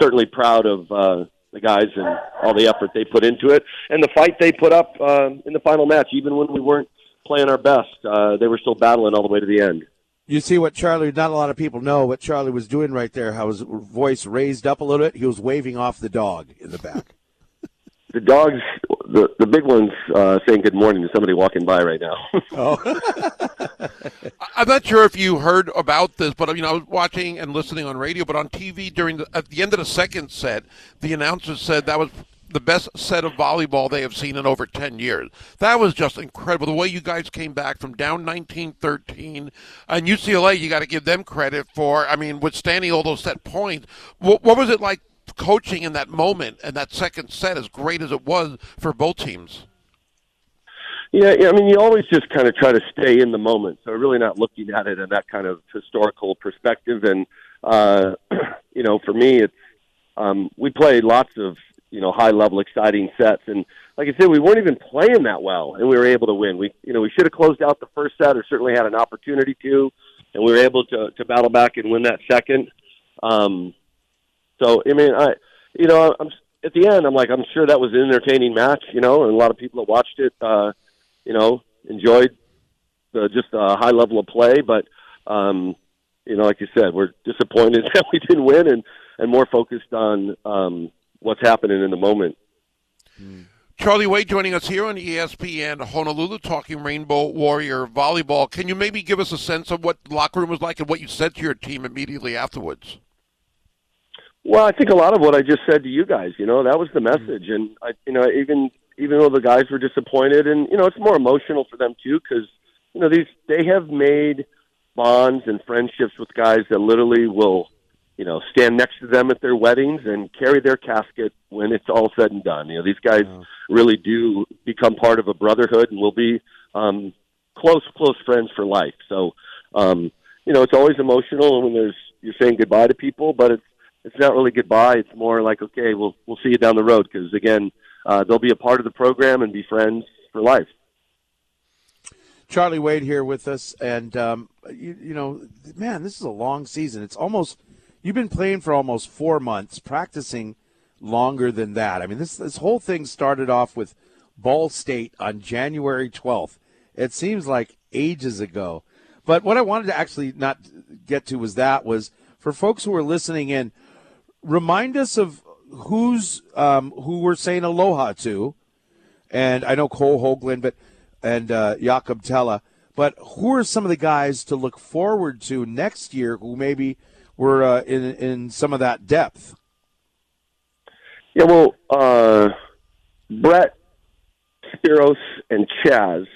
certainly proud of uh, the guys and all the effort they put into it and the fight they put up um, in the final match. Even when we weren't playing our best, uh, they were still battling all the way to the end. You see what Charlie, not a lot of people know what Charlie was doing right there, how his voice raised up a little bit. He was waving off the dog in the back. The dogs, the the big ones, uh, saying good morning to somebody walking by right now. I- I'm not sure if you heard about this, but you know, I was watching and listening on radio, but on TV during the, at the end of the second set, the announcer said that was the best set of volleyball they have seen in over 10 years. That was just incredible. The way you guys came back from down 19-13 and UCLA, you got to give them credit for, I mean, withstanding all those set points. What, what was it like coaching in that moment and that second set as great as it was for both teams? Yeah, I mean, you always just kind of try to stay in the moment, so really not looking at it in that kind of historical perspective. And uh, you know, for me, it's um, we played lots of you know high level, exciting sets, and like I said, we weren't even playing that well, and we were able to win. We you know we should have closed out the first set, or certainly had an opportunity to, and we were able to to battle back and win that second. Um, so I mean, I you know I'm at the end, I'm like I'm sure that was an entertaining match, you know, and a lot of people that watched it. Uh, you know, enjoyed the, just a high level of play. But um, you know, like you said, we're disappointed that we didn't win, and and more focused on um, what's happening in the moment. Charlie Wade joining us here on ESPN Honolulu talking Rainbow Warrior volleyball. Can you maybe give us a sense of what the locker room was like and what you said to your team immediately afterwards? Well, I think a lot of what I just said to you guys, you know, that was the message, and I, you know, even even though the guys were disappointed, and you know, it's more emotional for them too, because you know these they have made bonds and friendships with guys that literally will, you know, stand next to them at their weddings and carry their casket when it's all said and done. You know, these guys really do become part of a brotherhood and will be um, close close friends for life. So, um, you know, it's always emotional when there's you're saying goodbye to people, but it's it's not really goodbye. It's more like okay, we'll we'll see you down the road because again, uh, they'll be a part of the program and be friends for life. Charlie Wade here with us, and um, you, you know, man, this is a long season. It's almost you've been playing for almost four months, practicing longer than that. I mean, this this whole thing started off with Ball State on January twelfth, It seems like ages ago. But what I wanted to actually not get to was that was for folks who are listening in, remind us of who's um, who we're saying aloha to, and I know Cole Hoagland, but and uh, Jakob Thelle. But who are some of the guys to look forward to next year who maybe were uh, in in some of that depth? Yeah, well, uh, Brett, Spiros, and Chaz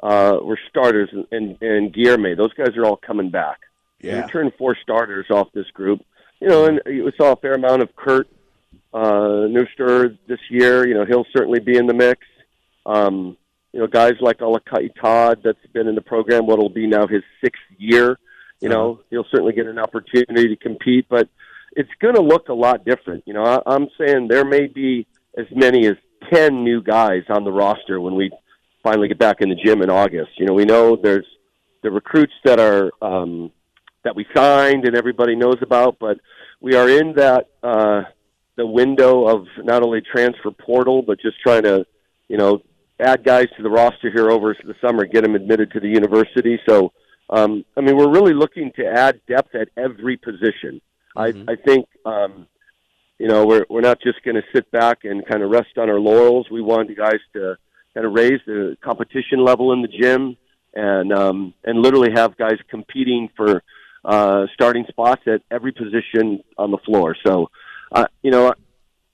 uh, were starters, and, and, and Guilherme. Those guys are all coming back. Yeah. We turned four starters off this group. You know, and we saw a fair amount of Kurt uh, Neuster this year. You know, he'll certainly be in the mix. Um, you know, guys like Alakai Todd, that's been in the program, what'll be now his sixth year. You know, he'll certainly get an opportunity to compete, but it's going to look a lot different. You know, I, I'm saying there may be as many as 10 new guys on the roster when we finally get back in the gym in August. You know, we know there's the recruits that are um, that we signed and everybody knows about, but we are in that uh, the window of not only transfer portal but just trying to, you know, add guys to the roster here over the summer, get them admitted to the university. So, um, I mean, we're really looking to add depth at every position. I, I think, um, you know, we're we're not just going to sit back and kind of rest on our laurels. We want the guys to kind of raise the competition level in the gym and um, and literally have guys competing for uh, starting spots at every position on the floor. So, uh, you know,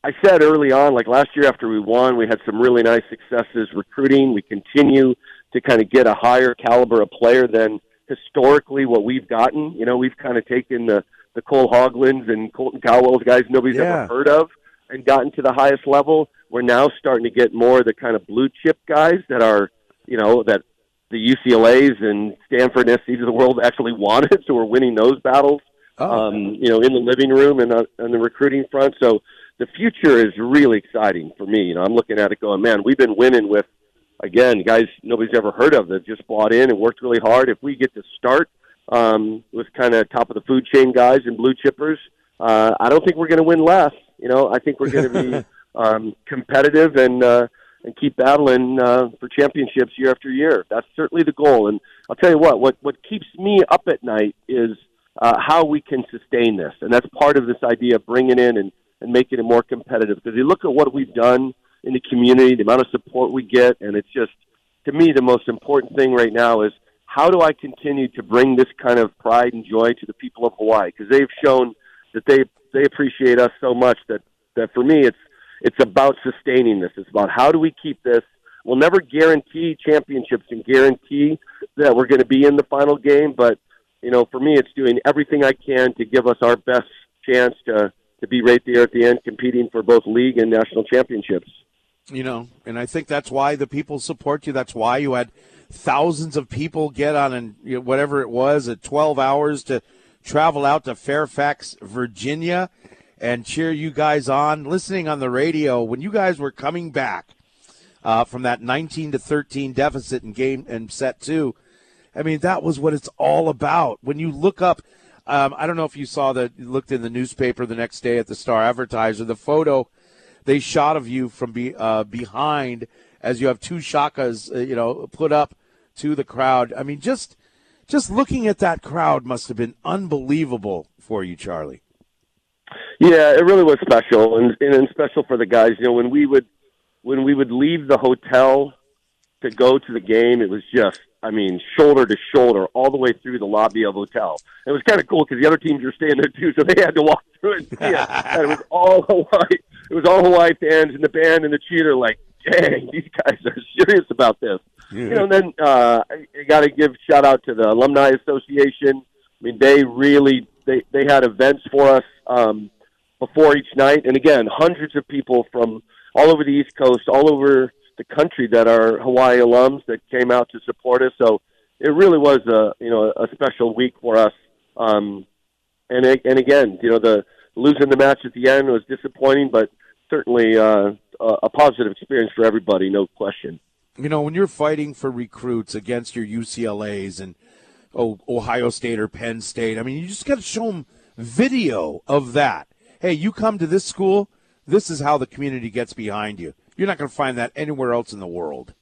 I said early on, like last year after we won, we had some really nice successes recruiting. We continue to kind of get a higher caliber of player than historically what we've gotten. You know, we've kind of taken the the Cole Hoglands and Colton Cowell's guys nobody's Yeah. ever heard of and gotten to the highest level. We're now starting to get more of the kind of blue chip guys that are, you know, that the UCLA's and Stanford and SCs of the world actually wanted. So we're winning those battles, Oh. um, you know, in the living room and on, on the recruiting front. So the future is really exciting for me. You know, I'm looking at it going, man, we've been winning with, again, guys nobody's ever heard of that just bought in and worked really hard. If we get to start um, with kind of top of the food chain guys and blue chippers, uh, I don't think we're going to win less. You know, I think we're going to be um, competitive and uh, and keep battling uh, for championships year after year. That's certainly the goal. And I'll tell you what, what what keeps me up at night is uh, how we can sustain this, and that's part of this idea of bringing in and and making it more competitive. Because you look at what we've done in the community, the amount of support we get, and it's just to me the most important thing right now is how do I continue to bring this kind of pride and joy to the people of Hawaii? Because they've shown that they they appreciate us so much that that for me it's it's about sustaining this. It's about how do we keep this. We'll never guarantee championships and guarantee that we're going to be in the final game, but you know, for me, it's doing everything I can to give us our best chance to to be right there at the end, competing for both league and national championships. you know, and I think that's why the people support you. That's why you had thousands of people get on and you know, whatever it was at 12 hours to travel out to Fairfax, Virginia, and cheer you guys on. Listening on the radio when you guys were coming back uh, from that 19 to 13 deficit in game and set two. I mean, that was what it's all about. When you look up, um, I don't know if you saw that, you looked in the newspaper the next day at the Star Advertiser, the photo they shot of you from be, uh, behind as you have two shakas, uh, you know, put up to the crowd. I mean, just just looking at that crowd must have been unbelievable for you, Charlie. Yeah, it really was special, and and and special for the guys. You know, when we would when we would leave the hotel to go to the game, it was just, I mean, shoulder to shoulder all the way through the lobby of the hotel. It was kind of cool because the other teams were staying there too, so they had to walk through and see it. And it was all Hawaii. It was all Hawaii fans and the band and the cheater. Like, dang, these guys are serious about this. You know, and then uh, I, I got to give shout out to the alumni association. I mean, they really they they had events for us um, before each night, and again, hundreds of people from all over the East Coast, all over the country that are Hawaii alums that came out to support us. So it really was a you know a special week for us. Um, and and again, you know, the losing the match at the end was disappointing, but certainly uh, a positive experience for everybody, no question. You know, when you're fighting for recruits against your UCLA's and oh, Ohio State or Penn State, I mean, you just got to show them video of that. Hey, you come to this school, this is how the community gets behind you. You're not going to find that anywhere else in the world.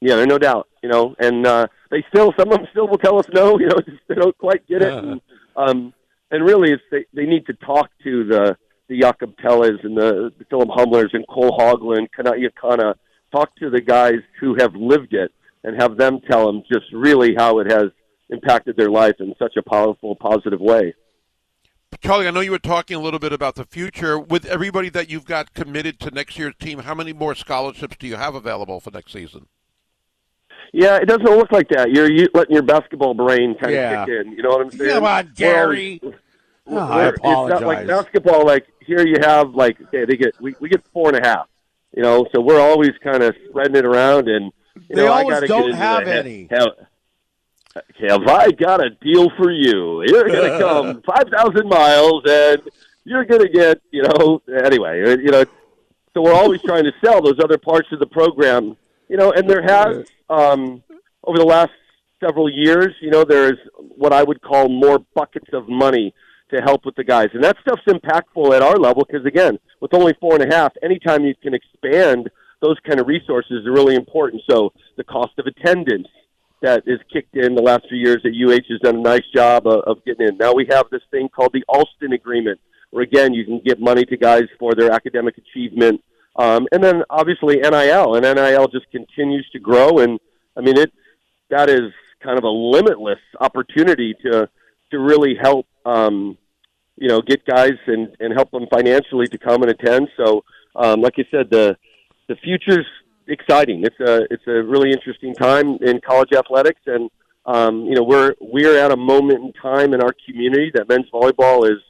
Yeah, there's no doubt. You know, and uh, they still some of them still will tell us no. You know, just they don't quite get it. And, um, and really, it's they, they need to talk to the the Jakob Thelles and the, the Philip Humlers and Cole Hogland, Kanaya Kana. Talk to the guys who have lived it and have them tell them just really how it has impacted their life in such a powerful, positive way. Charlie, I know you were talking a little bit about the future. With everybody that you've got committed to next year's team, how many more scholarships do you have available for next season? Yeah, it doesn't look like that. You're you, letting your basketball brain kind of kick in. You know what I'm saying? Come on, Gary. Well, Oh, I we're- It's not like basketball. Like here, you have like okay, they get we, we get four and a half. You know, so we're always kind of spreading it around, and you They know, I always gotta don't get into have the- any. Have, have I got a deal for you? You're going to come five thousand miles, and you're going to get you know anyway. You know, so we're always trying to sell those other parts of the program. You know, and there has um, over the last several years, you know, there's what I would call more buckets of money to help with the guys. And that stuff's impactful at our level because, again, with only four and a half, anytime you can expand those kind of resources are really important. So the cost of attendance that is kicked in the last few years that UH has done a nice job of, of getting in. Now we have this thing called the Alston Agreement, where, again, you can give money to guys for their academic achievement. Um, and then obviously NIL, and NIL just continues to grow. And I mean, it that is kind of a limitless opportunity to to really help um, you know get guys and and help them financially to come and attend. So, um, like I said, the the future's exciting. It's a it's a really interesting time in college athletics, and um, you know we're we're at a moment in time in our community that men's volleyball is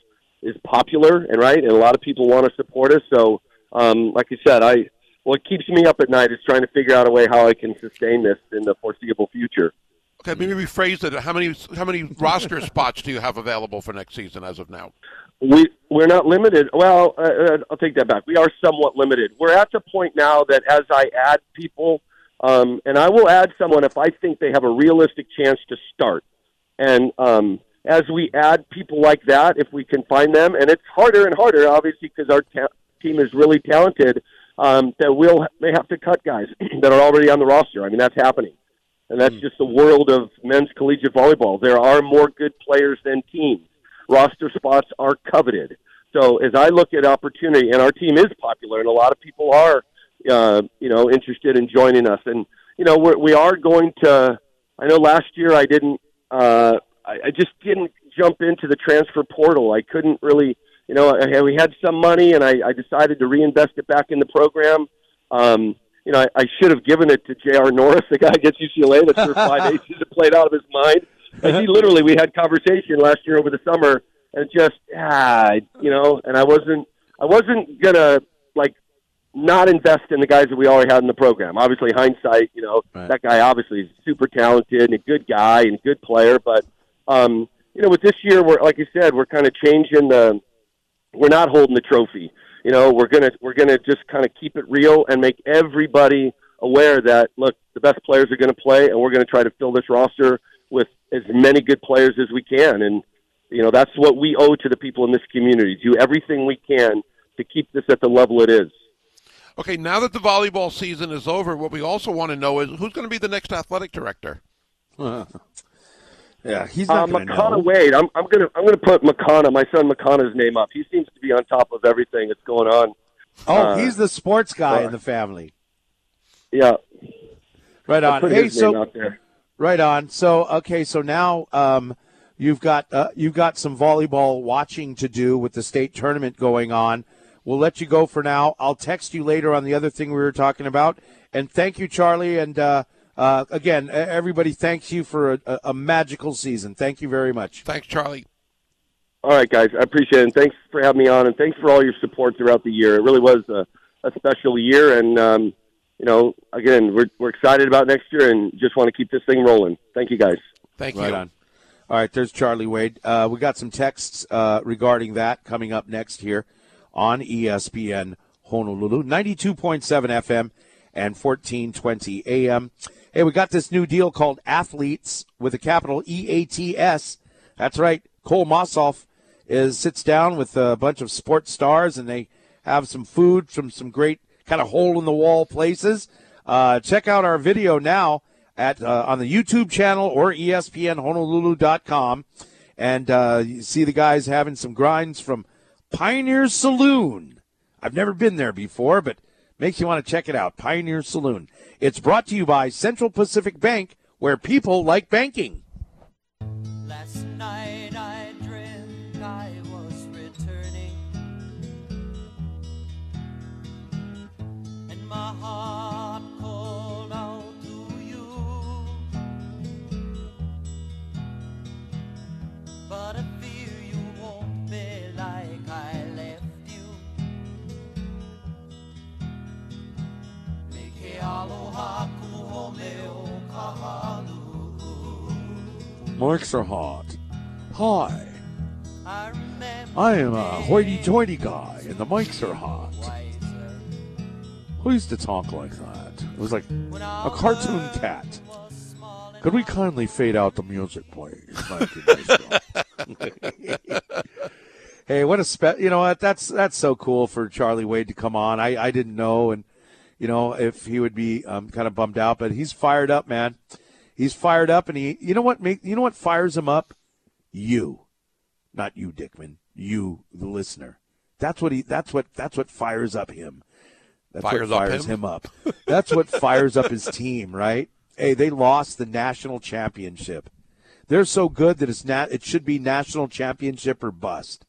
is popular and right, and a lot of people want to support us. So, um, like I said, I what keeps me up at night is trying to figure out a way how I can sustain this in the foreseeable future. Okay, maybe rephrase it. How many how many roster spots do you have available for next season as of now? We we're not limited. Well, uh, uh, I'll take that back. We are somewhat limited. We're at the point now that as I add people, um, and I will add someone if I think they have a realistic chance to start. And um, as we add people like that, if we can find them, and it's harder and harder, obviously, because our ta- team is really talented, um, that we'll may have to cut guys that are already on the roster. I mean, that's happening, and that's just the world of men's collegiate volleyball. There are more good players than teams. Roster spots are coveted. So as I look at opportunity, and our team is popular, and a lot of people are, uh, you know, interested in joining us, and you know, we're, we are going to. I know last year I didn't. Uh, I, I just didn't jump into the transfer portal. I couldn't really, you know, I, we had some money, and I, I decided to reinvest it back in the program. Um, you know, I, I should have given it to J.R. Norris, the guy against UCLA that threw five aces and played out of his mind. Like he literally, we had conversation last year over the summer, and just ah, you know, and I wasn't, I wasn't gonna like not invest in the guys that we already had in the program. Obviously, hindsight, you know, Right. that guy obviously is super talented and a good guy and good player. But um, you know, with this year, we're like you said, we're kind of changing the. We're not holding the trophy. You know, we're gonna we're gonna just kind of keep it real and make everybody aware that look, the best players are going to play, and we're going to try to fill this roster with as many good players as we can. And you know, that's what we owe to the people in this community. Do everything we can to keep this at the level it is. Okay, now that the volleyball season is over, what we also want to know is who's going to be the next athletic director. Yeah, he's Uh, not going to McConnell know. Wade. I'm, I'm gonna I'm gonna put McConnell, my son McConnell's name up. He seems to be on top of everything that's going on. Oh, Uh, he's the sports guy uh, in the family. Yeah, Right on. put Hey, his so name out there. Right on. So okay, so now um, you've got uh, you've got some volleyball watching to do with the state tournament going on. We'll let you go for now. I'll text you later on the other thing we were talking about. And thank you, Charlie. And uh, uh, again, everybody, thanks you for a, a, a magical season. Thank you very much. Thanks, Charlie. All right, guys, I appreciate it. And thanks for having me on, and thanks for all your support throughout the year. It really was a, a special year, and um, you know, again, we're we're excited about next year, and just want to keep this thing rolling. Thank you, guys. Thank Right you. on. All right, there's Charlie Wade. Uh, we got some texts uh, regarding that coming up next here on ESPN Honolulu, 92.7 FM and 1420 AM. Hey, we got this new deal called Athletes with a capital E A T S. That's right. Cole Mossoff is sits down with a bunch of sports stars and they have some food from some great kind of hole in the wall places. Uh, check out our video now at uh, on the YouTube channel or ESPNHonolulu.com, and uh, you see the guys having some grinds from Pioneer Saloon. I've never been there before, but makes you want to check it out. Pioneer Saloon. It's brought to you by Central Pacific Bank, where people like banking. Marks are hot. Hi, I am a hoity-toity guy, and the mics are hot. Who used to talk like that? It was like a cartoon cat. Could we kindly fade out the music, please? Hey, what a spe- you know what? That's that's so cool for Charlie Wade to come on. I I didn't know, and you know if he would be um, kind of bummed out, but he's fired up, man. He's fired up, and he you know what make you know what fires him up? You, not you, Dickman. You, the listener. That's what he. That's what. That's what fires up him. That's Fires what up fires him? him up. That's what fires up his team, right? Hey, they lost the national championship. They're so good that it's not. It should be national championship or bust.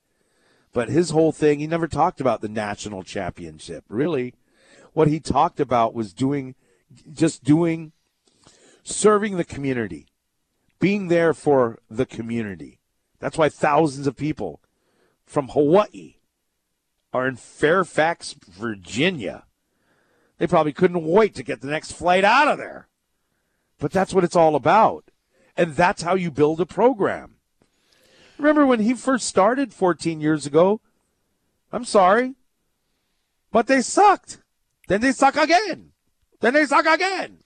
But his whole thing, he never talked about the national championship. Really, what he talked about was doing, just doing, serving the community, being there for the community. That's why thousands of people from Hawaii are in Fairfax, Virginia. They probably couldn't wait to get the next flight out of there. But that's what it's all about. And that's how you build a program. Remember when he first started 14 years ago? I'm sorry. But they sucked. Then they suck again. Then they suck again.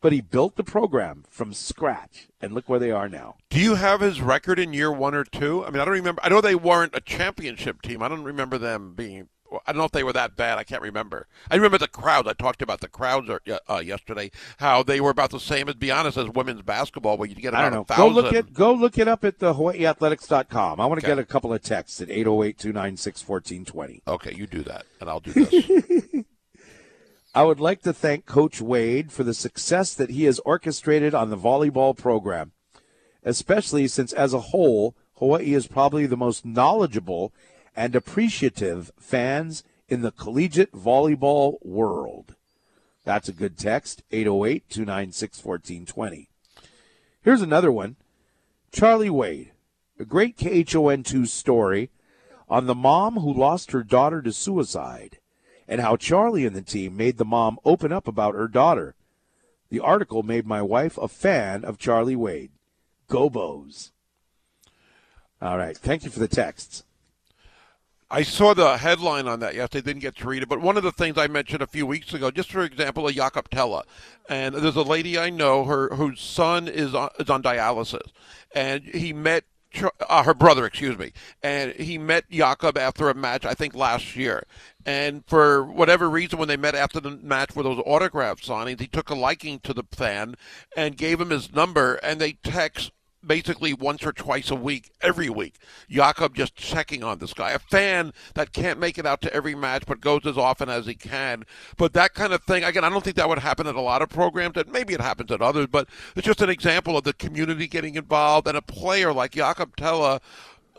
But he built the program from scratch. And look where they are now. Do you have his record in year one or two? I mean, I don't remember. I know they weren't a championship team. I don't remember them being. I don't know if they were that bad. I can't remember. I remember the crowds. I talked about the crowds uh, yesterday. How they were about the same, as be honest, as women's basketball, where you get about I don't know. a Go look it. Go look it up at the HawaiiAthletics.com. I want to Okay. get a couple of texts at 808-296-1420. Okay, you do that, and I'll do this. I would like to thank Coach Wade for the success that he has orchestrated on the volleyball program, especially since, as a whole, Hawaii is probably the most knowledgeable and appreciative fans in the collegiate volleyball world. That's a good text, 808 296 1420. Here's another one Charlie Wade, a great KHON2 story on the mom who lost her daughter to suicide and how Charlie and the team made the mom open up about her daughter. The article made my wife a fan of Charlie Wade. Go Bows. All right. Thank you for the texts. I saw the headline on that yesterday. Didn't get to read it, but one of the things I mentioned a few weeks ago, just for example, a Jakob Thelle, and there's a lady I know, her whose son is on, is on dialysis, and he met uh, her brother, excuse me, and he met Jakob after a match, I think last year, and for whatever reason, when they met after the match for those autograph signings, he took a liking to the fan and gave him his number, and they text basically once or twice a week, every week. Jakob just checking on this guy, a fan that can't make it out to every match but goes as often as he can. But that kind of thing, again, I don't think that would happen at a lot of programs, and maybe it happens at others, but it's just an example of the community getting involved and a player like Jakob Thelle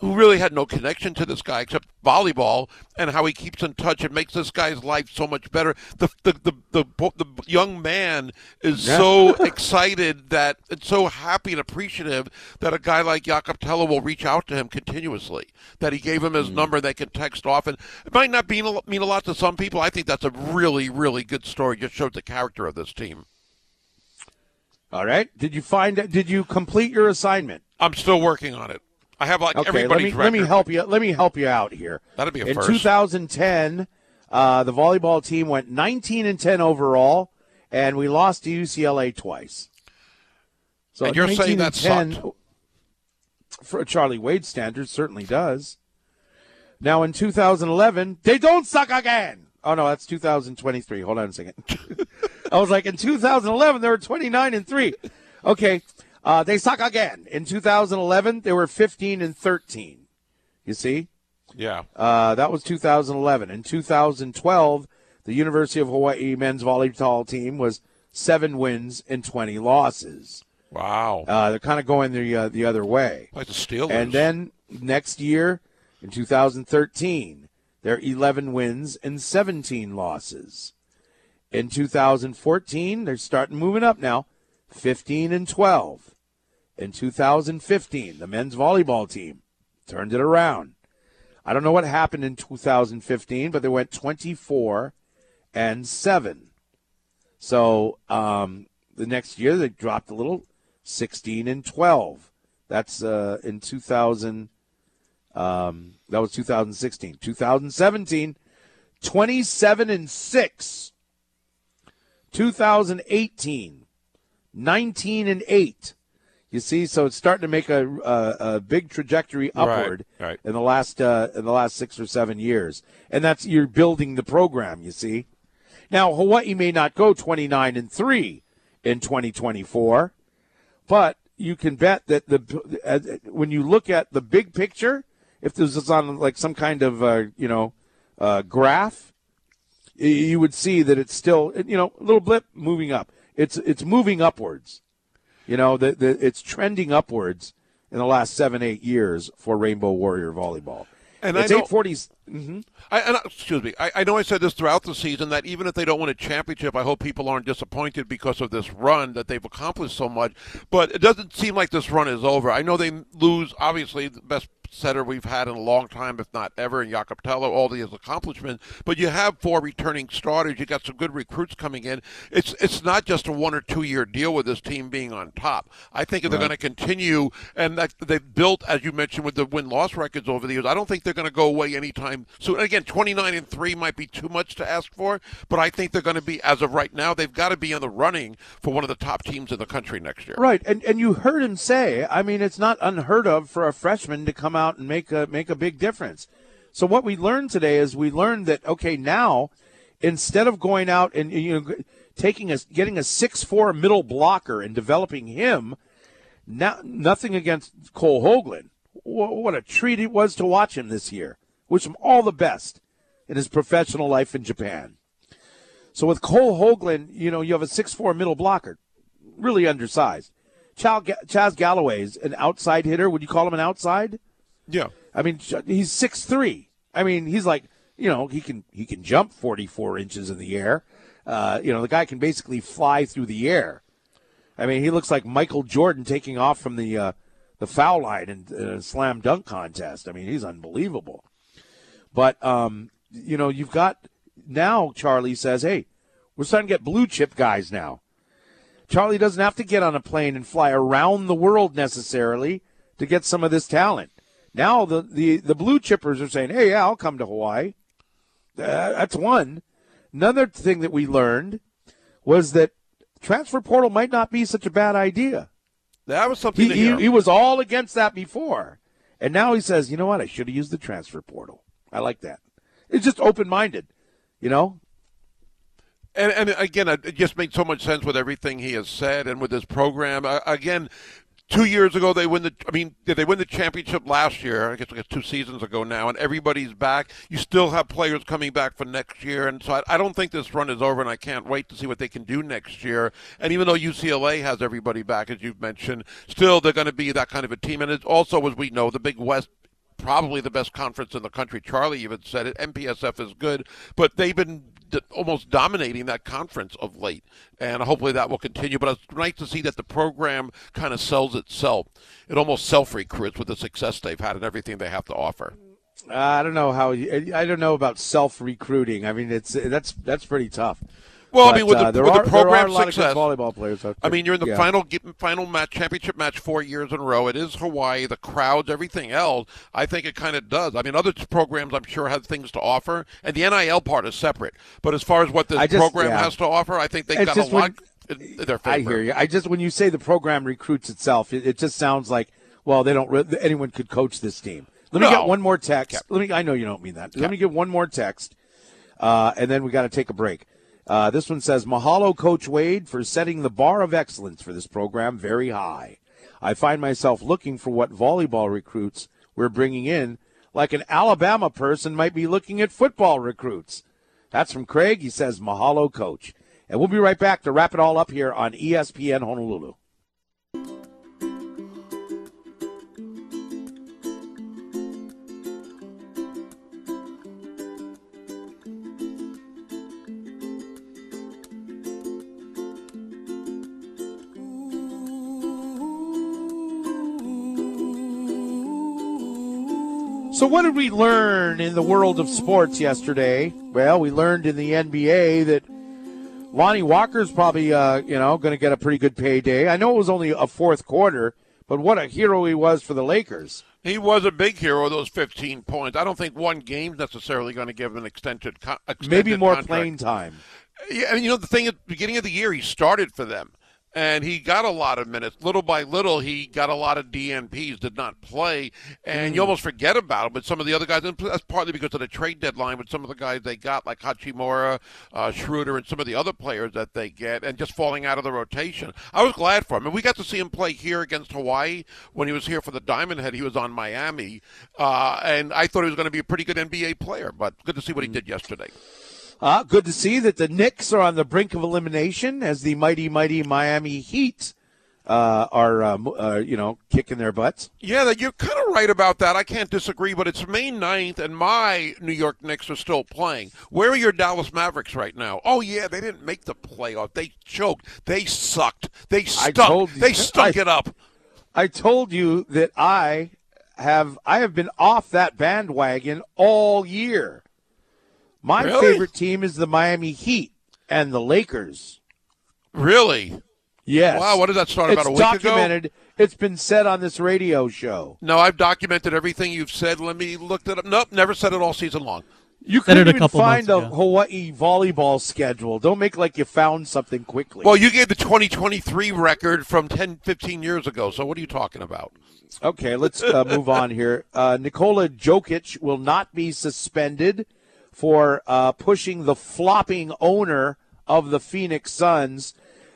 who really had no connection to this guy except volleyball, and how he keeps in touch. It makes this guy's life so much better. The the the the, the young man is Yeah. so excited that and so happy and appreciative that a guy like Jakob Thelle will reach out to him continuously. That he gave him his hmm. number, they can text often. It might not mean a, mean a lot to some people. I think that's a really really good story. Just shows the character of this team. All right. Did you find did you complete your assignment? I'm still working on it. I have like Okay, let me everybody's let me help you let me help you out here. That'd be a In first. 2010, uh, the volleyball team went 19 and 10 overall, and we lost to UCLA twice. So And you're saying that 10 sucked? for a Charlie Wade standard certainly does. Now in 2011, they don't suck again. Oh no, that's 2023. Hold on a second. I was like, in 2011, they were 29 and 3. Okay. Uh, they suck again. In 2011, they were 15 and 13. You see? Yeah. Uh, that was 2011. In 2012, the University of Hawaii men's volleyball team was seven wins and 20 losses. Wow. Uh, they're kind of going the uh, the other way. Like the Steelers. And then next year, in 2013, they're 11 wins and 17 losses. In 2014, they're starting moving up now, 15 and 12. In 2015, the men's volleyball team turned it around. I don't know what happened in 2015, but they went 24 and 7. So um, the next year they dropped a little, 16 and 12. That's uh, in 2000. Um, that was 2016. 2017, 27 and 6. 2018, 19 and 8. You see, so it's starting to make a, a, a big trajectory upward right. in the last uh, in the last six or seven years, and that's you're building the program. You see, now Hawaii may not go 29 and three in 2024, but you can bet that the uh, when you look at the big picture, if this is on like some kind of uh, you know uh, graph, you would see that it's still you know a little blip moving up. It's it's moving upwards. You know, the, the, it's trending upwards in the last seven, eight years for Rainbow Warrior volleyball. And it's I know- 840s. hmm I, and, uh, excuse me. I, I know I said this throughout the season that even if they don't win a championship, I hope people aren't disappointed because of this run that they've accomplished so much. But it doesn't seem like this run is over. I know they lose, obviously, the best setter we've had in a long time, if not ever, in Jakob Thelle, all his accomplishments. But you have four returning starters. You got some good recruits coming in. It's it's not just a one or two year deal with this team being on top. I think if they're going to continue, and that they've built, as you mentioned, with the win loss records over the years. I don't think they're going to go away anytime soon. Again, 29 and three might be too much to ask for, but I think they're going to be, as of right now, they've got to be in the running for one of the top teams in the country next year. Right, and and you heard him say, I mean, it's not unheard of for a freshman to come out and make a make a big difference. So what we learned today is we learned that okay, now instead of going out and you know taking a getting a six four middle blocker and developing him, now nothing against Cole Hoagland. What a treat it was to watch him this year. Wish him all the best in his professional life in Japan. So with Cole Hoagland, you know, you have a six four middle blocker, really undersized. Chaz Galloway is an outside hitter. Would you call him an outside? Yeah. I mean, he's six three. I mean, he's like, you know, he can he can jump forty four inches in the air. Uh, you know, the guy can basically fly through the air. I mean, he looks like Michael Jordan taking off from the uh, the foul line in, in a slam dunk contest. I mean, he's unbelievable. But um, you know, you've got now. Charlie says, "Hey, we're starting to get blue chip guys now." Charlie doesn't have to get on a plane and fly around the world necessarily to get some of this talent. Now the the, the blue chippers are saying, "Hey, yeah, I'll come to Hawaii." Uh, that's one. Another thing that we learned was that transfer portal might not be such a bad idea. That was something He, he, he was all against that before, and now he says, "You know what? I should have used the transfer portal." I like that. It's just open minded, you know. And, and again, it just made so much sense with everything he has said and with his program. Uh, again, two years ago they win the. I mean, did they win the championship last year? I guess like two seasons ago now, and everybody's back. You still have players coming back for next year, and so I, I don't think this run is over, and I can't wait to see what they can do next year. And even though UCLA has everybody back, as you've mentioned, still they're going to be that kind of a team. And it's also, as we know, the Big West probably the best conference in the country. Charlie even said it. MPSF is good, but they've been almost dominating that conference of late, and hopefully that will continue. But it's nice to see that the program kind of sells itself. It almost self recruits with the success they've had and everything they have to offer. Uh, I don't know how. you- I don't know about self recruiting. I mean, it's that's that's pretty tough. Well, I mean, with the, uh, with are, the program success, volleyball players. I mean, you're in the Yeah. final final match, championship match, four years in a row. It is Hawaii, the crowds, everything else. I think it kind of does. I mean, other programs, I'm sure, have things to offer, and the NIL part is separate. But as far as what this just- program yeah. has to offer, I think they've It's got a just when- lot in their favor. I hear you. I just when you say the program recruits itself, it, it just sounds like well, they don't. Re- anyone could coach this team. Let me No. get one more text. Let me. I know you don't mean that. Let me get one more text, uh, and then we got to take a break. Uh, this one says Mahalo, Coach Wade, for setting the bar of excellence for this program very high. I find myself looking for what volleyball recruits we're bringing in, like an Alabama person might be looking at football recruits. That's from Craig. He says Mahalo, Coach. And we'll be right back to wrap it all up here on ESPN Honolulu. So, what did we learn in the world of sports yesterday? Well, we learned in the NBA that Lonnie Walker's probably, uh, you know, going to get a pretty good payday. I know it was only a fourth quarter, but what a hero he was for the Lakers. He was a big hero. Those 15 points. I don't think one game's necessarily going to give him an extended Maybe more contract. playing time. Yeah, and you know the thing at the beginning of the year, he started for them, and he got a lot of minutes. Little by little, he got a lot of DNPs, did not play, and you Mm. almost forget about him. But some of the other guys, and that's partly because of the trade deadline. But some of the guys they got, like Hachimura, uh, Schroeder, and some of the other players that they get, and just falling out of the rotation. I was glad for him, and we got to see him play here against Hawaii when he was here for the Diamond Head. He was on Miami, uh, and I thought he was going to be a pretty good NBA player. But good to see Mm. what he did yesterday. Uh, good to see that the Knicks are on the brink of elimination as the mighty, mighty Miami Heat uh, are, uh, mo- uh, you know, kicking their butts. Yeah, you're kind of right about that. I can't disagree, but it's May 9th, and my New York Knicks are still playing. Where are your Dallas Mavericks right now? Oh, yeah, they didn't make the playoff. They choked. They sucked. They stunk. you- they stunk I- it up. I told you that I have I have been off that bandwagon all year. My Really? favorite team is the Miami Heat and the Lakers. Really? Yes. Wow, what did that start it's about a week ago? documented. It's been said on this radio show. No, I've documented everything you've said. Let me look it up. Nope, never said it all season long. You Said it couldn't a even couple find a. Hawaii volleyball schedule. Don't make like you found something quickly. Well, you gave the 2023 record from 10, 15 years ago, so what are you talking about? Okay, let's uh, move on here. Uh, Nikola Jokic will not be suspended for uh, pushing the flopping owner of the Phoenix Suns.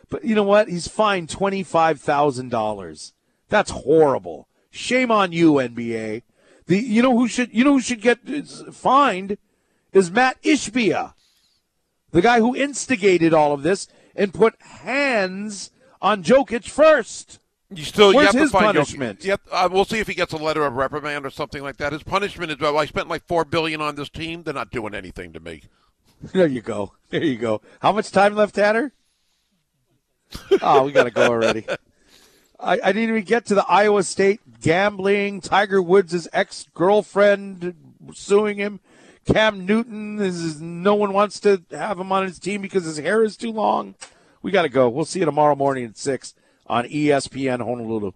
But you know what? He's fined $25,000. That's horrible. Shame on you, NBA. The you know who should you know who should get fined is Mat Ishbia, the guy who instigated all of this and put hands on Jokic first. You still Where's you have his to find punishment? Yep, uh, we'll see if he gets a letter of reprimand or something like that. His punishment is well, I spent like four billion on this team. They're not doing anything to me. There you go. There you go. How much time left, Tanner? Oh, we got to go already. I, I didn't even get to the Iowa State gambling. Tiger Woods' ex girlfriend suing him. Cam Newton is no one wants to have him on his team because his hair is too long. We got to go. We'll see you tomorrow morning at six on ESPN Honolulu.